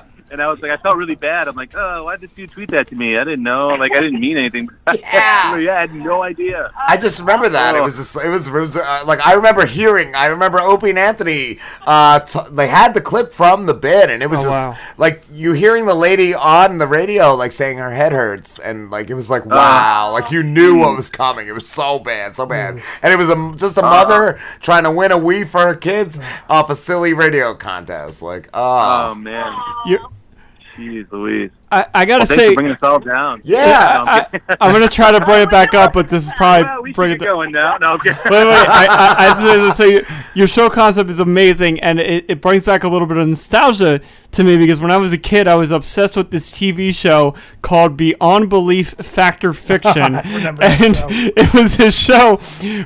Experts in shit. and I was like, I felt really bad. I'm like, oh, why did you tweet that to me? I didn't know. Like, I didn't mean anything. Yeah, yeah, I had no idea. i just remember that it Oh. was just it was, it was uh, like i remember hearing i remember opie and anthony uh t- they had the clip from the bid, and it was Oh, just wow. like you hearing the lady on the radio like saying her head hurts and like it was like wow like you knew what was coming it was so bad so bad and it was a, just a mother trying to win a wii for her kids off a silly radio contest like oh, Oh man. You- Jeez Louise. I, I gotta Well, thanks say, for bringing us all down. Yeah, No, I'm. I, am gonna try to bring it back up, but this is probably Well, we bring should it. get going now. No, okay. Wait, wait. I, I, I have to say, your show concept is amazing, and it, it brings back a little bit of nostalgia to me because when I was a kid, I was obsessed with this TV show called Beyond Belief Fact or Fiction, and it was this show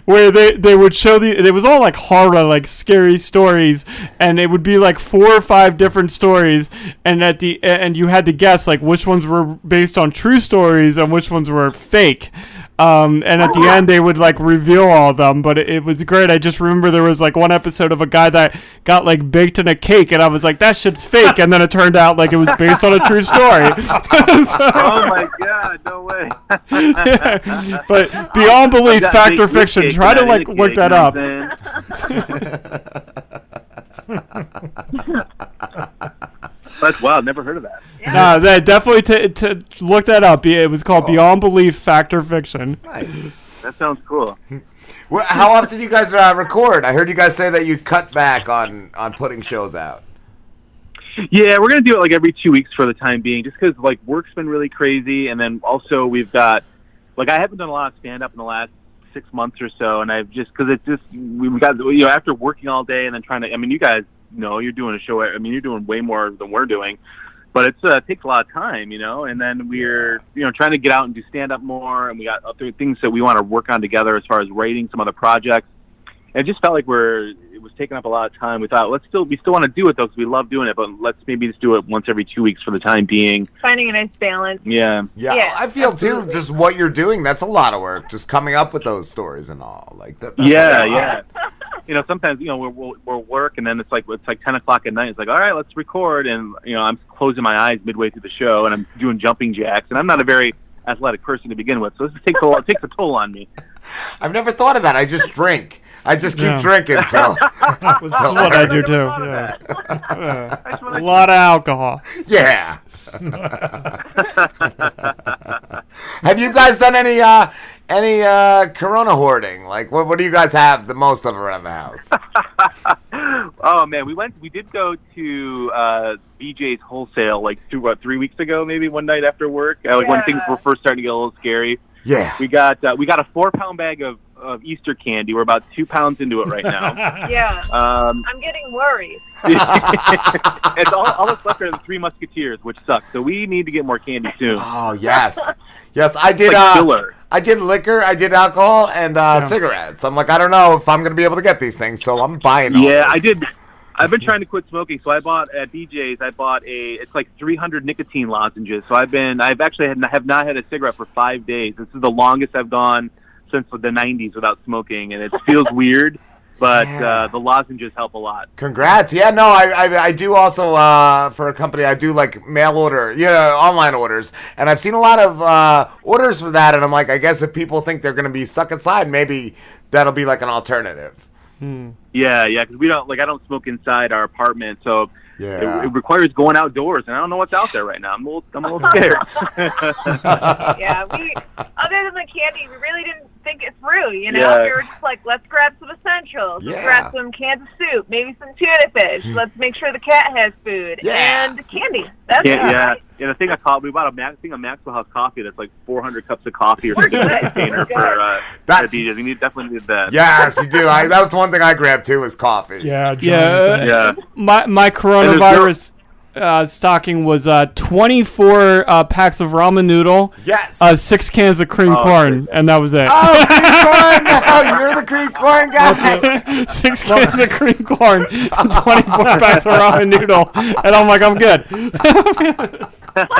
where they, they would show the it was all like horror, like scary stories, and it would be like four or five different stories, and at the and you had to guess like which ones were based on true stories and which ones were fake. Um, and at the end, they would like reveal all of them, but it, it was great. I just remember there was like one episode of a guy that got like baked in a cake, and I was like, "That shit's fake," and then it turned out like it was based on a true story. oh my god, no way. but beyond belief, I've fact or fiction. Try to like ate look cake, that you know up. What I'm? That's wild. Never heard of that. No, that definitely to to look that up. It was called Beyond Belief, Fact or Fiction. That sounds cool. Well, how often do you guys uh, record? I heard you guys say that you cut back on on putting shows out. Yeah, we're gonna do it like every two weeks for the time being, just because like work's been really crazy, and then also we've got like I haven't done a lot of stand up in the last six months or so, and I've just because it's just we've got you know after working all day and then trying to I mean you guys know you're doing a show I mean you're doing way more than we're doing, but it's uh, it takes a lot of time you know, and then we're you know trying to get out and do stand up more, and we got other things that we want to work on together as far as writing some other projects. And it just felt like we're it was taking up a lot of time. We thought let's still we still want to do it though because we love doing it, but let's maybe just do it once every two weeks for the time being. Finding a nice balance. Yeah. Yeah, Yeah, I feel too. Just what you're doing, that's a lot of work. Just coming up with those stories and all, like that. That's yeah, yeah. You know, sometimes you know we're, we're we're work, and then it's like it's like ten o'clock at night. It's like, all right, let's record, and you know, I'm closing my eyes midway through the show, and I'm doing jumping jacks, and I'm not a very athletic person to begin with, so this takes a lot, takes a toll on me. I've never thought of that. I just drink. I just keep Yeah. drinking till. This is what I do too. Yeah. Yeah. A lot of alcohol. Yeah. have you guys done any uh any uh corona hoarding? Like what what do you guys have the most of around the house? Oh man, we went. We did go to uh, BJ's Wholesale like two, what, three weeks ago, maybe one night after work. Uh, like when things were first starting to get a little scary. Yeah. We got uh, we got a four pound bag of, of Easter candy. We're about two pounds into it right now. Yeah. um, I'm getting worried. it's all, all that's left are the Three Musketeers, which sucks. So we need to get more candy soon. Oh yes, yes. I did. Like uh. I did liquor. I did alcohol and uh, cigarettes. I'm like, I don't know if I'm gonna be able to get these things, so I'm buying. All Yeah, I did. I've been trying to quit smoking, so I bought at BJ's. I bought a. It's like 300 nicotine lozenges. So I've been. I've actually had, have not had a cigarette for five days. This is the longest I've gone since the 90s without smoking, and it feels weird. But uh, the lozenges help a lot. Congrats! Yeah, no, I, I I do also uh, for a company. I do like mail order, yeah, online orders, and I've seen a lot of uh, orders for that. And I'm like, I guess if people think they're gonna be stuck inside, maybe that'll be like an alternative. Yeah, yeah, because we don't like I don't smoke inside our apartment, so Yeah. it, it requires going outdoors, and I don't know what's out there right now. I'm a little, I'm a little scared. yeah, we other than the candy, we really didn't think it through. You know, Yeah. we were just like, let's grab some essentials. Let's grab some cans of soup, maybe some tuna fish. let's make sure the cat has food Yeah. and candy. That's yeah, it. yeah, yeah. The thing I caught, we bought a Max, thing of Maxwell House coffee that's like 400 cups of coffee or something in a container for uh, That's- the DJs. We need definitely need that. Yes, you do. I, that was one thing I grabbed too was coffee. Yeah, Yeah. Yeah. My my coronavirus uh, stocking was uh, 24 uh, packs of ramen noodle. Yes. Uh, six cans of cream Oh, corn, and that was it. Oh, cream corn! No, you're the cream corn guy. Six cans of cream corn, and 24 packs of ramen noodle, and I'm like, I'm good. That's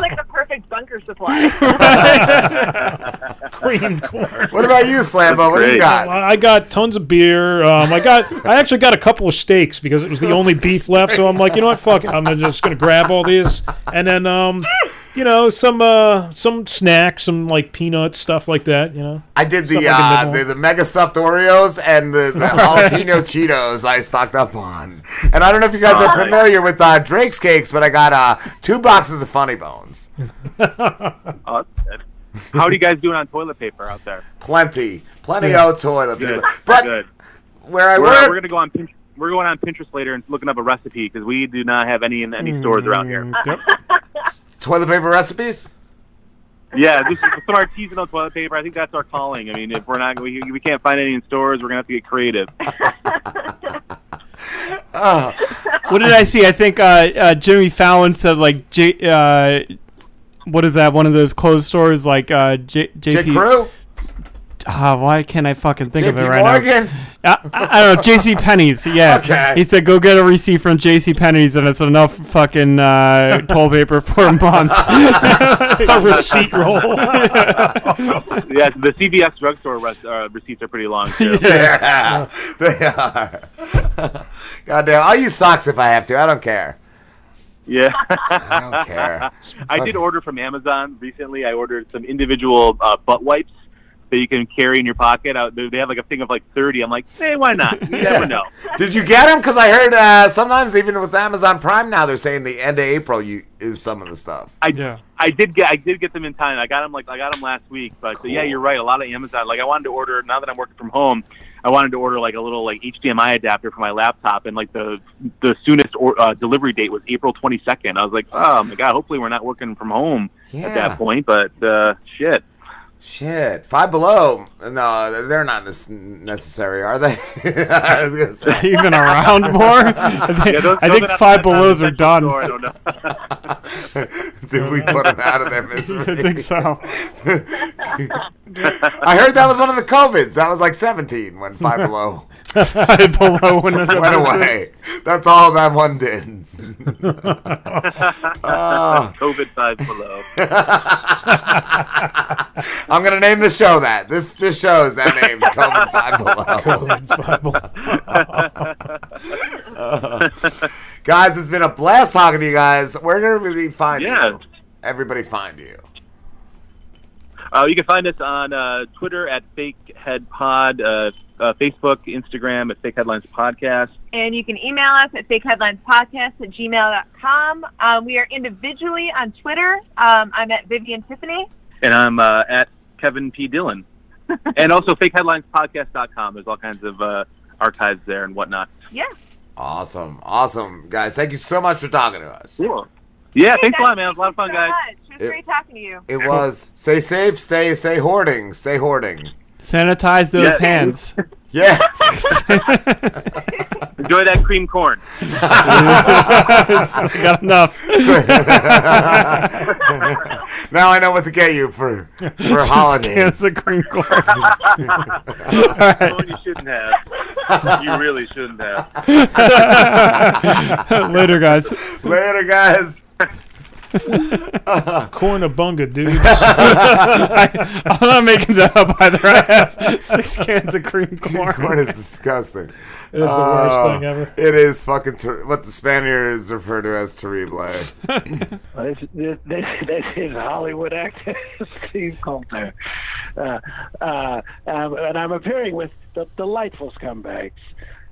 like the perfect bunker supply. Cream corn. What about you, Slambo? What do you got? I got tons of beer. Um, I got. I actually got a couple of steaks because it was the only beef left. So I'm like, you know what? Fuck it. I'm just gonna grab all these, and then um, you know, some uh, some snacks, some like peanuts, stuff like that. You know. I did the Stuff like uh, the, the mega stuffed Oreos and the, the jalapeno Cheetos I stocked up on. And I don't know if you guys are familiar with uh, Drake's cakes, but I got uh, two boxes of Funny Bones. Oh. How are you guys doing on toilet paper out there? Plenty, plenty Yeah. of toilet Good. paper. But good. where I we're, work, we're gonna go on Pinterest. We're going on Pinterest later and looking up a recipe because we do not have any in any stores around here. toilet paper recipes. Yeah, this is some artisanal toilet paper. I think that's our calling. I mean, if we're not, we, we can't find any in stores. We're gonna have to get creative. Oh. what did I see? I think uh, uh, Jimmy Fallon said like J. Uh, what is that? One of those closed stores like uh, J. JP. J. Crew. Ah, why can't I fucking think of it JP right Morgan? now? I, I, I don't know. J.C. Penney's. Yeah. Okay. He said, "Go get a receipt from J.C. Penney's, and it's enough fucking uh, toilet paper for a month." a receipt roll. yeah, the CVS drugstore res- uh, receipts are pretty long too. Yeah, they are. Goddamn, I'll use socks if I have to. I don't care. Yeah. I don't care. I did order from Amazon recently. I ordered some individual uh, butt wipes that you can carry in your pocket. Uh, they they have like a thing of like 30. I'm like, hey, why not? You never know. Did you get them? Because I heard uh, sometimes even with Amazon Prime now they're saying the end of April you is some of the stuff. I I did get I did get them in time. I got them like I got them last week. But yeah, you're right. A lot of Amazon. Like I wanted to order now that I'm working from home. I wanted to order like a little like HDMI adapter for my laptop, and like the the soonest or, uh, delivery date was April 22nd. I was like, oh my god, hopefully we're not working from home Yeah. at that point. But uh, shit. Shit, Five Below. No, they're not necessary, are they? I was gonna say. Even around more? I think, Yeah, those- I think five that's not belows are done. store, I don't know. Did we put them out of their misery? I think so. I heard that was one of the COVIDs. That was like 17 when Five Below Five Below went went business. away. That's all that one did. Oh. COVID five below. I'm gonna name the show that. This this show is that name, COVID Five Below. Uh, guys, it's been a blast talking to you guys. Where can everybody find Yeah. you? Everybody find you. Uh, you can find us on uh, Twitter at FakeHeadPod, uh, uh, Facebook, Instagram at Fake Headlines Podcast. And you can email us at fakeheadlinespodcast at gmail.com. Um, we are individually on Twitter. Um, I'm at Vivian Tiffany. And I'm uh, at Kevin P. Dillon. and also FakeHeadlinespodcast.com. There's all kinds of uh, archives there and whatnot. Yeah. Awesome, awesome, guys. Thank you so much for talking to us. Cool. Yeah, Hey, thanks a lot, man. It was a lot of fun, so guys. much. It was It- great talking to you. It was. Stay safe. Stay stay hoarding. Stay hoarding. Sanitize those Yeah. hands. Yeah. Enjoy that cream corn. Got enough. now I know what to get you for for Just holidays. cans of cream corn. Corn you shouldn't have. You really shouldn't have. Later, guys. Later, guys. Cornabunga, dudes. I, I'm not making that up either. I have six cans of cream corn. corn is disgusting. It is the worst Oh, thing ever. It is fucking ter- what the Spaniards refer to as terrible. Well, this, this, this, this is Hollywood actor Steve Coulter. Uh, uh, um, and I'm appearing with the delightful scumbags,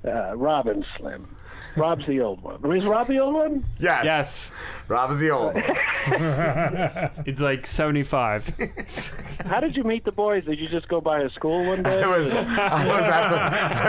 uh, Rob Slim. Rob's the old one. Is Rob the old one? Yes. Yes. Rob is the old. one. It's like 75. How did you meet the boys? Did you just go by a school one day? I was, I was at the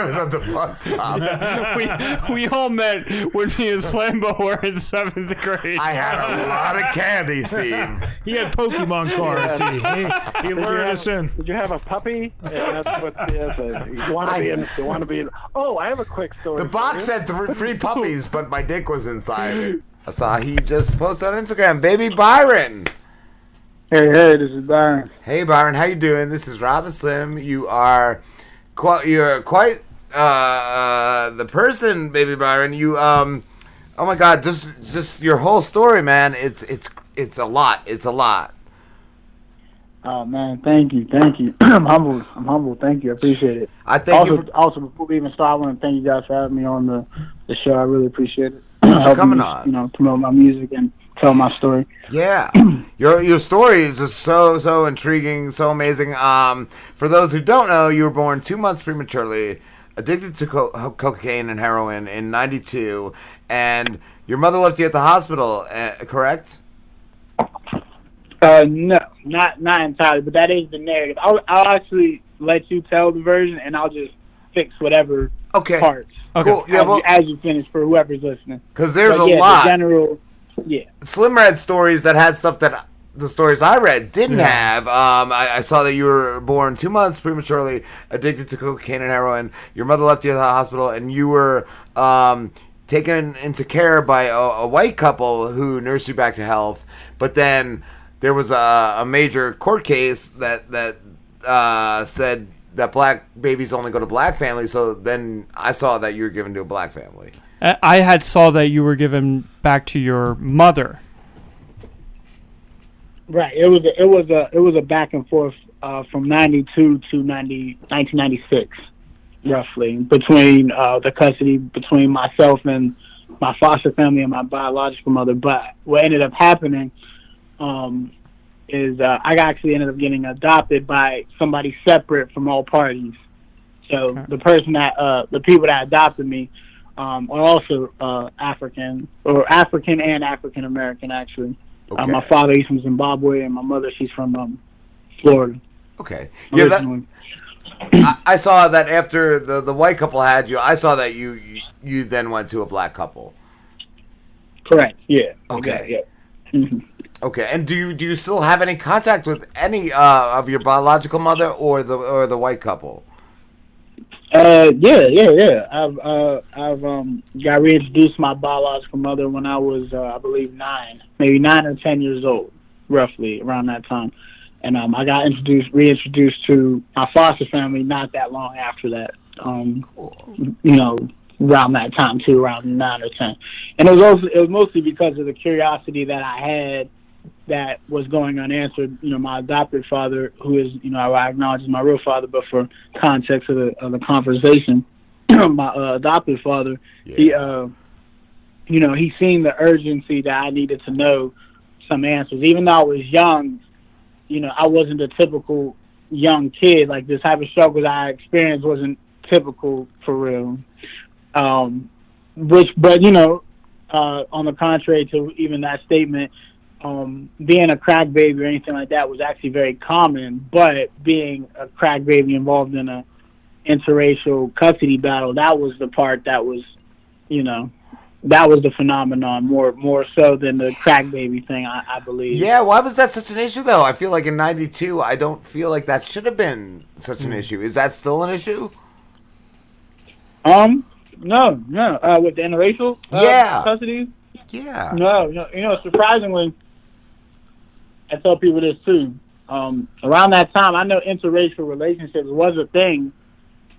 I was at the bus stop. we, we all met when me and Slambo were in seventh grade. I had a lot of candy, Steve. He had Pokemon cards. He, he, he Did lured us in. Did you have a puppy? Yeah, that's what. Yes, uh, you want to be in. You want to be in. Oh, I have a quick story. The box you. said three, three puppies, but my dick was inside it. I saw he just posted on Instagram, baby Byron. Hey, hey, this is Byron. Hey Byron, how you doing? This is Rob and Slim. You are quite you're quite uh, uh the person, baby Byron. You um oh my god, just just your whole story, man. It's it's it's a lot. It's a lot. Oh man, thank you, thank you. I'm humbled. I'm humbled. Thank you. I appreciate it. I thank also, you for- also before we even start, I want to thank you guys for having me on the the show. I really appreciate it. Thanks for coming me, on. You know, promote my music and tell my story. Yeah, your your story is just so so intriguing, so amazing. Um, for those who don't know, you were born two months prematurely, addicted to co- cocaine and heroin in '92, and your mother left you at the hospital. Uh, correct? Uh, no, not not entirely, but that is the narrative. I'll I'll actually let you tell the version, and I'll just fix whatever okay. parts. Okay. Cool. Yeah, as, well- you, as you finish for whoever's listening, because there's But a yeah, the lot. general, yeah. Slim read stories that had stuff that the stories I read didn't Yeah. have. Um, I, I saw that you were born two months prematurely, addicted to cocaine and heroin. Your mother left you at the hospital, and you were um, taken into care by a, a white couple who nursed you back to health. But then there was a, a major court case that that uh, said that black babies only go to black families. So then I saw that you were given to a black family. I I had saw that you were given back to your mother. Right. It was a, it was a it was a back and forth uh, from '92 to 90, 1996, roughly between uh, the custody between myself and my foster family and my biological mother. But what ended up happening um, is uh, I actually ended up getting adopted by somebody separate from all parties. So the person that uh, the people that adopted me um, are also uh, African or African and African American actually. Uh, my father he's from Zimbabwe and my mother she's from um, Florida. Okay. Yeah, that. I, I saw that after the the white couple had you. I saw that you you, you then went to a black couple. Correct. Yeah. Okay. Yeah. Mhm. Okay. And do you do you still have any contact with any uh, of your biological mother or the or the white couple? Uh, yeah, yeah, yeah. I've uh, I've um got reintroduced my biological mother when I was uh, I believe nine, maybe nine or ten years old, roughly around that time. And um, I got introduced, reintroduced to my foster family not that long after that. Um, you know, around that time too, around nine or ten. And it was also it was mostly because of the curiosity that I had that was going unanswered. You know, my adopted father, who is you know I acknowledge is my real father, but for context of the of the conversation, my uh, adopted father, he uh, you know he seen the urgency that I needed to know some answers, even though I was young. you know, I wasn't a typical young kid. Like this type of struggles I experienced wasn't typical for real. Um, which, but you know, uh, on the contrary to even that statement, um, being a crack baby or anything like that was actually very common. But being a crack baby involved in a interracial custody battle, that was the part that was, you know, that was the phenomenon more more so than the crack baby thing. I, I believe. Yeah, why was that such an issue though? I feel like in '92, I don't feel like that should have been such an issue. Is that still an issue? Um, no, no. Uh, with the interracial uh, Yeah. custody. Yeah. No, no. You know, surprisingly, I tell people this too. Um, around that time, I know interracial relationships was a thing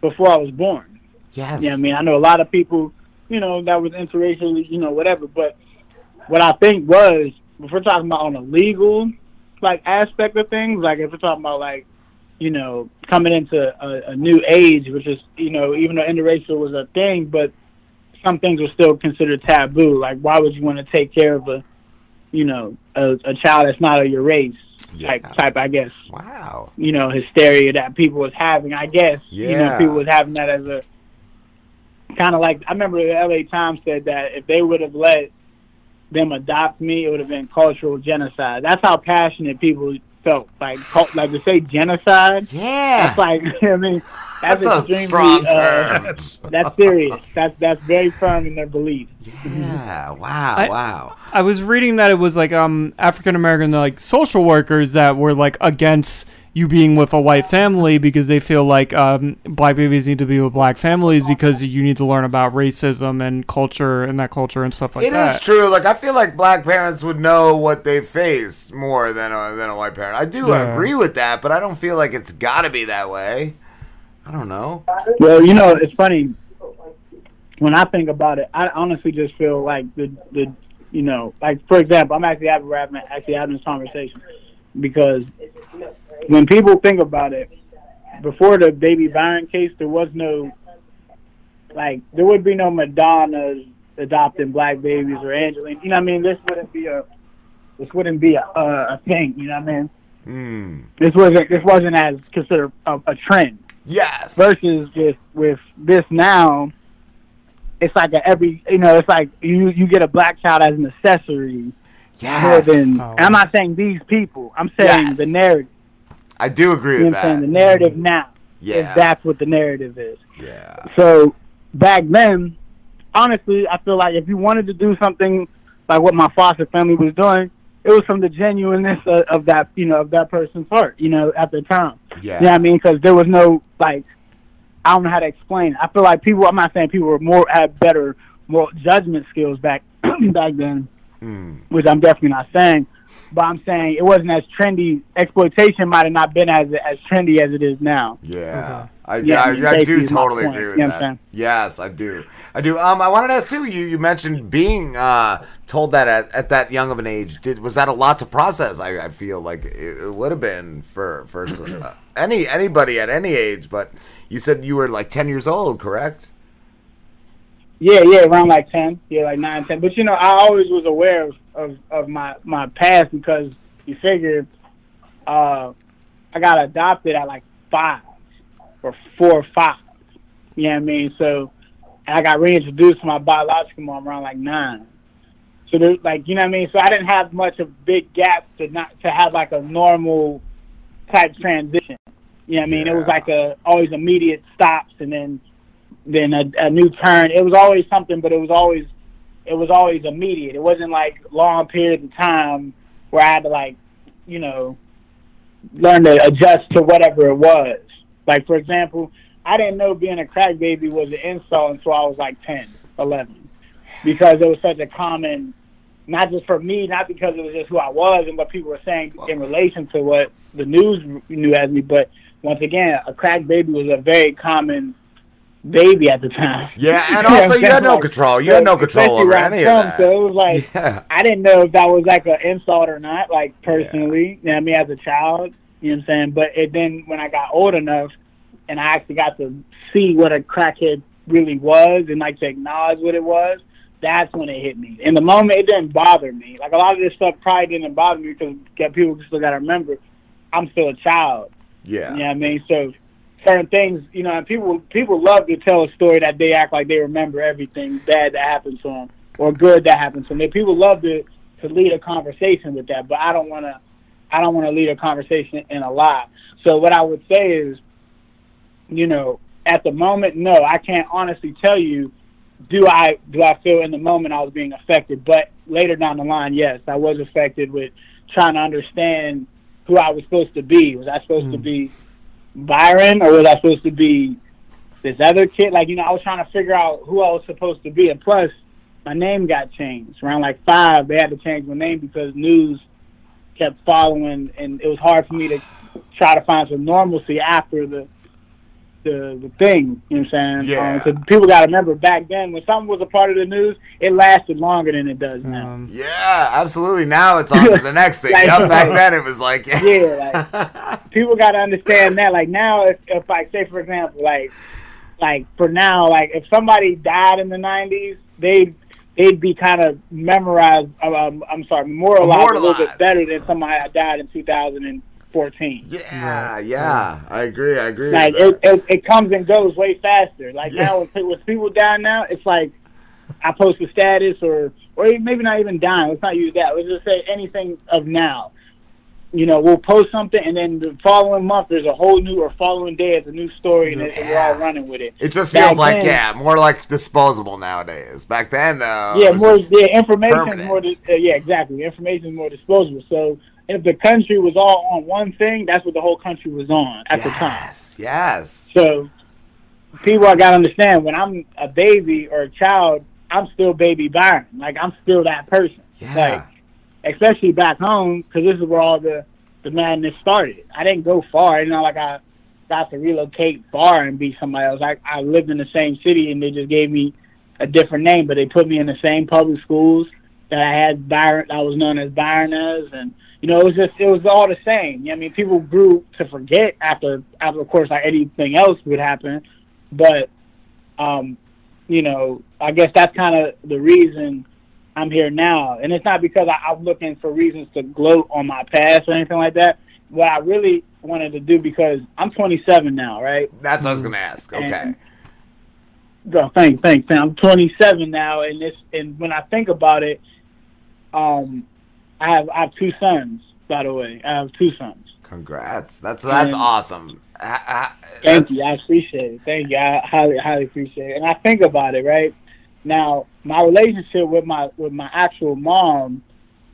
before I was born. Yes. Yeah, I mean, I know a lot of people, you know, that was interracial, you know, whatever. But what I think was, if we're talking about on a legal like aspect of things, like if we're talking about like, you know, coming into a, a new age, which is, you know, even though interracial was a thing, but some things were still considered taboo. Like, why would you want to take care of a, you know, a, a child that's not of your race? Type, type, I guess. Wow. You know, hysteria that people was having. I guess. Yeah. You know, people was having that as a kind of like. I remember the L.A. Times said that if they would have let them adopt me, it would have been cultural genocide. That's how passionate people felt. Like, cult, like to say genocide. Yeah. That's like. I mean, that's, That's a extremely, strong uh, term. that's serious. That's that's very firm in their belief. Yeah. Wow. I- wow. I was reading that it was like um African American like social workers that were like against you being with a white family because they feel like um, black babies need to be with black families because you need to learn about racism and culture and that culture and stuff like It It is true. Like I feel like black parents would know what they face more than a, than a white parent. I do Yeah. agree with that, but I don't feel like it's got to be that way. I don't know. Well, you know, it's funny. When I think about it, I honestly just feel like the the you know, like for example, I'm actually having actually having this conversation because when people think about it, before the baby Byron case, there was no like there would be no Madonnas adopting black babies or Angelina. You know what I mean? This wouldn't be a this wouldn't be a a, a thing. You know what I mean? Hmm. This wasn't this wasn't as considered a, a trend. Yes. Versus with with this now, it's like a every you know it's like you you get a black child as an accessory. Yes. More than Oh. and I'm not saying these people. I'm saying Yes. the narrative. I do agree You with what I'm saying? that. The narrative now. Yeah. If that's what the narrative is. Yeah. So back then, honestly, I feel like if you wanted to do something like what my foster family was doing, it was from the genuineness of, of that, you know, of that person's heart, you know, at the time. Yeah. You know I mean? Because there was no like, I don't know how to explain. it. I feel like people. I'm not saying people were more had better, more judgment skills back back then, Hmm. which I'm definitely not saying. But I'm saying it wasn't as trendy. Exploitation might have not been as as trendy as it is now. Yeah, I, Yeah, I, I I, do totally agree with you know what I'm that. Yes, I do. I do. Um, I wanted to ask too. You you mentioned being uh told that at, at that young of an age. Did was that a lot to process? I, I feel like it, it would have been for for uh, any anybody at any age. But you said you were like ten years old, correct? Yeah, yeah, around like ten, yeah, like nine, ten. But you know, I always was aware of of, of my my past because you figure, uh, I got adopted at like five or four or five. You know what I mean? So I got reintroduced to my biological mom around like nine. So there's like you know what I mean. So I didn't have much of big gaps to not to have like a normal type transition. You know what I mean? It was like a always immediate stops and then then a, a new turn. It was always something, but it was always it was always immediate. It wasn't like long periods of time where I had to like you know learn to adjust to whatever it was. Like for example, I didn't know being a crack baby was an insult until I was like 10, 11. because it was such a common, not just for me, not because it was just who I was and what people were saying in relation to what the news knew as me, but once again, a crack baby was a very common baby at the time. Yeah, and also you had no Like, control. You had no control over any of that. So it was like Yeah. I didn't know if that was like an insult or not, like personally. You know I mean, as a child, you know what I'm saying? But it then when I got old enough and I actually got to see what a crackhead really was and like to acknowledge what it was, that's when it hit me. In the moment, it didn't bother me. Like a lot of this stuff probably didn't bother me because people still got to remember I'm still a child. Yeah. You know what I mean? So certain things, you know, and people people love to tell a story that they act like they remember everything bad that happened to them or good that happened to them. People love to to lead a conversation with that, but I don't want to. I don't want to lead a conversation in a lie. So what I would say is, you know, at the moment, no, I can't honestly tell you. Do I do I feel in the moment I was being affected? But later down the line, yes, I was affected with trying to understand who I was supposed to be. Was I supposed to hmm. be Byron or was I supposed to be this other kid? Like, you know, I was trying to figure out who I was supposed to be. And plus, my name got changed. Around like five, they had to change my name because news kept following, and it was hard for me to try to find some normalcy after the the, the thing. You know what I'm saying? Yeah. Um, 'cause people got to remember back then when something was a part of the news, it lasted longer than it does now. Yeah, absolutely. Now it's on to the next thing. Like- Yep, back then it was like, yeah, like people got to understand that. Like now, if, if like say for example, like like for now, like if somebody died in the '90s, they they'd be kind of memorized. Um, I'm sorry, memorialized, a little bit better than somebody that died in 2014. Yeah, yeah, I agree. I agree. Like it, it, it comes and goes way faster. Like now, with, with people dying now, it's like I post a status or or maybe not even dying. Let's not use that. Let's just say anything of now. You know, we'll post something, and then the following month there's a whole new, or following day it's a new story, and, and we're all running with it. It just Back feels like then- yeah, more like disposable nowadays. Back then though, yeah, it was more just yeah, information permanent. more. Di- uh, yeah, exactly. Information is more disposable. So if the country was all on one thing, that's what the whole country was on at the time. Yes, yes. So people I gotta understand when I'm a baby or a child, I'm still baby Byron. Like I'm still that person. Like especially back home because this is where all the the madness started. I didn't go far. It's not like I got to relocate far and be somebody else. I I lived in the same city and they just gave me a different name, but they put me in the same public schools that I had Byron. I was known as Byron as, and you know it was just it was all the same. I mean, people grew to forget after after of course like anything else would happen, but um, you know I guess that's kind of the reason I'm here now, and it's not because I, I'm looking for reasons to gloat on my past or anything like that. What I really wanted to do because I'm 27 now, right? That's what I was gonna ask. Okay. And- Oh, thanks, thanks. thanks. I'm 27 now, and this, and when I think about it, um, I have I have two sons. By the way, I have two sons. Congrats. That's that's And- awesome. Ha- ha- Thank that's- you. I appreciate it. Thank you. I highly, highly appreciate it. And I think about it, right? Now, my relationship with my with my actual mom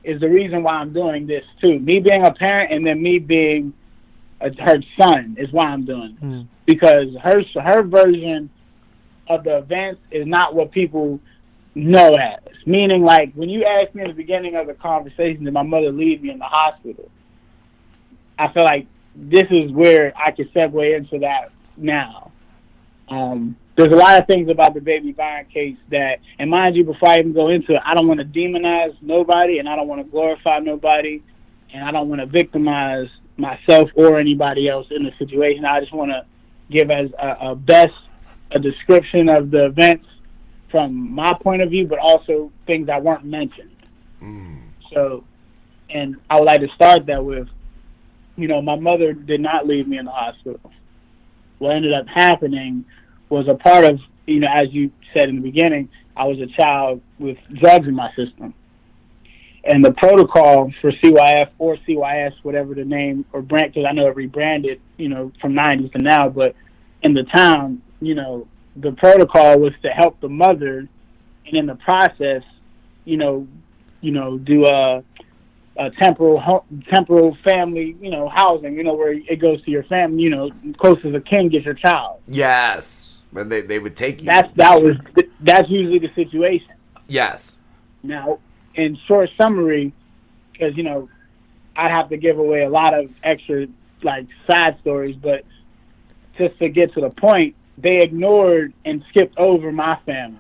is the reason why I'm doing this too. Me being a parent and then me being a, her son is why I'm doing this hmm. because her her version of the events is not what people know as. Meaning, like when you asked me in the beginning of the conversation, did my mother leave me in the hospital? I feel like this is where I could segue into that now. Um, there's a lot of things about the baby Byron case that, and mind you, before I even go into it, I don't want to demonize nobody, and I don't want to glorify nobody, and I don't want to victimize myself or anybody else in the situation. I just want to give as a, a best a description of the events from my point of view, but also things that weren't mentioned. Mm. So, and I would like to start that with, you know, my mother did not leave me in the hospital. What ended up happening was a part of, you know, as you said in the beginning, I was a child with drugs in my system. And the protocol for CYF or CYS, whatever the name or brand, because I know it rebranded, you know, from 90s to now, but in the town, you know, the protocol was to help the mother, and in the process, you know, you know, do a, a temporal ho- temporal family, you know, housing, you know, where it goes to your family, you know, close as a king gets your child. Yes, but they they would take you. That's that was that's usually the situation. yes. Now, in short summary, because you know, I'd have to give away a lot of extra like side stories, but just to get to the point, they ignored and skipped over my family's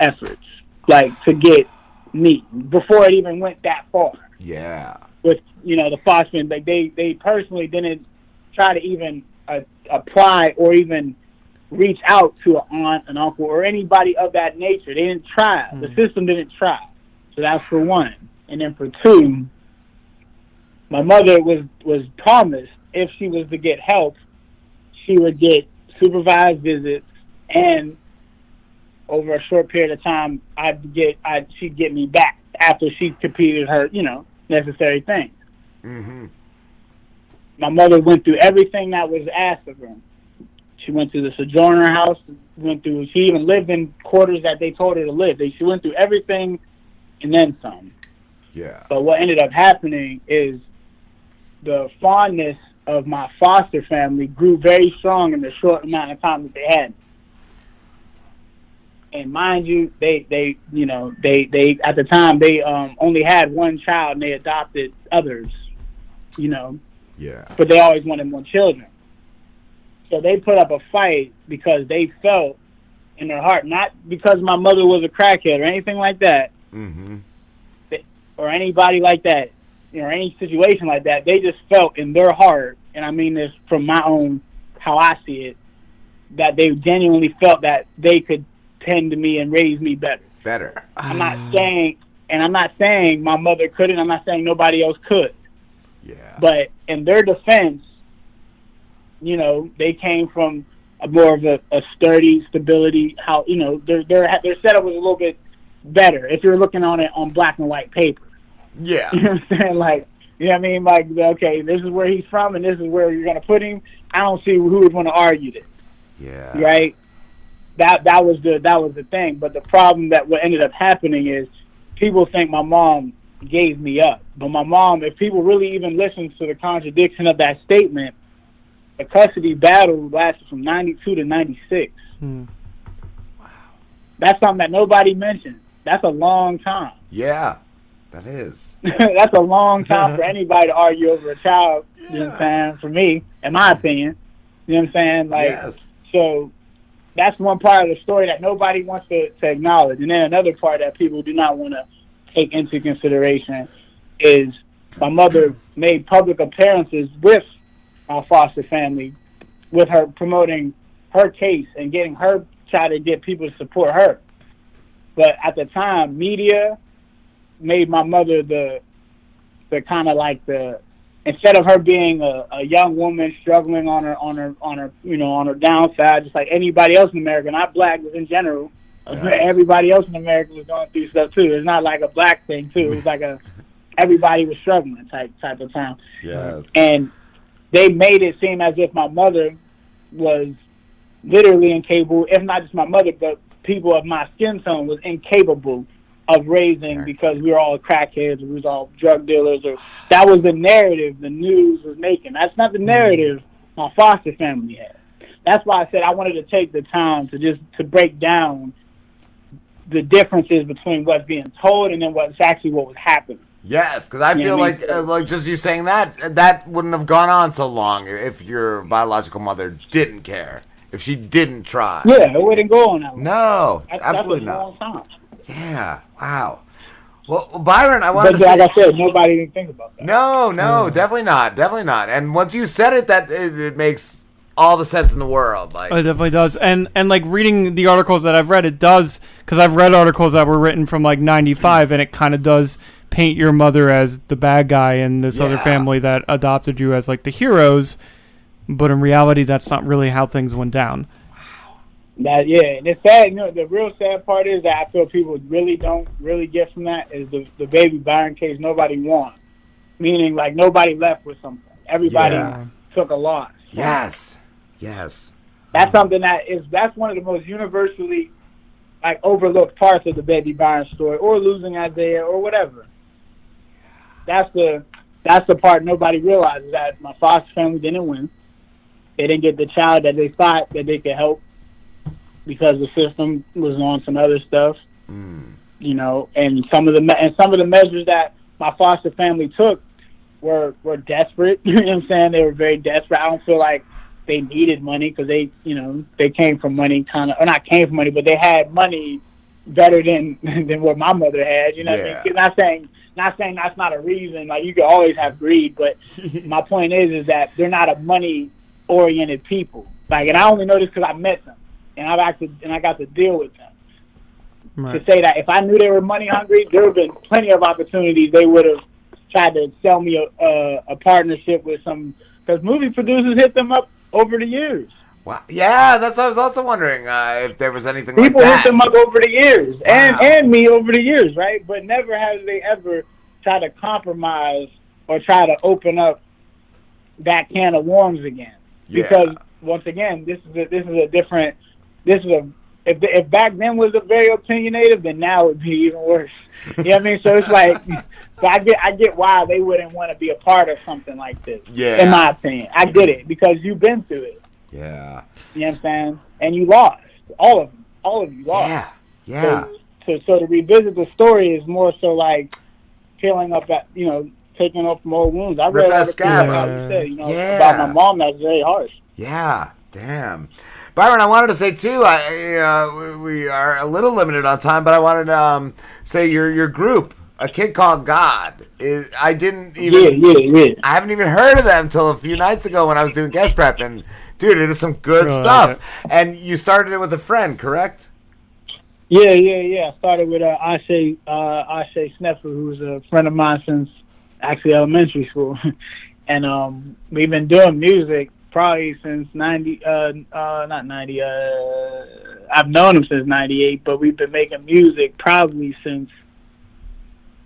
efforts, like to get me before it even went that far. Yeah. With you know the Foxman, like they they personally didn't try to even uh, apply or even reach out to an aunt, an uncle, or anybody of that nature. They didn't try. The system didn't try. So that's for one. And then for two, my mother was was promised if she was to get help, she would get supervised visits and over a short period of time, I'd get, I'd, she'd get me back after she completed her, you know, necessary things. Mm-hmm. My mother went through everything that was asked of her. She went to the Sojourner House, went through, she even lived in quarters that they told her to live. They, she went through everything and then some. Yeah. But what ended up happening is the fondness of my foster family grew very strong in the short amount of time that they had. And mind you, they they you know they they at the time they um only had one child and they adopted others, you know, Yeah. but they always wanted more children. So they put up a fight because they felt in their heart, not because my mother was a crackhead or anything like that, Mm-hmm. or anybody like that, you know, any situation like that, they just felt in their heart, and I mean this from my own how I see it, that they genuinely felt that they could tend to me and raise me better. Better. I'm not saying, and I'm not saying my mother couldn't. I'm not saying nobody else could. Yeah. But in their defense, you know, they came from a more of a, a sturdy stability. How you know their their their setup was a little bit better if you're looking on it on black and white paper. Yeah. You know what I'm saying? Like, you know what I mean? Like, okay, this is where he's from and this is where you're going to put him. I don't see who would want to argue this, Yeah. right? That that was the that was the thing. But the problem that what ended up happening is people think my mom gave me up, but my mom, if people really even listen to the contradiction of that statement, the custody battle lasted from '92 to '96. Hmm. That's something that nobody mentioned. That's a long time. Yeah. That is. That's a long time for anybody to argue over a child. You know what I'm saying? For me, in my opinion, you know what I'm saying? Like, Yes. so that's one part of the story that nobody wants to, to acknowledge. And then another part that people do not want to take into consideration is my mother made public appearances with our foster family, with her promoting her case and getting her try to get people to support her. But at the time, media made my mother the the kind of like the instead of her being a, a young woman struggling on her on her on her you know on her downside, just like anybody else in America, not black, but in general, Yes. everybody else in America was going through stuff too. It's not like a black thing too. It was like a everybody was struggling type type of time. Yes. And they made it seem as if my mother was literally incapable, if not just my mother, but people of my skin tone was incapable of raising because we were all crackheads, we was all drug dealers, or that was the narrative the news was making. That's not the narrative my foster family had. That's why I said I wanted to take the time to just to break down the differences between what's being told and then what's actually what was happening. Yes, because I You feel what I mean? like uh, like just you saying that that wouldn't have gone on so long if your biological mother didn't care, if she didn't try. Yeah, it wouldn't go on that long. No, That's- absolutely that's not. Long time. Yeah. Wow. Well, Byron, I wanted But to say. like I said, nobody didn't think about that. No, no, hmm. definitely not, definitely not. And once you said it, that it, it makes all the sense in the world. Like, oh, It definitely does, and and like reading the articles that I've read, it does because I've read articles that were written from like '95, and it kind of does paint your mother as the bad guy and this other family that adopted you as like the heroes, but in reality, that's not really how things went down. That yeah, and it's sad. You know, the real sad part is that I feel people really don't really get from that is the the baby Byron case. Nobody won, meaning like nobody left with something. Everybody Yeah. took a loss. yes, yes, That's something that is that's one of the most universally like overlooked parts of the baby Byron story, or losing Isaiah, or whatever. That's the that's the part nobody realizes that my foster family didn't win. They didn't get the child that they thought that they could help because the system was on some other stuff, hmm. you know. And some of the me- and some of the measures that my foster family took were were desperate. You know what I'm saying? They were very desperate. I don't feel like they needed money because they, you know, they came from money kind of, or not came from money, but they had money better than than what my mother had. You know, what I Yeah. mean? not saying not saying that's not a reason. Like you can always have greed, but my point is is that they're not a money oriented people. Like, and I only know this because I met them and I've actually and I got to deal with them to say that if I knew they were money hungry, there would have been plenty of opportunities they would have tried to sell me a a, a partnership with some because movie producers hit them up over the years. Wow. Yeah, that's what I was also wondering uh, if there was anything People like hit them up over the years, and and me over the years, right? But never have they ever tried to compromise or try to open up that can of worms again. Yeah. Because once again, this is a, this is a different. This is a if if back then was a very opinionated, then now it would be even worse. You know what I mean? So it's like, so I get I get why they wouldn't want to be a part of something like this. Yeah. In my opinion, I get it because you've been through it. Yeah. You know what I'm saying? And you lost. All of them. All of you lost. Yeah. Yeah. So, so, so to revisit the story is more so like peeling up that, you know, taking off more wounds. I read articles scab about out. you said, you know, Yeah. about my mom that's very harsh. Yeah, damn. Byron, I wanted to say too. I uh, we- we are a little limited on time, but I wanted to um, say your your group, a kid called Gauwd. Is I didn't even. Yeah, yeah, yeah. I haven't even heard of them till a few nights ago when I was doing guest prep, and dude, it is some good Really stuff. like And you started it with a friend, correct? Yeah, yeah, yeah. I started with uh, Ashe, uh, Ashe Sneffer, who's a friend of mine since actually elementary school, and um, we've been doing music probably since ninety, uh, uh, not ninety. Uh, I've known him since ninety eight, but we've been making music probably since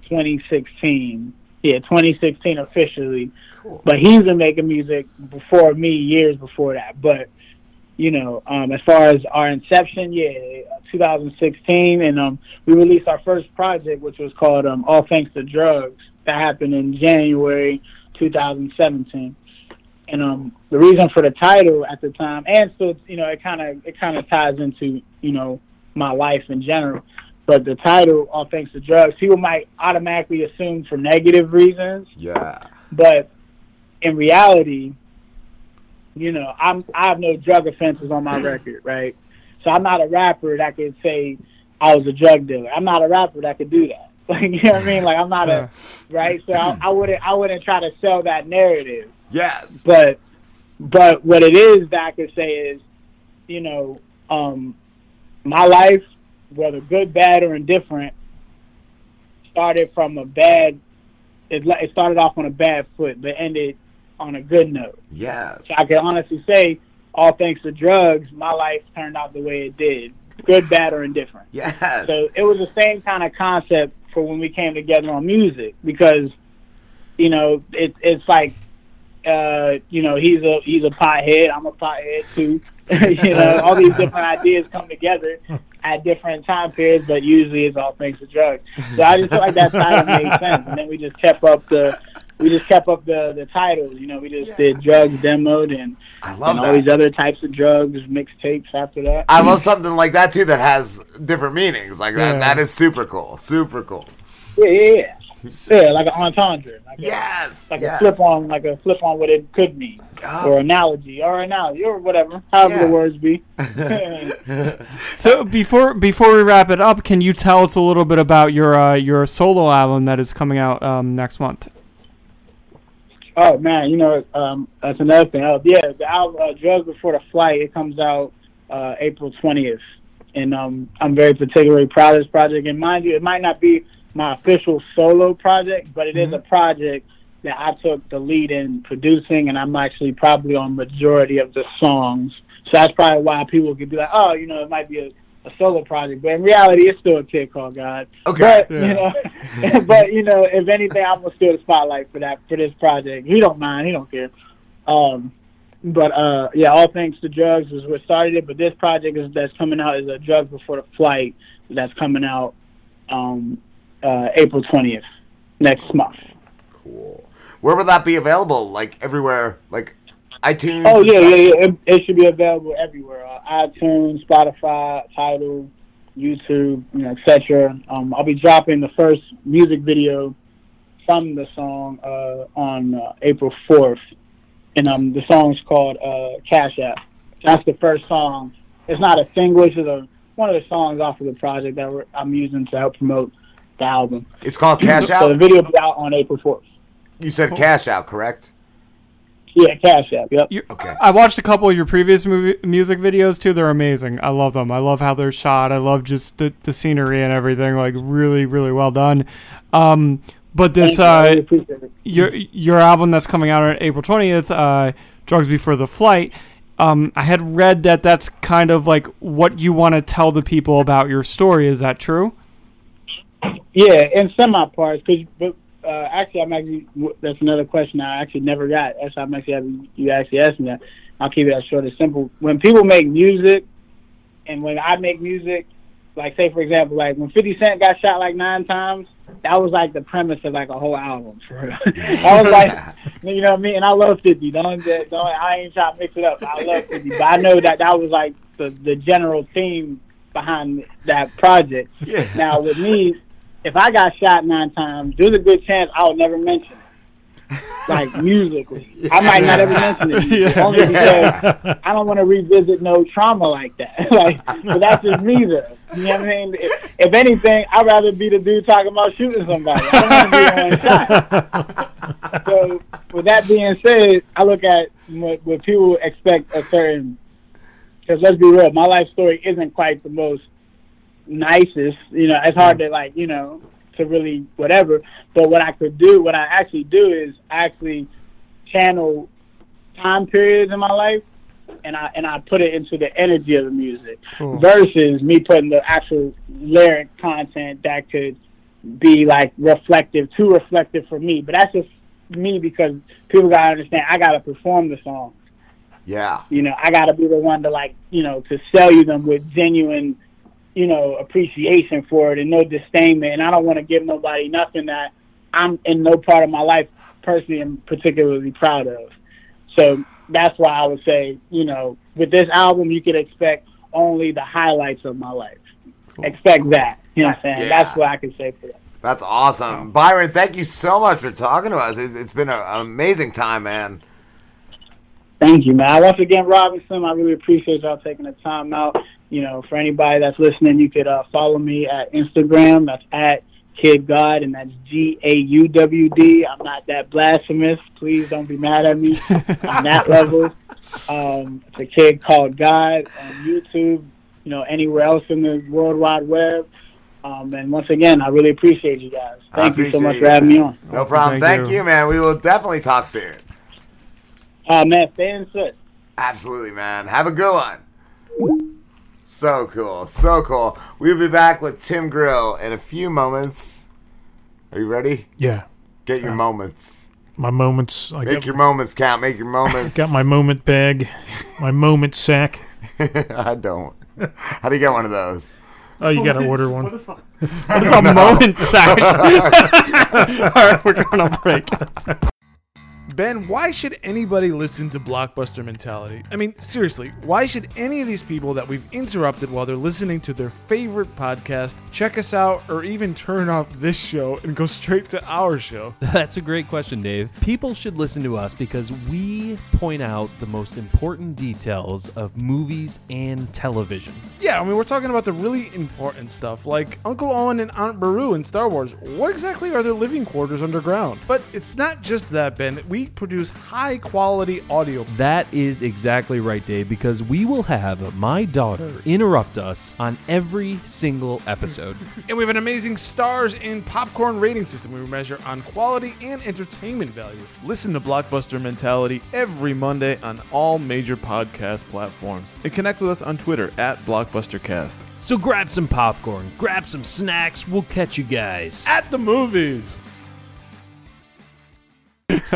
twenty sixteen. Yeah, twenty sixteen officially. But he's been making music before me, years before that. But you know, um, as far as our inception, yeah, 2016, and um, we released our first project, which was called um, All Thanks to Drugs. That happened in January 2017, and um, the reason for the title at the time, and so you know, it kind of it kind of ties into you know my life in general. But the title, All Thanks to Drugs, people might automatically assume for negative reasons, Yeah. but in reality, you know, I'm I have no drug offenses on my record, right? So I'm not a rapper that could say I was a drug dealer. I'm not a rapper that could do that. Like you know what I mean? Like I'm not a right. So I, I wouldn't I wouldn't try to sell that narrative. Yes. But but what it is that I could say is, you know, um, my life, whether good, bad, or indifferent, started from a bad. It, it started off on a bad foot, but ended on a good note. Yes. So I can honestly say, all thanks to drugs, my life turned out the way it did, good, bad, or indifferent. Yes. So it was the same kind of concept for when we came together on music because, you know, it, it's like, uh, you know, he's a he's a pothead, I'm a pothead too. you know, all these different ideas come together at different time periods, but usually it's all thanks to drugs. So I just felt like that title made sense, and then we just kept up the we just kept up the the titles. You know, we just did drugs demoed and, love and all these other types of drugs mixtapes after that. I love something like that too that has different meanings. Like that. That is super cool. Super cool. Yeah, yeah, yeah. Yeah, like an entendre. Like yes. A, like yes. a flip on, like a flip on what it could mean, or analogy, or analogy, or whatever, however Yeah. the words be. So before before we wrap it up, can you tell us a little bit about your uh, your solo album that is coming out um, next month? Oh man, you know um, that's another thing. Oh yeah, the album uh, "Drugs Before the Flight" it comes out uh, April twentieth, and um, I'm very particularly proud of this project. And mind you, it might not be my official solo project, but it is a project that I took the lead in producing, and I'm actually probably on majority of the songs. So that's probably why people could be like, oh, you know, it might be a, a solo project, but in reality, it's still a kid called Gauwd. Okay. But you know, but you know, if anything, I'm gonna steal the spotlight for that for this project. He don't mind. He don't care. Um, but uh, yeah, all thanks to drugs is what started it. But this project is that's coming out is a drugs before the flight that's coming out um, uh, April twentieth next month. Cool. Where will that be available? Like everywhere, like iTunes. Oh yeah, yeah, yeah. It, it should be available everywhere: uh, iTunes, Spotify, Tidal, YouTube, you know, etc. Um, I'll be dropping the first music video from the song uh, on uh, April fourth, and um, the song's called uh, Cash App. That's the first song. It's not a single; it's a, one of the songs off of the project that we're, I'm using to help promote the album. It's called Cash Out. So Out? the video will be out on April fourth. You said Cash Out, correct? Yeah, Cash App. Yep. okay. I watched a couple of your previous movie, music videos too. They're amazing. I love them. I love how they're shot. I love just the, the scenery and everything. Like really, really well done. Um, But this Thank you, I really uh, your your album that's coming out on April twentieth, uh, "Drugs Before the Flight." Um, I had read that that's kind of like what you want to tell the people about your story. Is that true? Yeah, in semi parts, because but uh, actually, I'm actually that's another question I actually never got. That's I'm actually you actually asked me that. I'll keep it as short as simple. When people make music, and when I make music, like say for example, like when 50 Cent got shot like nine times, that was like the premise of like a whole album. For real. I was like, you know what I mean? And I love 50. Don't don't I ain't trying to mix it up. I love 50, but I know that that was like the the general theme behind that project. Yeah. Now with me, if I got shot nine times, there's a good chance I would never mention it. Like musically, I might not ever mention it, Yeah. only because I don't want to revisit no trauma like that. like, but that's just me, though. You know what I mean? If, if anything, I'd rather be the dude talking about shooting somebody. I don't want to be one shot. So, with that being said, I look at what, what people expect a certain. Because let's be real, my life story isn't quite the most nicest. You know, it's hard to mm. like, you know, to really whatever. But what I could do, what I actually do is actually channel time periods in my life, and I and I put it into the energy of the music Cool. versus me putting the actual lyric content that could be like reflective, too reflective for me. But that's just me because people gotta understand I gotta perform the song. Yeah. You know, I gotta be the one to like, you know, to sell you them with genuine, you know, appreciation for it and no disdainment. And I don't want to give nobody nothing that I'm in no part of my life personally am particularly proud of. So that's why I would say, you know, with this album, you could expect only the highlights of my life. Expect that. You know what I'm saying? Yeah. That's what I can say for that. That's awesome. Byron, thank you so much for talking to us. It, it's been an amazing time, man. Thank you, man. Once again, Rob and Slim, I really appreciate y'all taking the time out. You know, for anybody that's listening, you could uh, follow me at Instagram. That's at Kid God, and that's G A U W D. I'm not that blasphemous. Please don't be mad at me on that level. Um, it's a kid called Gauwd on YouTube. You know, anywhere else in the World Wide Web. Um, and once again, I really appreciate you guys. Thank you so much you, for having me on. No problem. Thank Thank, you. you. man. We will definitely talk soon. Uh, man, stay in touch. Absolutely, man. Have a good one. So cool. So cool. We'll be back with Tim Grill in a few moments. Are you ready? Yeah. Get your moments. My moments. I Make got, your moments count. Make your moments. got my moment bag, my moment sack. I don't. How do you get one of those? Oh, you gotta order one. What is a, what is a moment sack? All right, we're going on break. Ben, why should anybody listen to Blockbuster Mentality? I mean, seriously, why should any of these people that we've interrupted while they're listening to their favorite podcast check us out or even turn off this show and go straight to our show? That's a great question, Dave. People should listen to us because we point out the most important details of movies and television. Yeah, I mean, we're talking about the really important stuff like Uncle Owen and Aunt Beru in Star Wars. What exactly are their living quarters underground? But it's not just that, Ben. We produce high quality audio. That is exactly right, Dave, because we will have my daughter interrupt us on every single episode. And we have an amazing stars in popcorn rating system we measure on quality and entertainment value. Listen to Blockbuster Mentality every Monday on all major podcast platforms. And connect with us on Twitter at BlockbusterCast. so grab some popcorn, grab some snacks, we'll catch you guys. At the movies!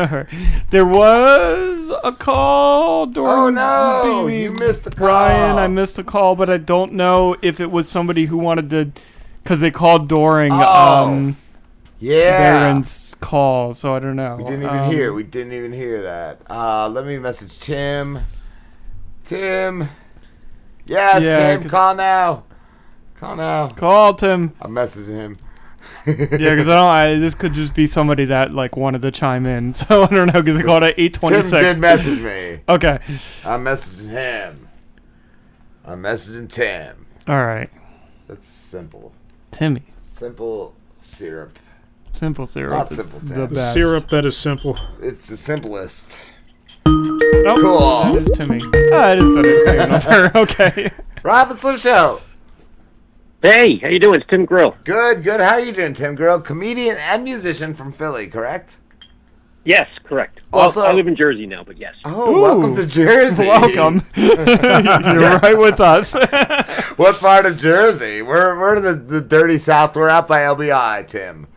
there was a call during Oh, no, you missed the Brian. I missed a call, but I don't know if it was somebody who wanted to, because they called during Oh, um, Yeah. Baron's call, so I don't know. We didn't even Um, hear. We didn't even hear that. Uh, let me message Tim. Tim. Yes, Yeah, Tim. Call now. Call now. Call Tim. I'm messaging him. yeah, because I don't. I, this could just be somebody that like wanted to chime in, so I don't know. Because it called at eight twenty Tim did message me. Okay. I'm messaging him. I'm messaging Tim. All right. That's simple. Timmy. Simple syrup. Simple syrup. Not simple, the Tim. The best. syrup that is simple. It's the simplest. Oh, Cool. That is Timmy. Ah, it is the same number. Okay. Rob and Show. Hey, how you doing? It's Tim Grill. Good, good. How you doing, Tim Grill? Comedian and musician from Philly, correct? Yes, correct. Also- well, I live in Jersey now, but yes. Oh, welcome to Jersey. Welcome. You're right with us. what part of Jersey? We're we're in the, the dirty South. We're out by LBI, Tim.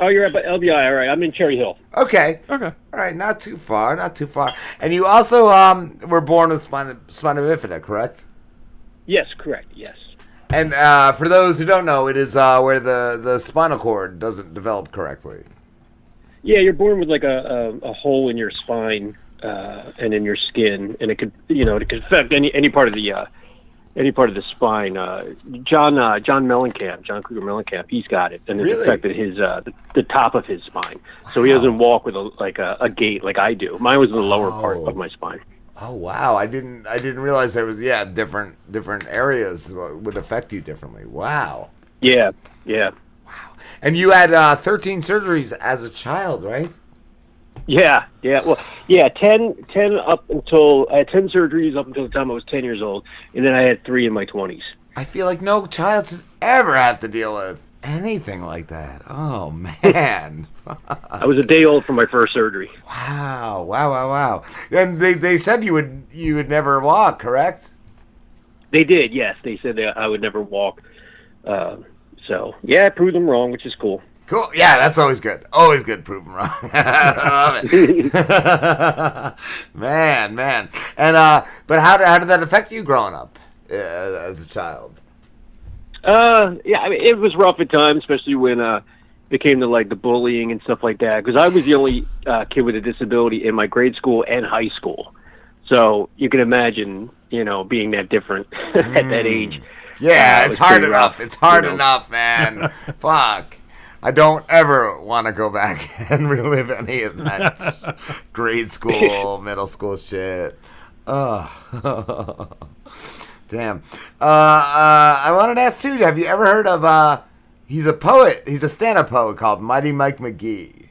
Oh, you're at LBI. All right, I'm in Cherry Hill. Okay. Okay. All right, not too far, not too far. And you also um were born with spina, spina bifida, correct? Yes, correct. Yes. And uh, for those who don't know, it is uh, where the, the spinal cord doesn't develop correctly. Yeah, you're born with like a, a, a hole in your spine uh, and in your skin, and it could, you know, it could affect any any part of the uh, any part of the spine. Uh, John uh, John Mellencamp, John Cougar Mellencamp, he's got it, and it's Really? affected his uh, the, the top of his spine, so he doesn't walk with a like a, a gait like I do. Mine was in the lower part of my spine. Oh wow, I didn't I didn't realize there was yeah different different areas would affect you differently. Wow. Yeah, yeah. Wow. And you had uh, 13 surgeries as a child, right? Yeah, yeah. Well, yeah, 10, 10 up until I had ten surgeries up until the time I was ten years old, and then I had three in my twenties. I feel like no child should ever have to deal with anything like that. Oh man. I was a day old for my first surgery. Wow, wow, wow, wow. And they, they said you would you would never walk, correct? They did, yes. They said that I would never walk. Uh, so yeah, I proved them wrong, which is cool. Cool. Yeah, that's always good. Always good proving wrong. Love it. man, man. And uh but how did how did that affect you growing up uh, as a child? Uh, yeah, I mean, it was rough at times, especially when uh, it came to like the bullying and stuff like that. Because I was the only uh, kid with a disability in my grade school and high school, so you can imagine, you know, being that different at that age. Yeah, Uh, it it's hard enough. rough, It's hard you know. enough, man. Fuck. I don't ever want to go back and relive any of that grade school, middle school shit. Oh, damn. Uh, uh, I wanted to ask too. Have you ever heard of? He's a poet. He's a stand-up poet called Mighty Mike McGee.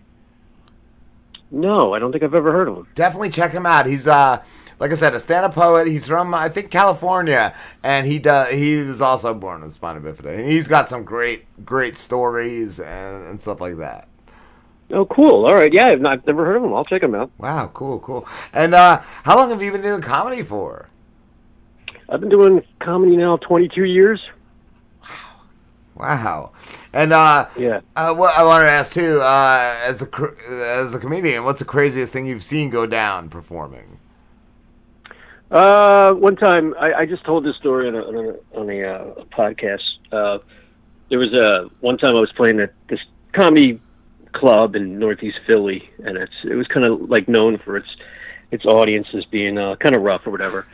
No, I don't think I've ever heard of him. Definitely check him out. He's uh like I said, a stand-up poet. He's from I think California, and he does. He was also born with spina bifida. And He's got some great, great stories and, and stuff like that. Oh, cool. All right. Yeah, I've, not, I've never heard of him. I'll check him out. Wow, cool, cool. And uh how long have you been doing comedy for? I've been doing comedy now 22 years. Wow. And uh yeah. Uh, what I wanted to ask too, uh, as a as a comedian, what's the craziest thing you've seen go down performing? Uh, one time, I, I just told this story on a, on a, on a uh, podcast. Uh, there was a one time I was playing at this comedy club in Northeast Philly, and it's it was kind of like known for its its audience as being uh, kind of rough or whatever.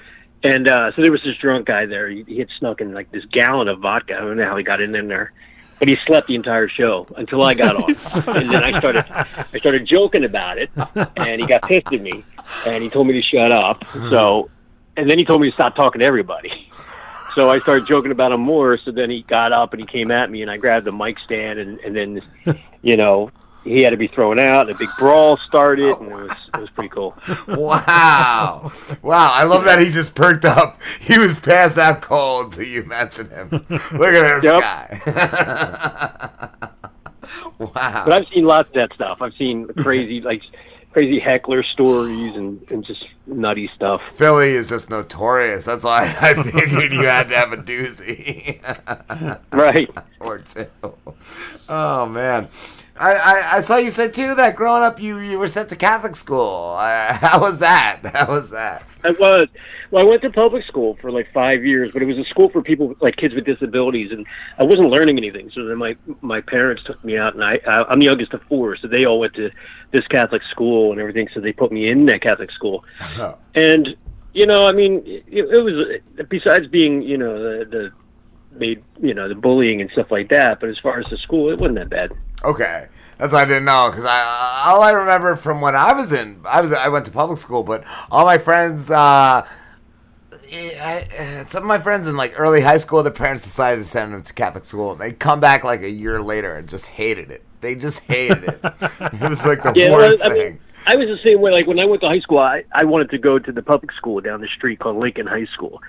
And uh, so there was this drunk guy there. He, he had snuck in like this gallon of vodka. I don't know how he got in there, but he slept the entire show until I got off. and then I started I started joking about it, and he got pissed at me, and he told me to shut up. So, and then he told me to stop talking to everybody. So I started joking about him more. So then he got up and he came at me, and I grabbed the mic stand, and, and then, you know, he had to be thrown out. And a big brawl started, and it was it was pretty cool. Wow. wow. I love that he just perked up. He was passed out cold until you mentioned him. Look at this Yep. guy. wow. But I've seen lots of that stuff. I've seen crazy like crazy heckler stories and, and just nutty stuff. Philly is just notorious. That's why I figured you had to have a doozy. Right. or two. Oh, man. I, I, I saw you said, too, that growing up you, you were sent to Catholic school. Uh, how was that? How was that? I was. Well, I went to public school for like five years, but it was a school for people like kids with disabilities, and I wasn't learning anything. So then my my parents took me out, and I, I I'm the youngest of four, so they all went to this Catholic school and everything. So they put me in that Catholic school, and you know, I mean, it, it was besides being you know the the made you know the bullying and stuff like that. But as far as the school, it wasn't that bad. Okay, that's what I didn't know because I all I remember from when I was in I was I went to public school, but all my friends, uh, I, I- some of my friends in like early high school, their parents decided to send them to Catholic school, and they come back like a year later and just hated it. They just hated it. it was like the Yeah, worst I mean, thing. I was the same way. Like when I went to high school, I, I wanted to go to the public school down the street called Lincoln High School,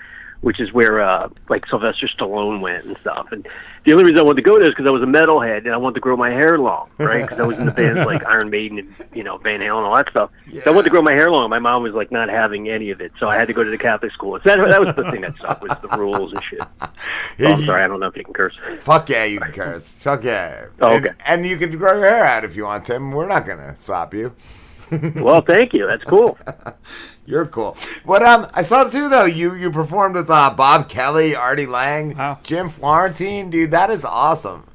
which is where uh, like Sylvester Stallone went and stuff. And the only reason I wanted to go there is because I was a metalhead and I wanted to grow my hair long, right? Because I was in the bands like Iron Maiden and you know Van Halen and all that stuff. So I wanted to grow my hair long. My mom was like not having any of it, so I had to go to the Catholic school. So that, that was the thing that sucked was the rules and shit. Oh, I'm sorry, I don't know if you can curse. Fuck yeah, you can curse. Fuck yeah. Oh, And- okay. And, you can grow your hair out if you want, Tim. We're not gonna stop you. Well, thank you. That's cool. You're cool. What um I saw too though, you you performed with uh, Bob Kelly, Artie Lange, Jim Florentine, dude, that is awesome.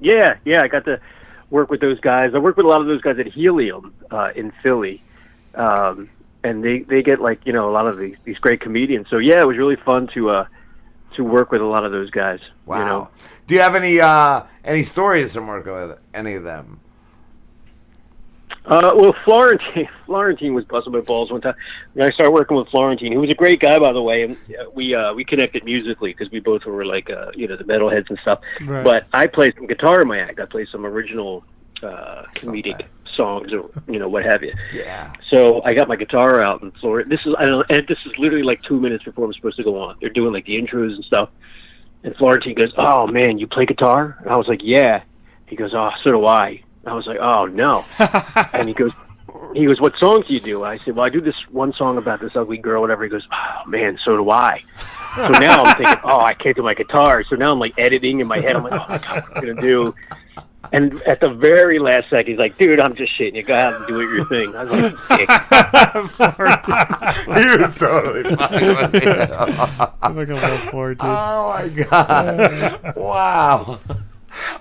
Yeah, yeah, I got to work with those guys. I worked with a lot of those guys at Helium uh, in Philly, um, and they they get like you know a lot of these these great comedians. So yeah, it was really fun to uh, to work with a lot of those guys. Wow. You know, Do you have any uh any stories from working with any of them? Uh, well, Florentine, Florentine was busting my balls one time. When I started working with Florentine, who was a great guy, by the way, and uh, we uh, we connected musically because we both were like uh, you know the metalheads and stuff. Right. But I played some guitar in my act. I played some original uh, comedic songs or you know what have you. Yeah. So I got my guitar out and Florentine. This is I don't, and this is literally like two minutes before I'm supposed to go on. They're doing like the intros and stuff. And Florentine goes, "Oh man, you play guitar?" And I was like, "Yeah." He goes, "Oh, so do I." I was like, "Oh no." and he goes, "He goes, what songs do you do?" I said, "Well, I do this one song about this ugly girl, whatever." He goes, "Oh man, so do I." So now I'm thinking, "Oh, I can't do my guitar." So now I'm like editing in my head. I'm like, "Oh my god, what am I gonna do?" And at the very last second, he's like, "Dude, I'm just shitting you. Go ahead and do it your thing." I was like, "Dick." he was totally fine with it. Look at that Florentine. Oh my god! wow.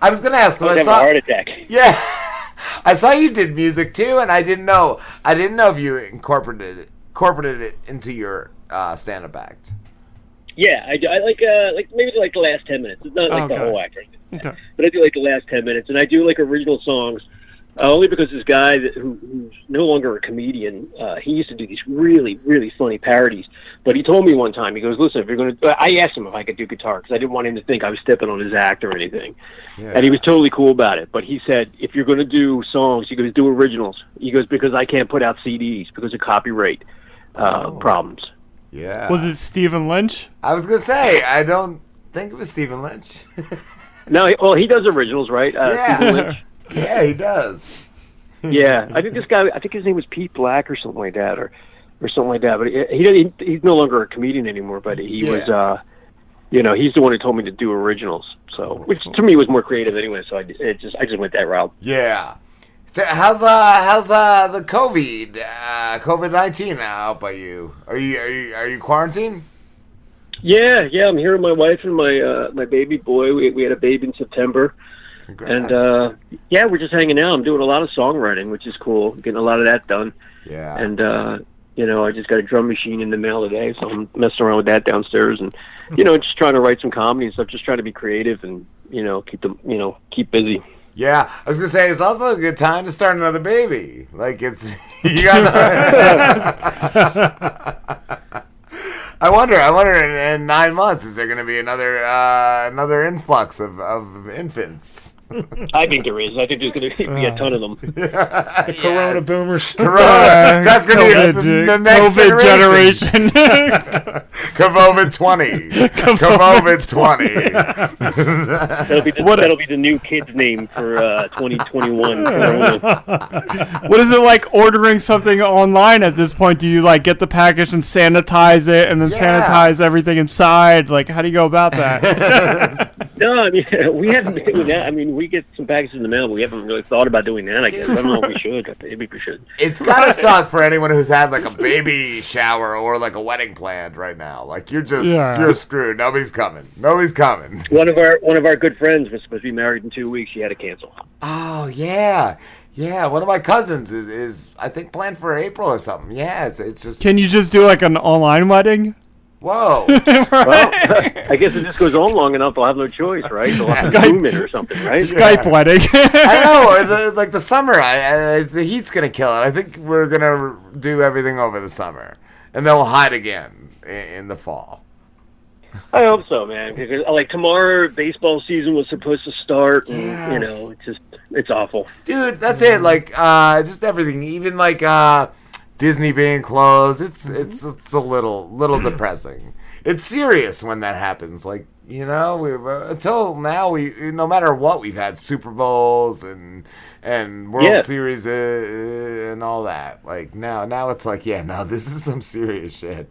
I was gonna ask. I I saw a heart attack. Yeah, I saw you did music too, and I didn't know. I didn't know if you incorporated it, incorporated it into your uh, stand-up act. Yeah, I, do- I like uh like maybe like the last ten minutes. It's not like the whole act? Okay. but I do like the last ten minutes, and I do like original songs. Uh, only because this guy that, who, who's no longer a comedian, uh, he used to do these really, really funny parodies. But he told me one time, he goes, "Listen, if you're going to," I asked him if I could do guitar because I didn't want him to think I was stepping on his act or anything. Yeah. And he was totally cool about it. But he said, if you're going to do songs, he goes, do originals. He goes because I can't put out CDs because of copyright uh, problems. Yeah. Was it Stephen Lynch? I was gonna say I don't think it was Stephen Lynch. No, well, he does originals, right? Uh, Yeah. Yeah, he does. yeah, I think this guy. I think his name was Pete Black or something like that, or or something like that. But he, he he's no longer a comedian anymore. But he was, uh, you know, he's the one who told me to do originals. So, which to me was more creative anyway. So I it just I just went that route. Yeah. So how's uh how's uh the COVID uh COVID nineteen out by you? Are you are you are you quarantined? Yeah, yeah, I'm here with my wife and my uh, my baby boy. We we had a baby in September, and uh, yeah, we're just hanging out. I'm doing a lot of songwriting, which is cool. Getting a lot of that done. Yeah. And uh, you know, I just got a drum machine in the mail today, so I'm messing around with that downstairs, and you know, just trying to write some comedy and stuff. Just trying to be creative and you know, keep them you know keep busy. Yeah, I was gonna say it's also a good time to start another baby. Like it's you got. I wonder. I wonder. In, in nine months, is there going to be another uh, another influx of, of infants? I think there is. I think there's going to be a ton of them. The Corona boomers. Corona. That's going to be the, the next COVID generation. COVID twenty. COVID twenty. That'll be, the, that'll be the new kid's name for uh, 2021. what is it like ordering something online at this point? Do you like get the package and sanitize it and then Yeah. sanitize everything inside? Like, how do you go about that? No, I mean we haven't been doing that. I mean we get some packages in the mail, but we haven't really thought about doing that. I guess I don't know if we should. Maybe we should. It's gotta suck for anyone who's had like a baby shower or like a wedding planned right now. Like you're just Yeah. you're screwed. Nobody's coming. Nobody's coming. One of our one of our good friends was supposed to be married in two weeks. She had to cancel. Oh yeah, yeah. One of my cousins is is I think planned for April or something. Yeah, it's, it's just Can you just do like an online wedding? Whoa. Well, I guess if this goes on long enough, I'll have no choice, right? They'll have to Skype- zoom it or something, right? Skype wedding. I know. or The, like the summer, I, I, the heat's gonna kill it. I think we're gonna do everything over the summer, and then we'll hide again in, in the fall. I hope so, man. Because like tomorrow, baseball season was supposed to start, and you know, it's just it's awful. dude that's it like uh just everything even like uh disney being closed it's it's it's a little little depressing it's serious when that happens. Like you know, we uh, until now we no matter what we've had Super Bowls and and World Yeah. Series uh, and all that. Like now, now it's like yeah, no, this is some serious shit.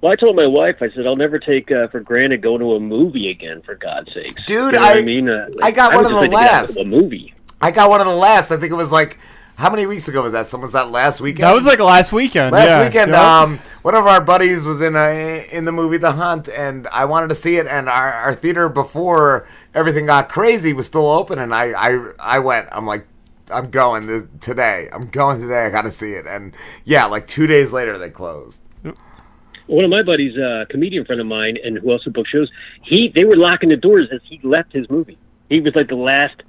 Well, I told my wife, I said, I'll never take uh, for granted going to a movie again, for God's sakes. Dude, You know I- I mean, uh, I got I one of the like to get out last. A movie. I got one of the last. I think it was like how many weeks ago was that? Someone was that last weekend. That was like last weekend. Last yeah. weekend, Yep. um, one of our buddies was in a, in the movie The Hunt, and I wanted to see it. And our, our theater before everything got crazy was still open, and I I, I went. I'm like, I'm going th- today. I'm going today. I got to see it. And yeah, like two days later they closed. One of my buddies, a comedian friend of mine, and who also books shows, he they were locking the doors as he left his movie. He was like the last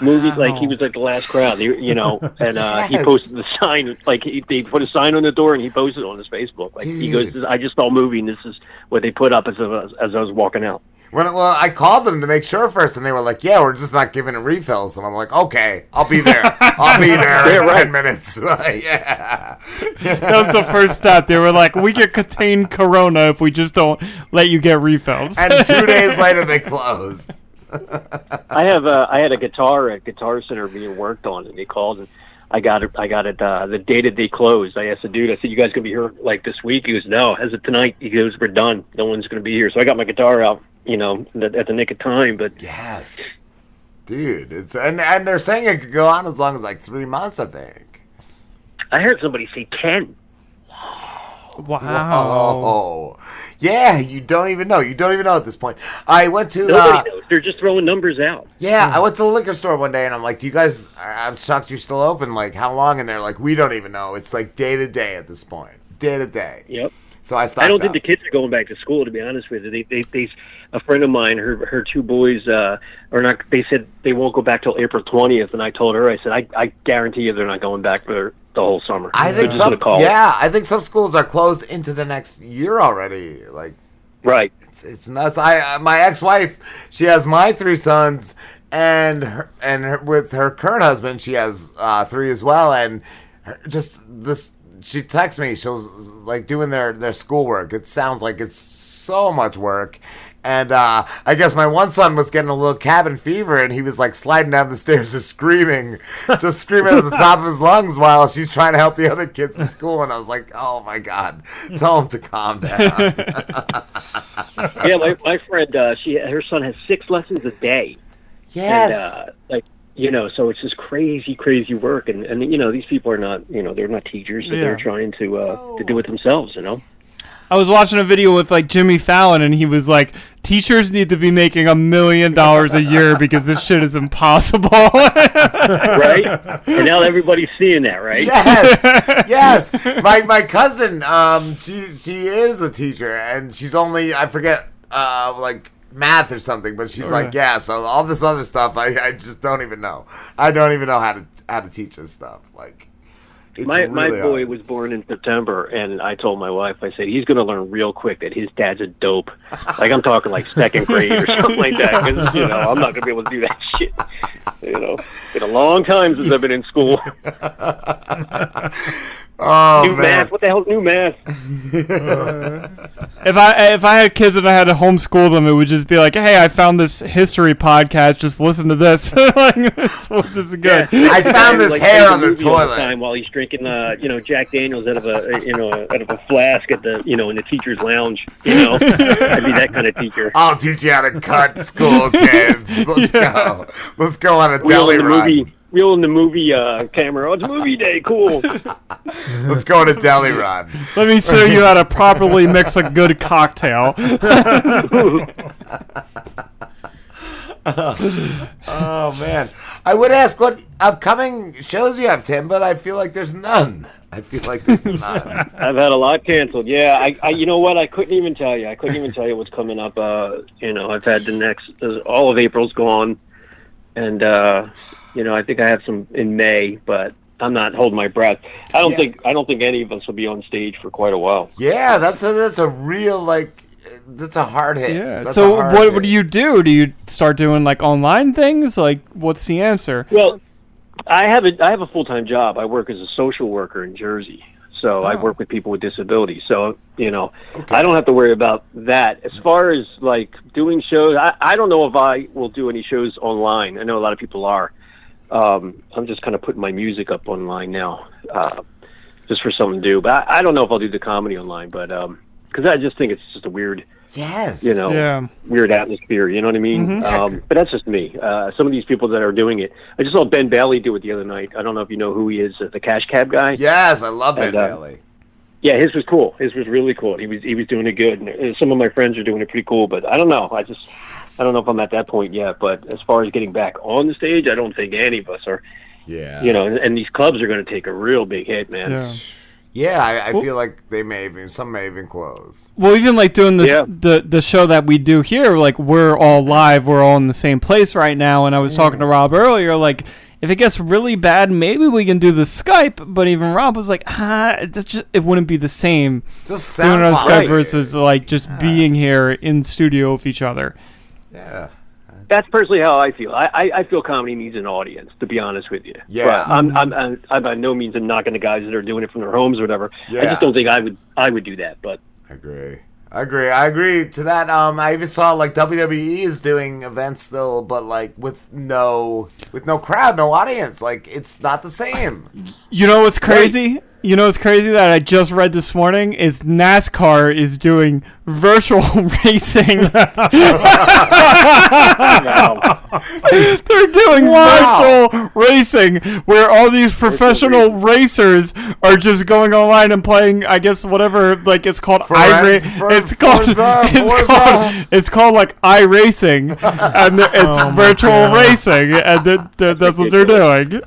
movie, like he was like the last crowd, you you know. And uh, he posted the sign, like he, they put a sign on the door, and he posted it on his Facebook. Like he goes, "I just saw a movie, and this is what they put up as I was, as I was walking out." When well, I called them to make sure first, and they were like, "Yeah, we're just not giving it refills." And I'm like, "Okay, I'll be there. I'll be there Yeah, in right. ten minutes." yeah, that was the first step. They were like, "We can contain Corona if we just don't let you get refills." And two days later, they closed. I have uh, I had a guitar at Guitar Center being worked on, and they called and I got it. I got it uh, the day that they closed. I asked the dude. I said, "You guys gonna be here like this week?" He goes, "No, as of tonight." He goes, "We're done. No one's gonna be here." So I got my guitar out, you know, at at the nick of time. But yes, dude, it's and and they're saying it could go on as long as like three months. I think. I heard somebody say ten. Wow. Oh, yeah. You don't even know. You don't even know at this point. I went to. Nobody uh, knows. They're just throwing numbers out. Yeah, I went to the liquor store one day and I'm like, "Do you guys? I- I'm shocked you're still open. Like, how long?" And they're like, "We don't even know. It's like day to day at this point, day to day." Yep. So I stopped. I don't think the kids are going back to school. To be honest with you, they they, they a friend of mine, her her two boys uh, are not. They said they won't go back till April twentieth, and I told her, I said, I I guarantee you they're not going back for the whole summer. I think some. gonna call it. Yeah, I think some schools are closed into the next year already. Like, right? It's it's nuts. I uh, my ex wife, she has my three sons, and her, and her, with her current husband, she has uh, three as well. And her, just this, she texts me. She'll like doing their their schoolwork. It sounds like it's so much work. And uh, I guess my one son was getting a little cabin fever, and he was like sliding down the stairs, just screaming, just screaming at the top of his lungs while she's trying to help the other kids in school. And I was like, "Oh my god, tell him to calm down." yeah, my my friend, uh, she her son has six lessons a day. Yes. And, uh, like you know, so it's just crazy, crazy work, and and you know these people are not, you know, they're not teachers, so they're trying to uh, to do it themselves, you know. I was watching a video with like Jimmy Fallon, and he was like, "Teachers need to be making a million dollars a year because this shit is impossible." right? And now everybody's seeing that, right? Yes, yes. My my cousin, um, she she is a teacher, and she's only I forget, uh, like math or something, but she's like, yeah. So all this other stuff, I, I just don't even know. I don't even know how to how to teach this stuff. Like, my my boy hard. was born in September, and I told my wife, I said he's going to learn real quick that his dad's a dope. Like I'm talking like second grade or something like that, because you know I'm not going to be able to do that shit. You know, it's been a long time since I've been in school. Oh new man. math? What the hell's new math? if I if I had kids and I had to homeschool them, it would just be like, "Hey, I found this history podcast. Just listen to this. like, this is good." I found this Like, hair plays on a the movie all toilet. time while he's drinking, uh, you know, Jack Daniels out of a, you know, out of a flask at the, you know, in the teacher's lounge. You know, I'd be that kind of teacher. I'll teach you how to cut school kids. Let's go. Let's go on a Wheel deli in run. movie, wheel in the movie uh, camera. Oh, it's movie day. Cool. Let's go on a deli run. Let me show you how to properly mix a good cocktail. oh man, I would ask what upcoming shows you have, Tim, but I feel like there's none. I feel like there's none. I've had a lot canceled. Yeah, I, I, you know what? I couldn't even tell you. I couldn't even tell you what's coming up. Uh, you know, I've had the next. All of April's gone, and uh, you know, I think I have some in May, but I'm not holding my breath. I don't Yeah. think. I don't think any of us will be on stage for quite a while. Yeah, that's a, that's a real like that's a hard hit. Yeah. That's so hard what hit. what do you do? Do you start doing like online things? Like, what's the answer? Well, I have a I have a full time job. I work as a social worker in Jersey. So I oh. work with people with disabilities. So you know, I don't have to worry about that. As far as like doing shows, I, I don't know if I will do any shows online. I know a lot of people are. Um, I'm just kind of putting my music up online now, uh, just for something to do. But I, I don't know if I'll do the comedy online, but because I just think it's just a weird, yes, you know, Yeah. weird atmosphere. You know what I mean? Mhm. Um, but that's just me. Uh, some of these people that are doing it, I just saw Ben Bailey do it the other night. I don't know if you know who he is, uh, the Cash Cab guy. Yes, I love Ben And, uh, Bailey. Yeah, his was cool. His was really cool. He was he was doing it good. And uh, some of my friends are doing it pretty cool, but I don't know. I just I don't know if I'm at that point yet. But as far as getting back on the stage, I don't think any of us are. Yeah. You know, and, and these clubs are going to take a real big hit, man. Yeah. Yeah, I, I Well- feel like they may even some may even close. Well, even like doing this, Yeah. the the show that we do here, like we're all live, we're all in the same place right now. And I was talking to Rob earlier, like if it gets really bad, maybe we can do the Skype. But even Rob was like, ah, it just it wouldn't be the same Just doing it sound on Skype quality. versus like just being here in studio with each other. Yeah. That's personally how I feel. I, I, I feel comedy needs an audience, to be honest with you. Yeah. But I'm, I'm, I'm, I'm by no means I'm knocking the guys that are doing it from their homes or whatever. Yeah. I just don't think I would I would do that. But I agree. I agree. I agree to that. Um, I even saw like WWE is doing events still, but like with no with no crowd, no audience. Like it's not the same. You know what's crazy? You know what's crazy that I just read this morning is NASCAR is doing virtual racing. They're doing Wow. virtual racing where all these professional racers are just going online and playing. I guess whatever like it's called Friends, iRacing. for- It's called Forza, it's Forza. called it's called like iRacing, and it's Oh virtual God. racing, and th- th- that's what they're doing.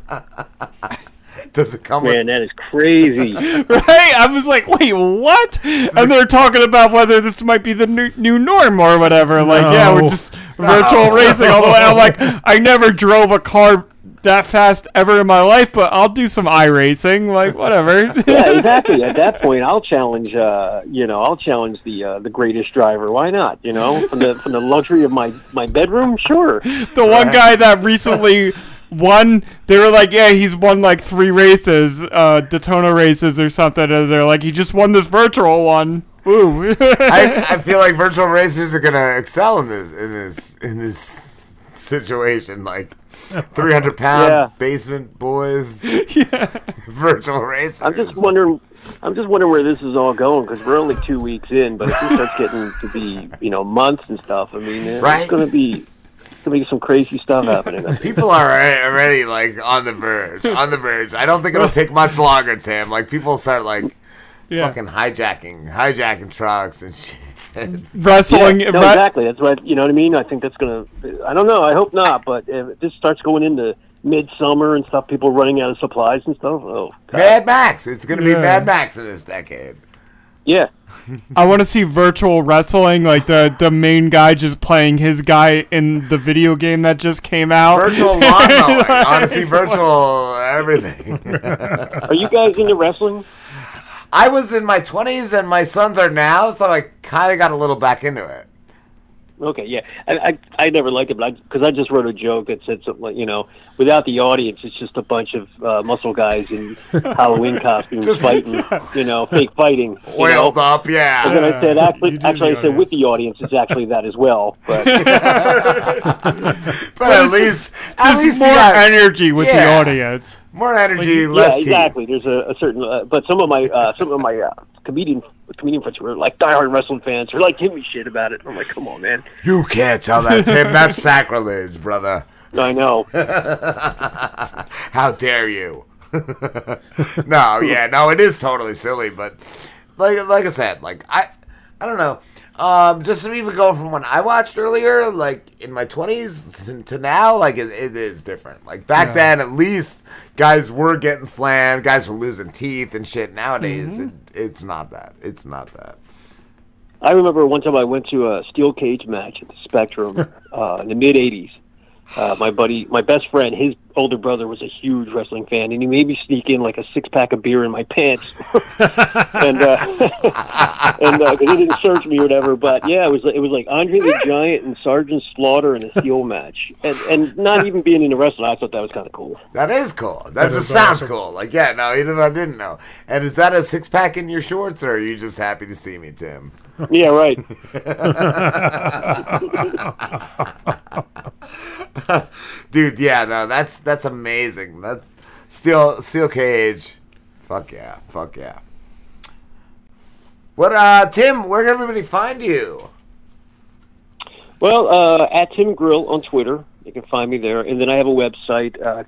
Does it come? In? Man, that is crazy. right? I was like, wait, what? And they're talking about whether this might be the new, new norm or whatever. Like, yeah, we're just virtual No. racing all the way. I'm like, I never drove a car that fast ever in my life, but I'll do some iRacing, Like, whatever. yeah, exactly. At that point, I'll challenge. Uh, you know, I'll challenge the uh, the greatest driver. Why not? You know, from the from the luxury of my my bedroom, sure. the one guy that recently won they were like yeah he's won like three races uh daytona races or something and they're like he just won this virtual one Ooh. I, I feel like virtual racers are gonna excel in this in this in this situation. Like three hundred pound Yeah. basement boys, virtual racers. I'm just wondering. I'm just wondering where this is all going because we're only two weeks in, but if it starts getting to be, you know, months and stuff, I mean, it's going to be it's going to be some crazy stuff happening. People are already, already like on the verge, on the verge. I don't think it'll take much longer, Tim. Like people start like Yeah. fucking hijacking, hijacking trucks and shit. wrestling Yeah, no, exactly. That's what you know what I mean. I think that's going to. I don't know. I hope not. But if this starts going into midsummer and stuff, people running out of supplies and stuff. Oh, God. Mad Max. It's gonna be Yeah. Mad Max in this decade. yeah. I want to see virtual wrestling, like the the main guy just playing his guy in the video game that just came out. Virtual lawn mowing. Honestly, virtual everything. Are you guys into wrestling? I was in my twenties and my sons are now, so I kind of got a little back into it. Okay, yeah, I I, I never liked it, but because I, just wrote a joke that said something like, you know, without the audience, it's just a bunch of uh, muscle guys in Halloween costumes Just- fighting, you know, fake fighting. you Oiled know? up, yeah. And then I said, actually, actually, the I said with the audience, it's actually that as well. But But at least, just- at there's least more you energy with the audience. More energy, yeah, less teeth. exactly. There's a, a certain, uh, but some of my uh, some of my uh, comedian comedian friends who are like diehard wrestling fans who are like giving me shit about it. I'm like, come on, man. You can't tell that, Tim. That's sacrilege, brother. I know. How dare you? no, yeah, no, it is totally silly, but like like I said, like I I don't know. Um, just to even go from when I watched earlier, like in my twenties to, to now, like it, it is different. Like back Yeah. then, at least guys were getting slammed, guys were losing teeth and shit. Nowadays, Mm-hmm. it, it's not that. It's not that. I remember one time I went to a steel cage match at the Spectrum uh, in the mid '80s. Uh, my buddy, my best friend, his older brother was a huge wrestling fan, and he made me sneak in like a six pack of beer in my pants, and uh, and because he didn't search me or whatever. But yeah, it was it was like Andre the Giant and Sergeant Slaughter in a steel match, and and not even being into wrestling, I thought that was kind of cool. That is cool. That, That just is sounds awesome. cool. Like, yeah, no, you know, I didn't know. And is that a six pack in your shorts, or are you just happy to see me, Tim? Yeah, right. Dude, yeah, no, that's that's amazing. That's steel steel cage. Fuck yeah, fuck yeah. What, uh, Tim? Where can everybody find you? Well, uh, at Tim Grill on Twitter, you can find me there, and then I have a website, uh,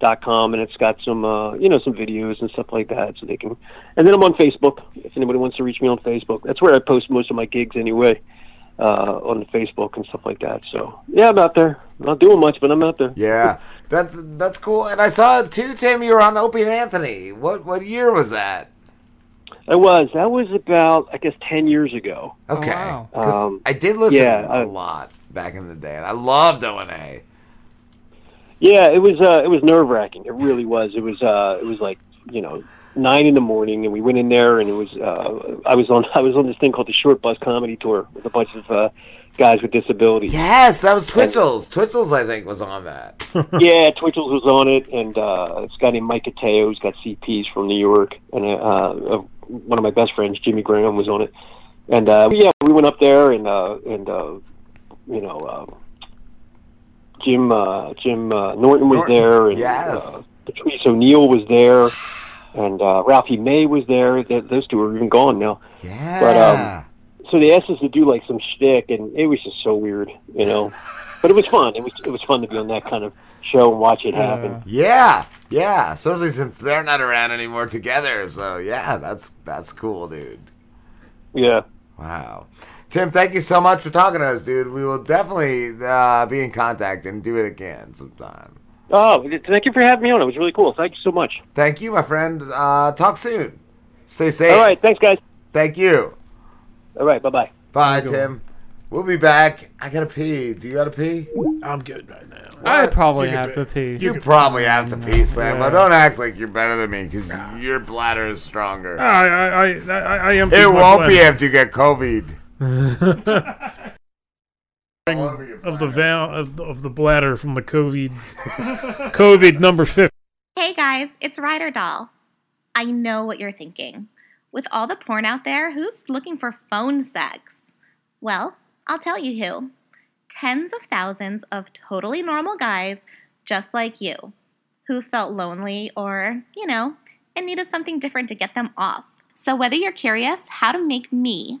timgrillcomedy.com, and it's got some, uh, you know, some videos and stuff like that, so they can. And then I'm on Facebook. If anybody wants to reach me on Facebook, that's where I post most of my gigs anyway, uh, on Facebook and stuff like that. So yeah, I'm out there. Not doing much, but I'm out there. Yeah, that's that's cool. And I saw too, Tim. You were on Opie and Anthony. What what year was that? I was. That was about, I guess, ten years ago. Okay, wow. 'Cause Um, I did listen yeah, a I- lot back in the day, and I loved O and A. Yeah, it was uh, it was nerve wracking. It really was. It was uh, it was like you know nine in the morning, and we went in there, and it was uh, I was on I was on this thing called the Short Bus Comedy Tour with a bunch of uh, guys with disabilities. Yes, that was Twitchell's. Twitchell's, I think, was on that. yeah, Twitchell's was on it, and uh, this guy named Mike Cateo, who's got CPs from New York, and uh, uh, one of my best friends, Jimmy Graham, was on it. And uh, yeah, we went up there, and uh, and uh, you know, uh, Jim uh, Jim uh, Norton was Norton, there, and yes. uh, Patrice O'Neal was there, and uh, Ralphie May was there. Th- those two are even gone now. Yeah. But um, so they asked us to do like some shtick, and it was just so weird, you know. But it was fun. It was it was fun to be on that kind of show and watch it happen. Yeah, yeah. Especially since they're not around anymore together. So yeah, that's that's cool, dude. Yeah. Wow. Tim, thank you so much for talking to us, dude. We will definitely uh, be in contact and do it again sometime. Oh, thank you for having me on. It was really cool. Thank you so much. Thank you, my friend. Uh, talk soon. Stay safe. All right, thanks, guys. Thank you. All right, bye bye. Bye, Tim. We'll be back. I gotta pee. Do you gotta pee? I'm good right now. I probably have to pee. pee. You, probably have to pee, Slam. Yeah. But don't act like you're better than me because your bladder is stronger. I I I I, I am. it won't be after you get COVID. Of the val of, the- of the bladder from the COVID COVID number fifty. Hey guys, it's Ryder Doll. I know what you're thinking. With all the porn out there, who's looking for phone sex? Well, I'll tell you who. Tens of thousands of totally normal guys just like you who felt lonely or, you know, and needed something different to get them off. So whether you're curious how to make me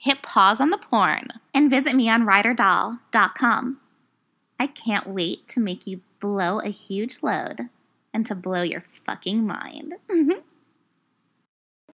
Hit pause on the porn and visit me on ryderdoll.com. I can't wait to make you blow a huge load and to blow your fucking mind.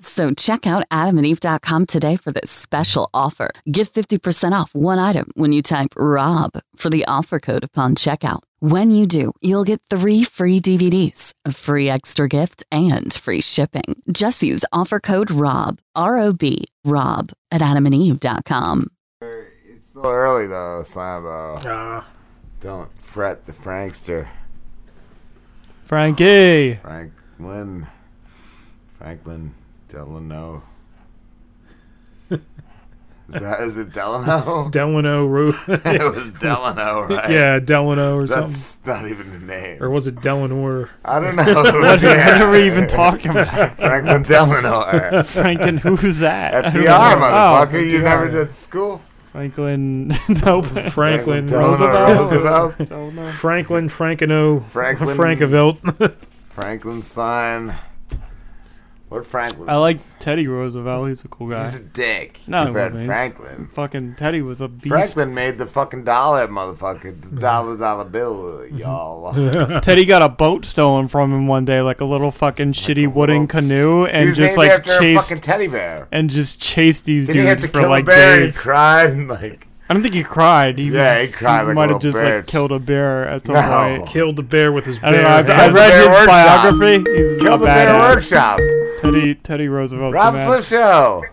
So check out adamandeve.com today for this special offer. Get 50% off one item when you type ROB for the offer code upon checkout. When you do, you'll get three free DVDs, a free extra gift, and free shipping. Just use offer code ROB, R O B, ROB at adamandeve.com. It's still early though, Slambo. Ah. Don't fret the Frankster. Frankie. Franklin. Franklin Delano. Is, that, is it Delano? Delano Ro- it was Delano, right? Yeah, Delano or That's something. That's not even a name. Or was it Delanor? I don't know. What, Yeah. what are we even talking about? Franklin Delano. Franklin, who's that? I don't FDR, motherfucker. Oh, you never did school? Franklin, nope. Franklin Delano Roosevelt. Roosevelt. Franklin Frankino. Franklin- Frankevelt. Franklin Stein. What Franklin? I like Teddy Roosevelt. He's a cool guy. He's a dick No, compared to Franklin. Fucking Teddy was a beast. Franklin made the fucking dollar, motherfucker. The dollar dollar bill, y'all. Teddy got a boat stolen from him one day, like a little fucking shitty wooden canoe, and just like after a chased fucking teddy bear. and just chased these Did he have dudes to for kill like bear and he days. cried and like I don't think he cried. He Yeah, was, he cried like might have little just like killed a bear at some No. point. Killed a bear with his I don't know. I've, hands. I've read Bear his Workshop. biography. He's Kill a the Bear. Workshop. Teddy Teddy Roosevelt. Rob Flip Show.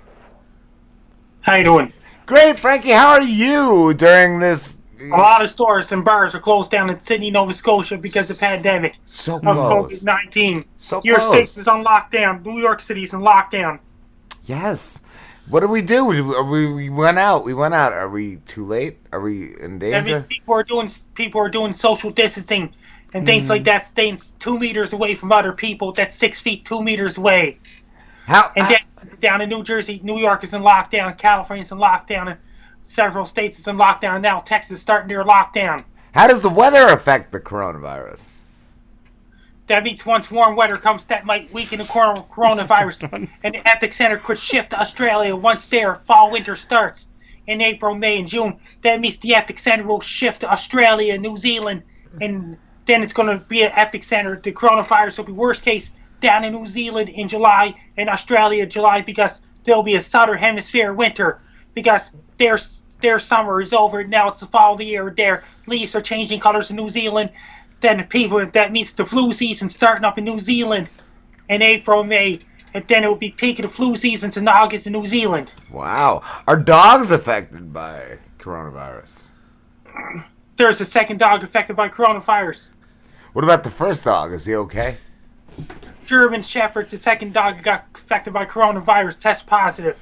How you doing? Great, Frankie. How are you during this? A lot of stores and bars are closed down in Sydney, Nova Scotia because of the pandemic So of. COVID nineteen. So Your close. state is on lockdown. New York City's in lockdown. Yes. What do we do? We, we we went out. We went out. Are we too late? Are we in danger? people are doing people are doing social distancing and things like hmm. that, staying two meters away from other people. That's six feet, two meters away. How? And then down in New Jersey, New York is in lockdown. California's in lockdown. And several states is in lockdown now. Texas is starting their lockdown. How does the weather affect the coronavirus? That means once warm weather comes, that might weaken the coronavirus, and the epicenter could shift to Australia once their fall winter starts in April, May, and June. That means the epicenter will shift to Australia, New Zealand, and then it's going to be an epicenter. The coronavirus will be worst case down in New Zealand in July and Australia July because there'll be a southern hemisphere winter because their their summer is over now. It's the fall of the year. Their leaves are changing colors in New Zealand. Then the people that means the flu season starting up in New Zealand in April, May, and then it will be peak of the flu seasons in August in New Zealand. Wow. Are dogs affected by coronavirus? There's a second dog affected by coronavirus. What about the first dog? Is he okay? German Shepherd's the second dog got affected by coronavirus. Test positive.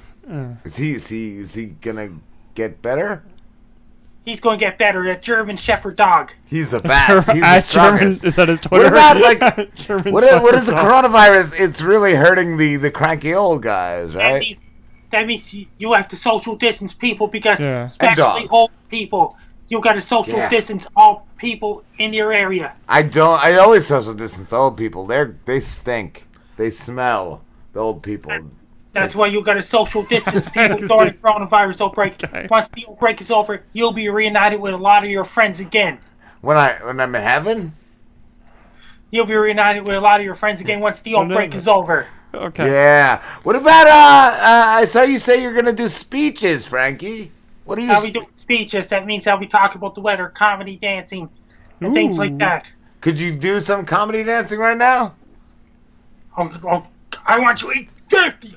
Is he is he is he gonna get better? He's going to get better. That German Shepherd dog. He's the best. He's the At German- strongest. is that his Twitter? What about like German what is, what is the coronavirus? It's really hurting the the cranky old guys, That right? means that means you- you have to social distance people because Yeah. Especially old people. You got to social Yeah. distance all people in your area. I don't. I always social distance old people. They're they stink. They smell. The old people. That's why you got to social distance people see. during the coronavirus outbreak. Once the outbreak is over, you'll be reunited with a lot of your friends again. When I when I'm in heaven. You'll be reunited with a lot of your friends again once the outbreak is over. Okay. Yeah. What about uh, uh? I saw you say you're gonna do speeches, Frankie. What are you? I'll be doing speeches. That means I'll be talking about the weather, comedy, dancing, and things like that. Could you do some comedy dancing right now? Oh, oh, I want you to eat 50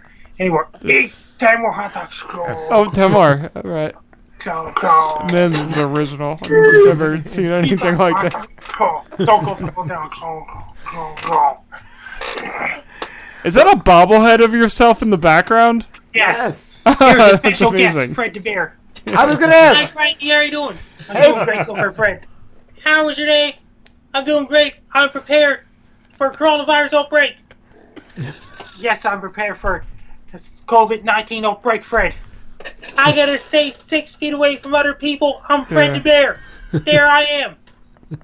anymore. Eat ten more hot dogs. Go, Oh, Tamar. All right. go, go. Man, this is original. I've never seen anything like this. Is that a bobblehead of yourself in the background? Yes. Here's a That's special guest. Fred the Bear. I was gonna Hi, ask. Frankie. How are you doing? I'm doing great so far, Fred. How was your day? I'm doing great. I'm prepared for a coronavirus outbreak. yes, I'm prepared for this COVID-19 outbreak, Fred. I gotta stay six feet away from other people. I'm Fred Yeah. the Bear. There I am.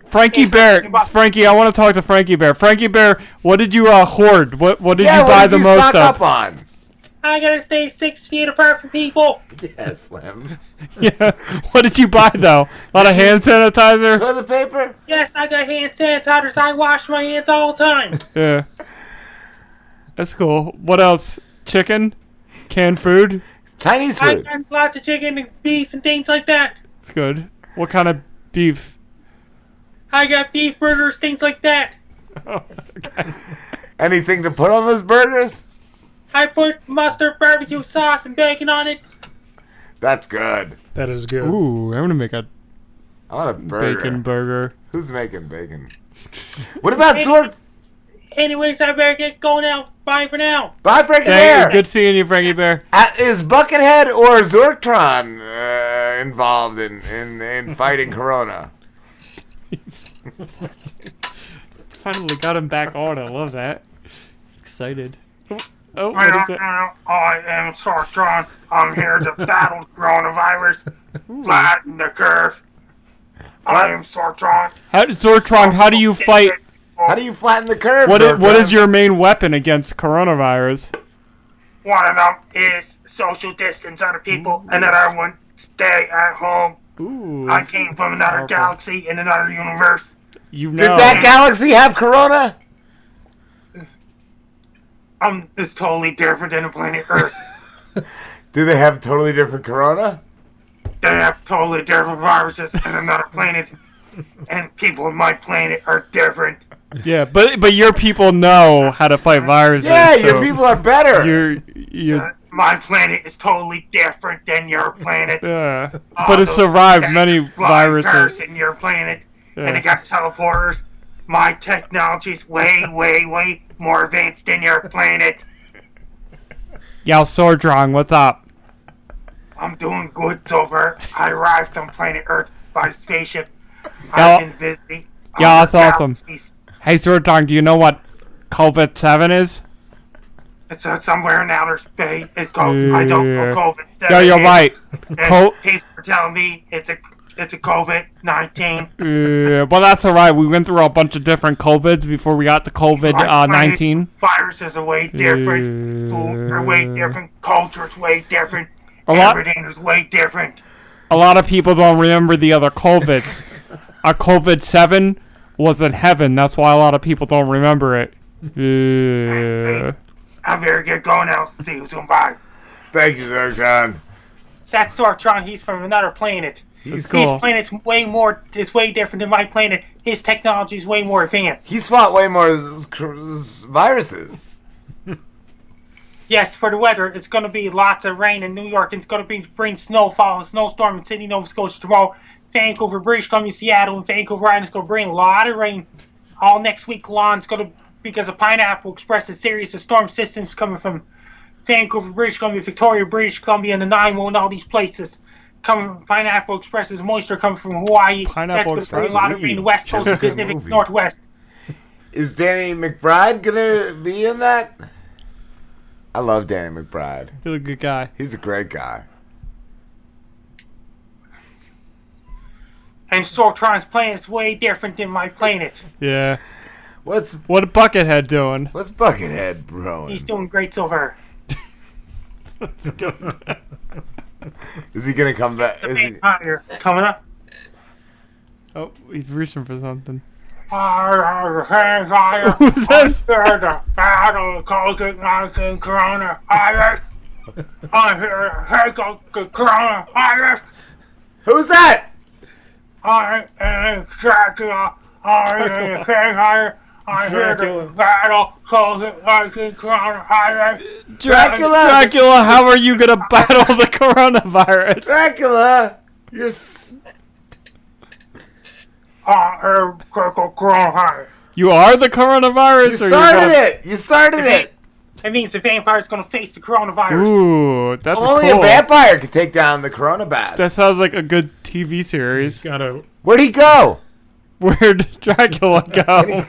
Frankie Bear. Frankie, I want to talk to Frankie Bear. Frankie Bear, what did you uh, hoard? What what did yeah, you what buy did the you most stock of? up on? I gotta stay six feet apart from people. Yes, Slim. yeah. What did you buy though? A lot of hand sanitizer. Toilet paper. Yes, I got hand sanitizers. I wash my hands all the time. Yeah. That's cool. What else? Chicken? Canned food? Chinese food. I food. got lots of chicken and beef and things like that. It's good. What kind of beef? I got beef burgers, things like that. Oh, Anything to put on those burgers? I put mustard, barbecue sauce, and bacon on it. That's good. That is good. Ooh, I'm gonna make a I want a burger. bacon burger. Who's making bacon? What about Zork? Anyways, I better get going now. Bye for now. Bye, Frankie Thank Bear. you. Good seeing you, Frankie Bear. Uh, is Buckethead or Zorktron uh, involved in, in, in fighting Corona? Finally got him back on. I love that. Excited. Oh, I, what is it? I am Sortron. I'm here to battle coronavirus. Flatten the curve. I am Sortron. How, Zortron, how do you fight? How do you flatten the curve? What is, what Zortron? is your main weapon against coronavirus? One of them is social distance other people, and another one stay at home. Ooh, I came from another powerful. galaxy in another universe. You know. Did that galaxy have Corona? Um, it's totally different than the planet Earth. Do they have totally different Corona? they have totally different viruses in another planet, and people on my planet are different. Yeah, but but your people know how to fight viruses. Yeah, your people are better. You're you're My planet is totally different than your planet. yeah, All but it survived many flying cars viruses. in your planet, Yeah. and it got teleporters. My technology's way, way, way more advanced than your planet. Yo, Sordrong, what's up? I'm doing good so far. I arrived on planet Earth by spaceship. Yeah. I've been visiting. Yeah, that's awesome. galaxies. Hey, Sordrong, do you know what COVID seven is? It's uh, somewhere in outer space. It's co- I don't know Yeah. COVID. Yeah, you're right. Co- people are telling me it's a it's a COVID nineteen. Uh, well, that's all right. We went through a bunch of different COVIDs before we got to COVID uh, 19. Viruses are way different. Food are way different. Culture's way different. A lot- Everything is way different. A lot of people don't remember the other COVIDs. a COVID 7 was in heaven. That's why a lot of people don't remember it. Uh, I better get going now. See you soon. Bye. Thank you, Zorktron. That's Sortron. He's from another planet. He's His cool. planet's way more is way different than my planet. His technology is way more advanced. He's fought way more s- s- viruses. Yes, for the weather, it's going to be lots of rain in New York. and It's going to be bring snowfall and snowstorm in Sydney, Nova Scotia tomorrow. Vancouver, British Columbia, Seattle, and Vancouver Island is going to bring a lot of rain. All next week long, it's going to because of Pineapple Express, a series of storm systems coming from Vancouver, British Columbia, Victoria, British Columbia, and the Nanaimo, and all these places. Coming, Pineapple Express is moisture coming from Hawaii. Pineapple That's going to bring Express. a lot of rain the West Coast, Good Pacific movie. Northwest. Is Danny McBride gonna be in that? I love Danny McBride. He's a good guy. He's a great guy. And Sortron's planet is way different than my planet. yeah. What's what Buckethead doing? What's Buckethead, bro? He's doing great so far. Is he gonna come back? Is he? Vampire coming up. Oh, he's reaching for something. Who's this? I'm here to battle COVID-19 coronavirus. I'm here to tackle the coronavirus. Who's that? I am Dracula. I am vampire. I'm here to battle COVID-19 coronavirus. Dracula! Dracula, how are you gonna battle the coronavirus? Dracula! You're. S- I am critical coronavirus. You are the coronavirus? You or started you're it. You started it. It means the vampire is gonna face the coronavirus. Ooh, that's Only cool. a vampire could take down the coronavirus. That sounds like a good TV series. Gotta. Where'd he go? Where'd Dracula go? he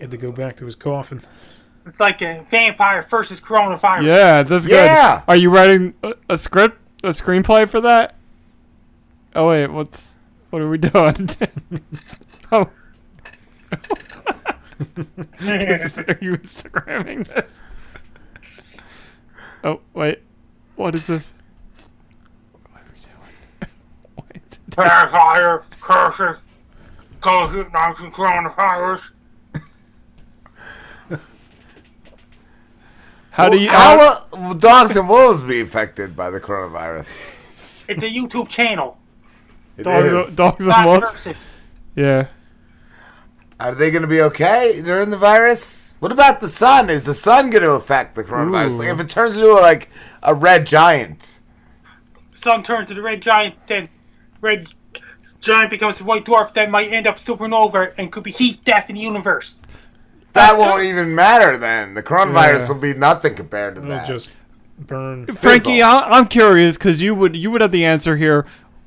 Had to go back to his coffin. It's like a vampire versus coronavirus. Yeah, that's good. Yeah. good. Are you writing a, a script, a screenplay for that? Oh wait, what's what are we doing? oh. This are you Instagramming this? Oh wait, what is this? What are you doing? Vampire versus COVID-19 coronavirus. How do you? How uh, will dogs and wolves be affected by the coronavirus? It's a YouTube channel. It Dogs, is. dogs and wolves. Yeah. Are they going to be okay during the virus? What about the sun? Is the sun going to affect the coronavirus? Ooh. Like if it turns into like a red giant, Sun turns to the red giant, then red giant becomes a white dwarf, then might end up supernova and could be heat death in the universe. that won't even matter then. The coronavirus Yeah. will be nothing compared to It'll that. just burn. Frankie, I, I'm curious because you would you would have the answer here.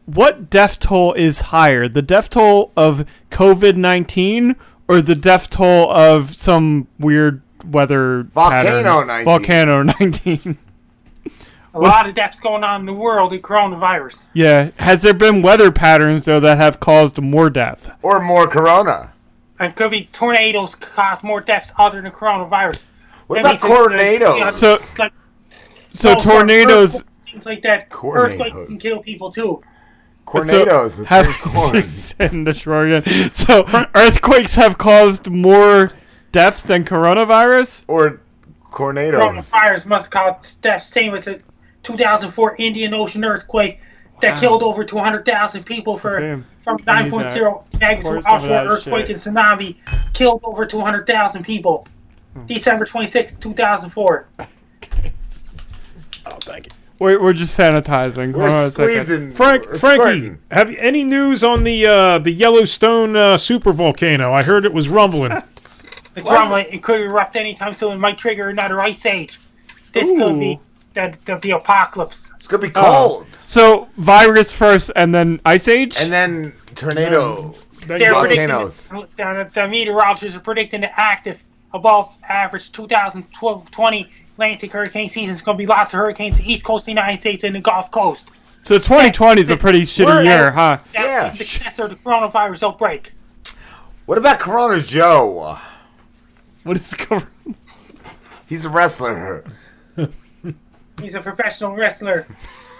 What death toll is higher, the death toll of COVID nineteen or the death toll of some weird weather Volcano pattern? 19. Volcano nineteen. A lot of deaths going on in the world in coronavirus. Yeah, has there been weather patterns though that have caused more death? or more corona. And could be tornadoes cause more deaths other than coronavirus. What That about means it's, uh, tornadoes? you know, So- like So snowstorms, tornadoes things like that. Tornadoes. Earthquakes can kill people too. Tornadoes. So have corn. and destroy. So earthquakes have caused more deaths than coronavirus. or tornadoes. Coronavirus must cause deaths, same as the 2004 Indian Ocean earthquake that Wow. killed over 200,000 people for same. from I 9.0 magnitude Pour some of offshore earthquake shit. and tsunami killed over 200,000 people. Hmm. December 26, 2004. Oh, thank you. We're, we're just sanitizing. We're Hold on a second. squeezing. Frank, we're Frankie, squirting. have you any news on the uh, the Yellowstone uh, super volcano? I heard it was rumbling. It's rumbling. It could erupt anytime soon. It might trigger another ice age. This could be the, the, the apocalypse. It's gonna be Oh. cold, So virus first, and then ice age. and then tornado. They're Volcanoes. predicting the, the meteorologists are predicting the active above average 2020 Atlantic hurricane season is going to be lots of hurricanes the east coast of the United States and the Gulf Coast. so 2020 is a pretty shitty We're- year, huh? That's Yeah. the successor of the coronavirus outbreak. What about Corona Joe? What is going? He's a wrestler. He's a professional wrestler.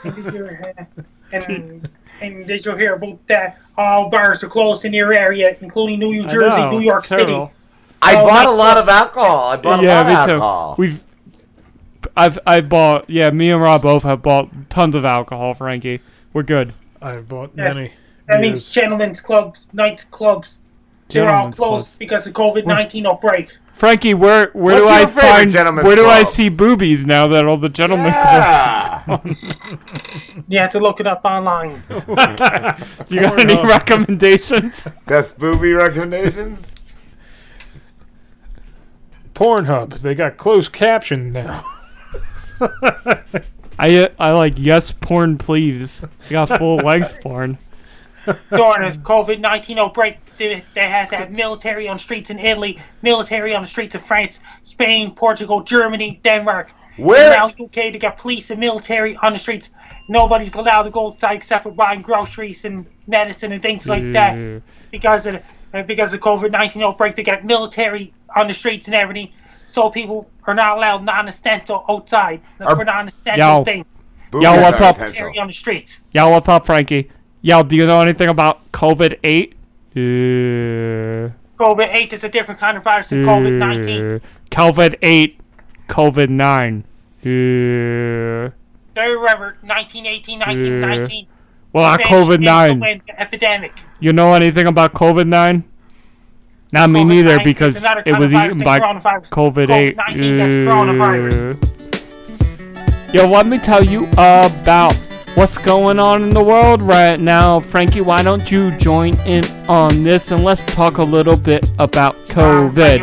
and did you, uh, and, and did you hear about that? All bars are closed in your area, including New Jersey, know, New York City. I Oh, bought a lot of alcohol. I bought a lot of me too. alcohol. We've, I've, I bought. Yeah, me and Rob both have bought tons of alcohol. Frankie, we're good. I've bought Yes. many. That means gentlemen's clubs, night clubs. They're all closed clubs. because of COVID 19 outbreak. Frankie, where where What's do I find gentleman's where do I see boobies now that all the gentlemen Yeah. clubs? You have to look it up online. Do you got any Pornhub. recommendations? Best booby recommendations? Pornhub. They got closed caption now. I uh, I like yes porn please. You got full length porn. During this COVID 19 outbreak, they, they has had military on streets in Italy, military on the streets of France, Spain, Portugal, Germany, Denmark. Where- And now UK, they got police and military on the streets. Nobody's allowed to go outside except for buying groceries and medicine and things like that. Because of uh, because of COVID nineteen outbreak. They got military on the streets and everything, so people are not allowed non-essential outside. That's Are- for non-essential Yo. things. Boobies Yo, what's up? essential. Military on the streets. Yo, what's up, Frankie? Yo, do you know anything about COVID eight? Uh, COVID eight is a different kind of virus than COVID nineteen. uh, COVID eight, COVID nine. Uh, They remember 1918, 1919. well, COVID nine. influenza Epidemic. You know anything about COVID nine? Not me neither, COVID-19 because it was eaten by coronavirus. COVID eight. Uh, COVID-19, that's. Yo, let me tell you about what's going on in the world right now. Frankie, why don't you join in on this and let's talk a little bit about COVID.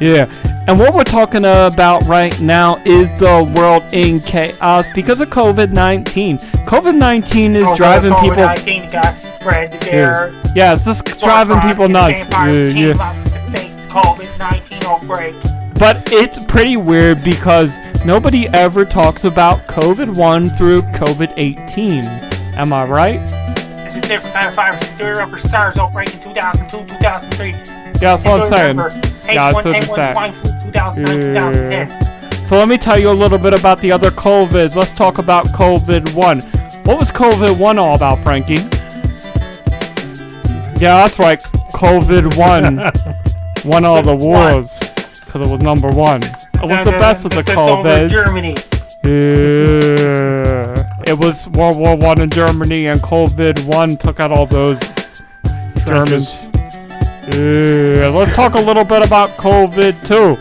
Yeah. And what we're talking about right now is the world in chaos because of COVID 19. COVID 19 is Oh, driving people. COVID-19 got spread there. Yeah. yeah, it's just driving people nuts. Yeah, yeah. But it's pretty weird because nobody ever talks about COVID 1 through COVID 18. Am I right? It's a different kind of virus. You remember SARS outbreak in 2002, 2003? Yeah, that's what I'm saying. H1, Yeah, that's what I'm saying. swine flu 2009, 2010. So let me tell you a little bit about the other COVIDs. Let's talk about COVID 1. What was COVID 1 all about, Frankie? Yeah, that's right. COVID 1 won all the wars. because it was number one. It was the best of the that's over COVIDs. Germany. Yeah. It was World War One in Germany, and COVID one took out all those Germans. Yeah. Let's talk a little bit about COVID two.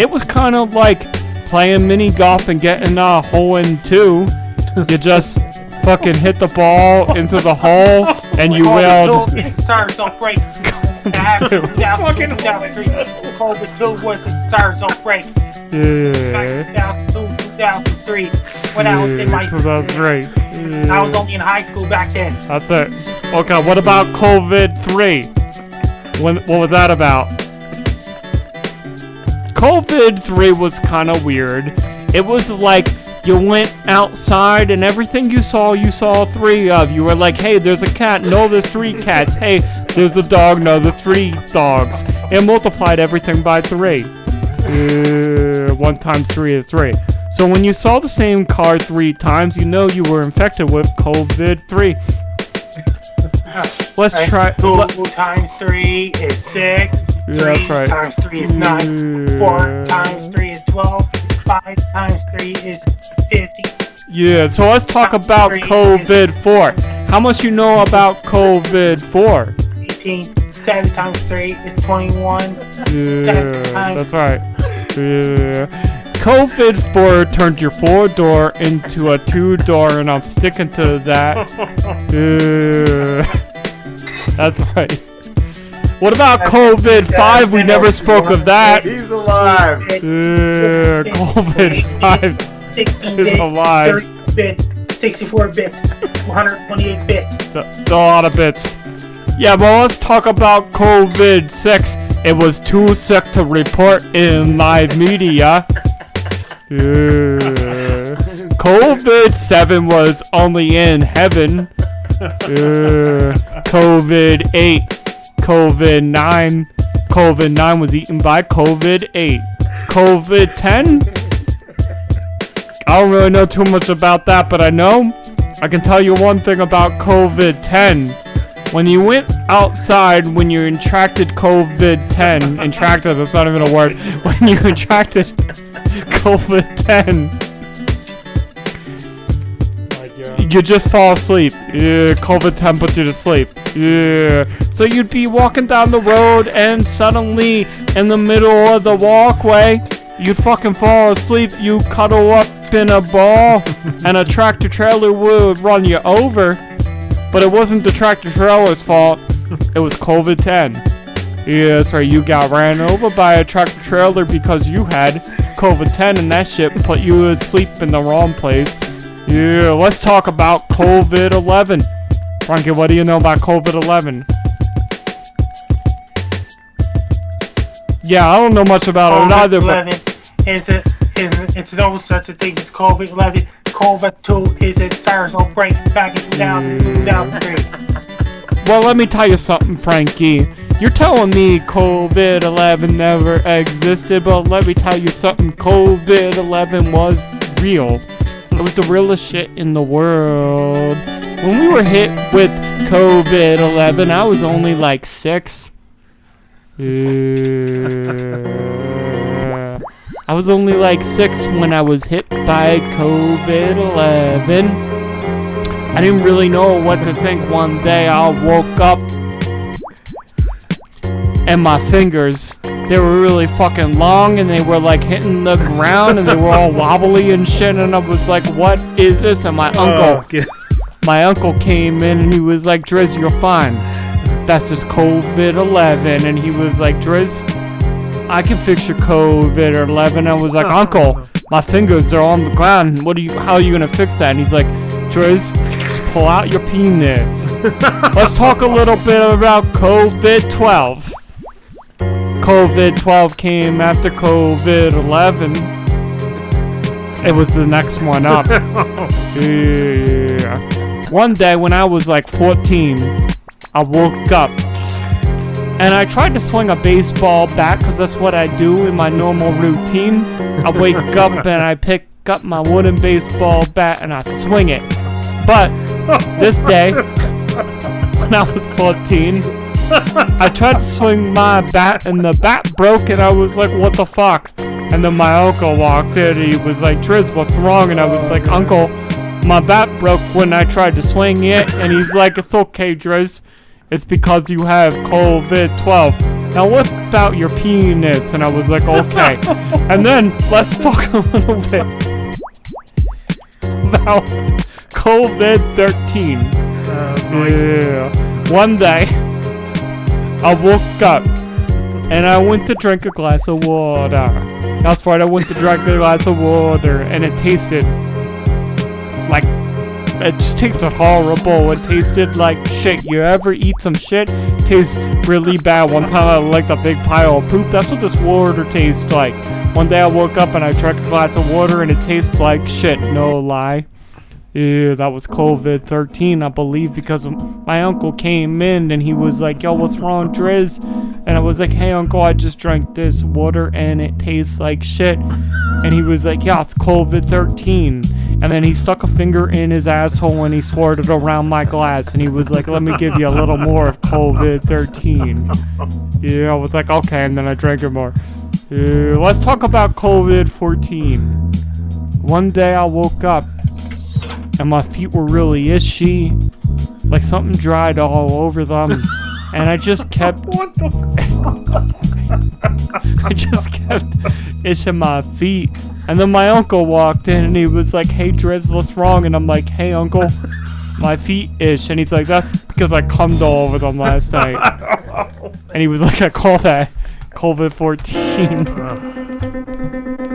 It was kind of like playing mini golf and getting a hole in two. You just fucking hit the ball into the hole, and you is SARS outbreak. After 2002, 2003, COVID 2 was a SARS outbreak. Yeah. 2002, 2003, when I was in my Yeah, that's right. I was only in high school back then. That's it. Okay, what about COVID three? When what was that about? COVID three was kind of weird. It was like you went outside and everything you saw, you saw three of. You were like, hey, there's a cat. No, there's three cats. Hey, there's a dog. No, there's three dogs. It multiplied everything by three. Uh, one times three is three. So when you saw the same car three times, you know you were infected with COVID three. Let's try. Two times three is six. Three that's right. times three is nine. Four times three is twelve. Five times three is fifty. Yeah, so let's talk about COVID four. How much you know about COVID four? 18. Seven times three is twenty-one. Yeah, that's right. Yeah. COVID 4 turned your four door into a two door, and I'm sticking to that. Yeah. That's right. What about COVID 5? We never spoke of that. He's alive. Yeah, COVID 5 16 is bit, alive. 30 bit, 64 bit, 128 bit. That's a lot of bits. Yeah, but let's talk about COVID 6. It was too sick to report in live media. Yeah. COVID 7 was only in heaven. Yeah. COVID 8. COVID 9. COVID 9 was eaten by COVID 8. COVID 10? I don't really know too much about that, but I know I can tell you one thing about COVID 10. When you went outside, when you contracted COVID 10, contracted, that's not even a word. When you contracted COVID 10, you just fall asleep. Yeah, COVID 10 put you to sleep. Yeah. So you'd be walking down the road and suddenly in the middle of the walkway, you'd fucking fall asleep. You cuddle up in a ball and a tractor trailer would run you over. But it wasn't the tractor trailer's fault. It was COVID 10. Yeah, that's right. You got ran over by a tractor trailer because you had COVID 10 and that shit put you asleep in the wrong place. Yeah, let's talk about COVID 11. Frankie, what do you know about COVID 11? Yeah, I don't know much about it either, but. COVID-11 is a, it's no such a thing as COVID-11. COVID-2 is a SARS outbreak back in 2000, 2003. Well, let me tell you something, Frankie. You're telling me COVID 11 never existed, but let me tell you something COVID 11 was real. It was the realest shit in the world. When we were hit with COVID 11, I was only like six. I was only like six when I was hit by COVID 11. I didn't really know what to think one day. I woke up and my fingers, they were really fucking long and they were like hitting the ground and they were all wobbly and shit. And I was like, what is this? And my oh, uncle, my uncle came in and he was like, Driz, you're fine. That's just COVID 11. And he was like, Driz, I can fix your COVID 11. I was like, oh, Uncle, my fingers are on the ground. What are you? How are you gonna fix that? And he's like, Driz, pull out your penis. Let's talk a little bit about COVID 12. COVID 12 came after COVID 11. It was the next one up. yeah. One day when I was like 14, I woke up and I tried to swing a baseball bat because that's what I do in my normal routine. I wake up and I pick up my wooden baseball bat and I swing it. But this day, when I was 14, I tried to swing my bat and the bat broke and I was like, what the fuck? And then my uncle walked in and he was like, Driz, what's wrong? And I was like, Uncle, my bat broke when I tried to swing it. And he's like, it's okay, Driz. It's because you have COVID 12. Now what about your penis. And I was like, okay. and then let's talk a little bit about COVID 13. yeah. One day, I woke up and I went to drink a glass of water. That's right, I went to drink a glass of water and it tasted like it just tasted horrible. It tasted like shit. You ever eat some shit? Tastes really bad. One time I licked a big pile of poop. That's what this water tastes like. One day I woke up and I drank a glass of water and it tastes like shit. No lie. Yeah, that was COVID 13, I believe, because my uncle came in and he was like, Yo, what's wrong, Driz? And I was like, Hey, uncle, I just drank this water and it tastes like shit. And he was like, Yeah, it's COVID 13. And then he stuck a finger in his asshole and he swirled it around my glass. And he was like, Let me give you a little more of COVID 13. Yeah, I was like, Okay. And then I drank it more. Yeah, let's talk about COVID 14. One day I woke up and my feet were really itchy, like something dried all over them. and I just kept. What the I just kept itching my feet. And then my uncle walked in and he was like, Hey, Driz, what's wrong? And I'm like, Hey, uncle, my feet itch. And he's like, That's because I cummed all over them last night. and he was like, I call that COVID 14.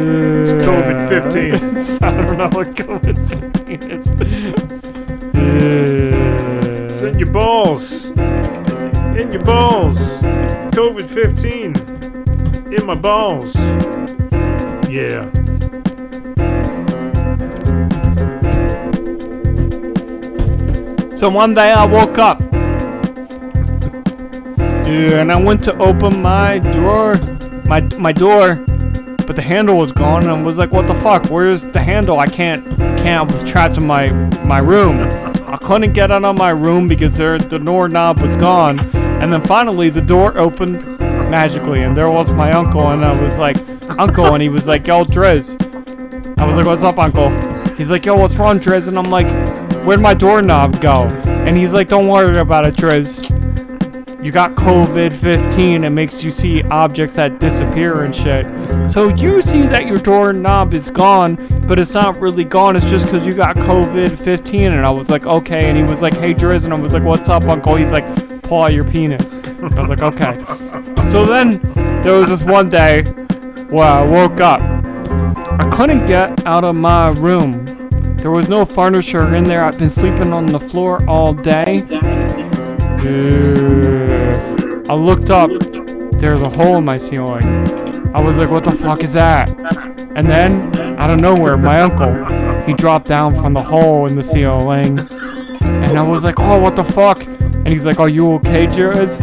It's COVID 15. I don't know what COVID 15 is. It's in your balls. In your balls. COVID 15. In my balls. Yeah. So one day I woke up. Yeah, and I went to open my drawer, my my door, but the handle was gone, and I was like, "What the fuck? Where's the handle? I can't, can't. I was trapped in my my room. I couldn't get out of my room because there the doorknob was gone. And then finally the door opened magically, and there was my uncle, and I was like, "Uncle," and he was like, "Yo, Driz." I was like, "What's up, Uncle?" He's like, "Yo, what's wrong, Driz?" And I'm like, "Where'd my doorknob go?" And he's like, "Don't worry about it, Driz. You got COVID 15. It makes you see objects that disappear and shit. So you see that your doorknob is gone, but it's not really gone. It's just because you got COVID 15. And I was like, okay. And he was like, hey, Driz. And I was like, what's up, Uncle? He's like, pull out your penis. I was like, okay. So then there was this one day where I woke up. I couldn't get out of my room. There was no furniture in there. I've been sleeping on the floor all day. Yeah. I looked up. There's a hole in my ceiling. I was like, what the fuck is that? And then, out of nowhere, my uncle, he dropped down from the hole in the ceiling. And I was like, oh, what the fuck? And he's like, are you okay, Jez?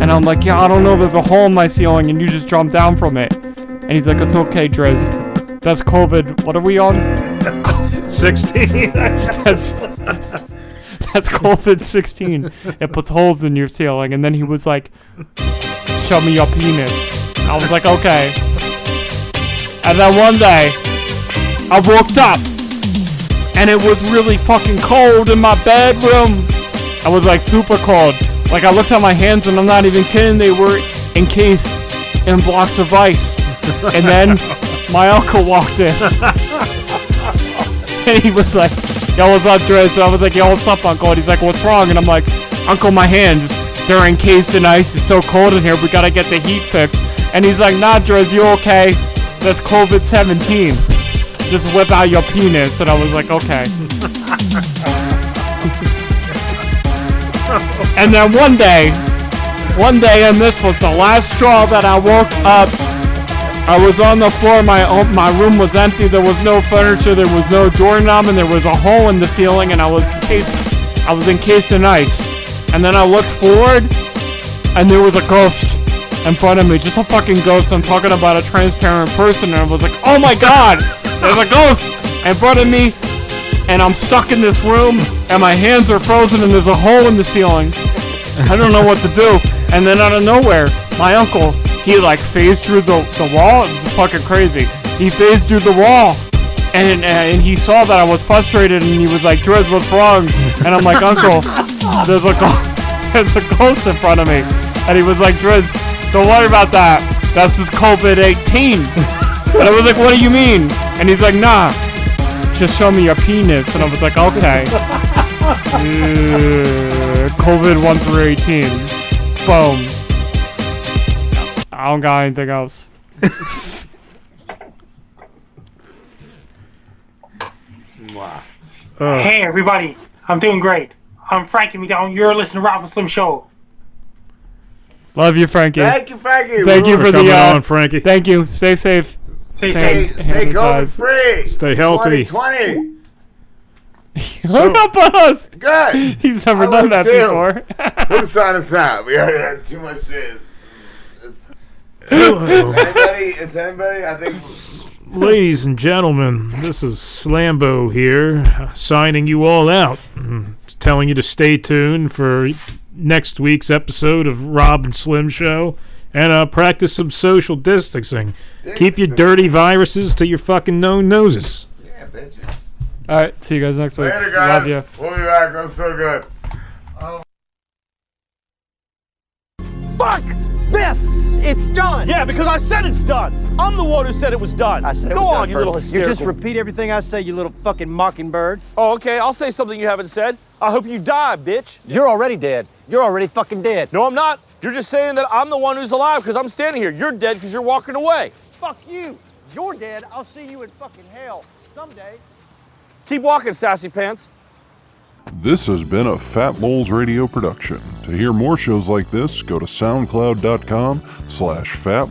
And I'm like, yeah, I don't know. There's a hole in my ceiling and you just jumped down from it. And he's like, it's okay, Driz. That's COVID. What are we on? 16. That's that's COVID 16. It puts holes in your ceiling. And then he was like, show me your penis. I was like, okay. And then one day, I woke up and it was really fucking cold in my bedroom. I was like super cold. Like I looked at my hands and I'm not even kidding, they were encased in blocks of ice. And then my uncle walked in. and he was like, yo, what's up, Driz? And I was like, yo, what's up, Uncle? And he's like, what's wrong? And I'm like, Uncle, my hands, they're encased in ice. It's so cold in here. We gotta get the heat fixed. And he's like, nah, Driz, you okay? That's COVID-17. Just whip out your penis. And I was like, okay. and then one day, one day, and this was the last straw that I woke up. I was on the floor. My my room was empty. There was no furniture. There was no doorknob, and there was a hole in the ceiling. And I was encased. I was encased in ice. And then I looked forward, and there was a ghost in front of me. Just a fucking ghost. I'm talking about a transparent person, and I was like, oh my god, there's a ghost in front of me. and I'm stuck in this room, and my hands are frozen, and there's a hole in the ceiling. I don't know what to do. And then out of nowhere, my uncle, he like phased through the, the wall. It was fucking crazy. He phased through the wall. And, and he saw that I was frustrated and he was like, Driz, what's wrong? And I'm like, Uncle, there's a, ghost, there's a ghost in front of me. And he was like, Driz, don't worry about that. That's just COVID 18. And I was like, what do you mean? And he's like, nah, just show me your penis. And I was like, okay. Uh, COVID 1 through 18. Boom. I don't got anything else. Hey everybody, I'm doing great. I'm Frankie MacDonald. You're listening to Rob and Slim Show. Love you, Frankie. Thank you, Frankie. Thank you For for coming the uh, on, Frankie. Thank you. Stay safe. Stay Stay, stay COVID free. Stay healthy. 2020. Hung up on us. Good. He's never I done that too. before. Who signed us out? We already had too much jizz. Is, is anybody? Is anybody? I think. Ladies and gentlemen, this is Slambo here, signing you all out, telling you to stay tuned for next week's episode of Rob and Slim Show, and uh, practice some social distancing. Keep your dirty viruses to your fucking known noses. Yeah, bitches. All right. See you guys next week. Later, guys. Love you. We'll be back. That was so good. Fuck this! It's done! Yeah, because I said it's done! I'm the one who said it was done. I said it Go on, you little You just repeat everything I say, you little fucking mockingbird. Oh, okay, I'll say something you haven't said. I hope you die, bitch. You're already dead. You're already fucking dead. No, I'm not. You're just saying that I'm the one who's alive because I'm standing here. You're dead because you're walking away. Fuck you! You're dead. I'll see you in fucking hell someday. Keep walking, sassy pants. This has been a Fat Moles Radio production. To hear more shows like this, go to soundcloud.com slash Fat